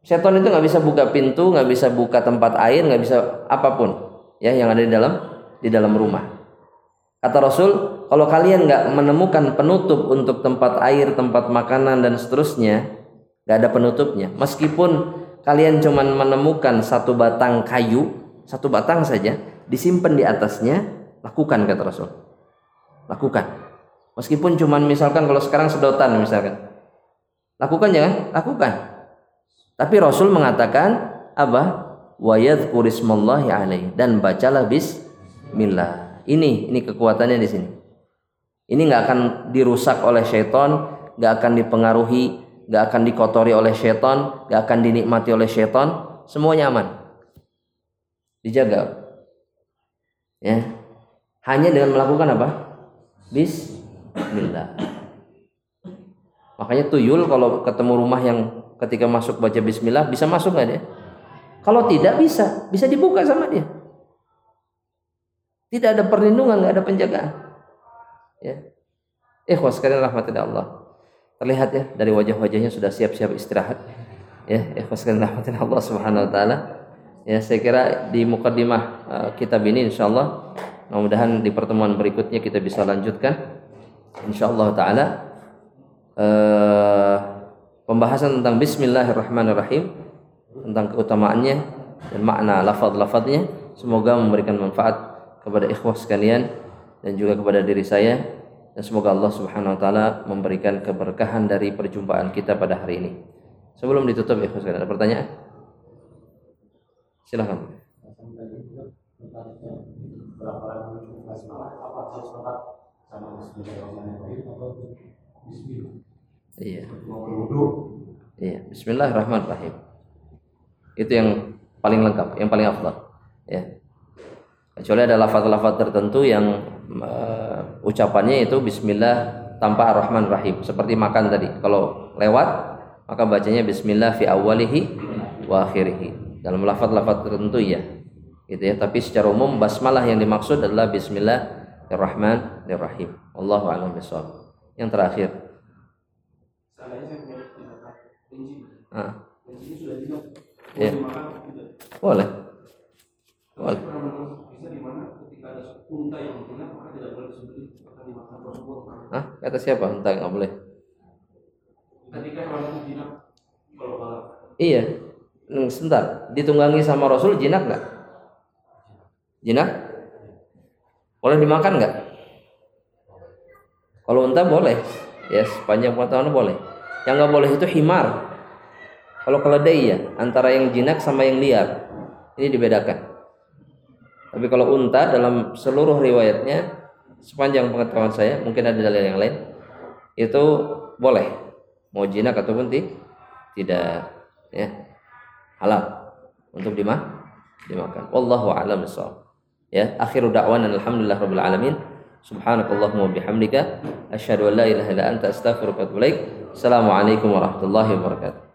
setan itu nggak bisa buka pintu, nggak bisa buka tempat air, nggak bisa apa pun ya yang ada di dalam di dalam rumah. Kata Rasul, kalau kalian nggak menemukan penutup untuk tempat air, tempat makanan dan seterusnya, nggak ada penutupnya. Meskipun kalian cuma menemukan satu batang kayu, satu batang saja, disimpan di atasnya, lakukan kata Rasul. Lakukan. Meskipun cuman misalkan kalau sekarang sedotan misalkan. Lakukan jangan lakukan. Tapi Rasul mengatakan apa? Wayad kurismallahi alaih dan bacalah bismillah ini ini kekuatannya di sini. Ini nggak akan dirusak oleh syaitan nggak akan dipengaruhi nggak akan dikotori oleh syaitan nggak akan dinikmati oleh syaitan. Semuanya aman. Dijaga. Ya. Hanya dengan melakukan apa? Bismillah. Makanya tuyul kalau ketemu rumah yang ketika masuk baca Bismillah bisa masuk nggak dia? Kalau tidak bisa, bisa dibuka sama dia. Tidak ada perlindungan, nggak ada penjagaan. Ya. Ikhwas sekalian Allah. Terlihat ya dari wajah-wajahnya sudah siap-siap istirahat. Ya, ikhwas sekalian Allah Subhanahu wa taala. Ya, saya kira di mukadimah uh, kitab ini insyaallah Mudah-mudahan di pertemuan berikutnya kita bisa lanjutkan. Insyaallah taala uh, pembahasan tentang bismillahirrahmanirrahim tentang keutamaannya dan makna lafaz-lafaznya semoga memberikan manfaat kepada ikhwah sekalian dan juga kepada diri saya dan semoga Allah Subhanahu wa taala memberikan keberkahan dari perjumpaan kita pada hari ini. Sebelum ditutup ikhwah sekalian, ada pertanyaan? Bismillah? Iya. Iya. Bismillahirrahmanirrahim. Itu yang paling lengkap, yang paling afdal. Ya. Kecuali ada lafaz-lafaz tertentu yang uh, ucapannya itu Bismillah tanpa Ar-Rahman Rahim. Seperti makan tadi. Kalau lewat maka bacanya Bismillah fi awalihi wa akhirihi. Dalam lafaz-lafaz tertentu ya gitu ya. Tapi secara umum basmalah yang dimaksud adalah bismillahirrahmanirrahim Allahu a'lam bishawab. Yang terakhir. Ah. ya. boleh boleh Ah, kata siapa? Entah nggak boleh. Iya. Sebentar, ditunggangi sama Rasul jinak nggak? Jinak? Boleh dimakan nggak? Kalau unta boleh, ya sepanjang pengetahuan boleh. Yang nggak boleh itu himar. Kalau keledai ya, antara yang jinak sama yang liar. Ini dibedakan. Tapi kalau unta dalam seluruh riwayatnya, sepanjang pengetahuan saya, mungkin ada dalil yang lain, itu boleh. mau jinak ataupun ti, tidak ya. Halal. Untuk dimah dimakan. Wallahu a'lam ya akhiru da'wana alhamdulillah rabbil alamin. Subhanakallahumma bihamdika asyhadu an la ilaha illa anta astaghfiruka wa atubu assalamualaikum warahmatullahi wabarakatuh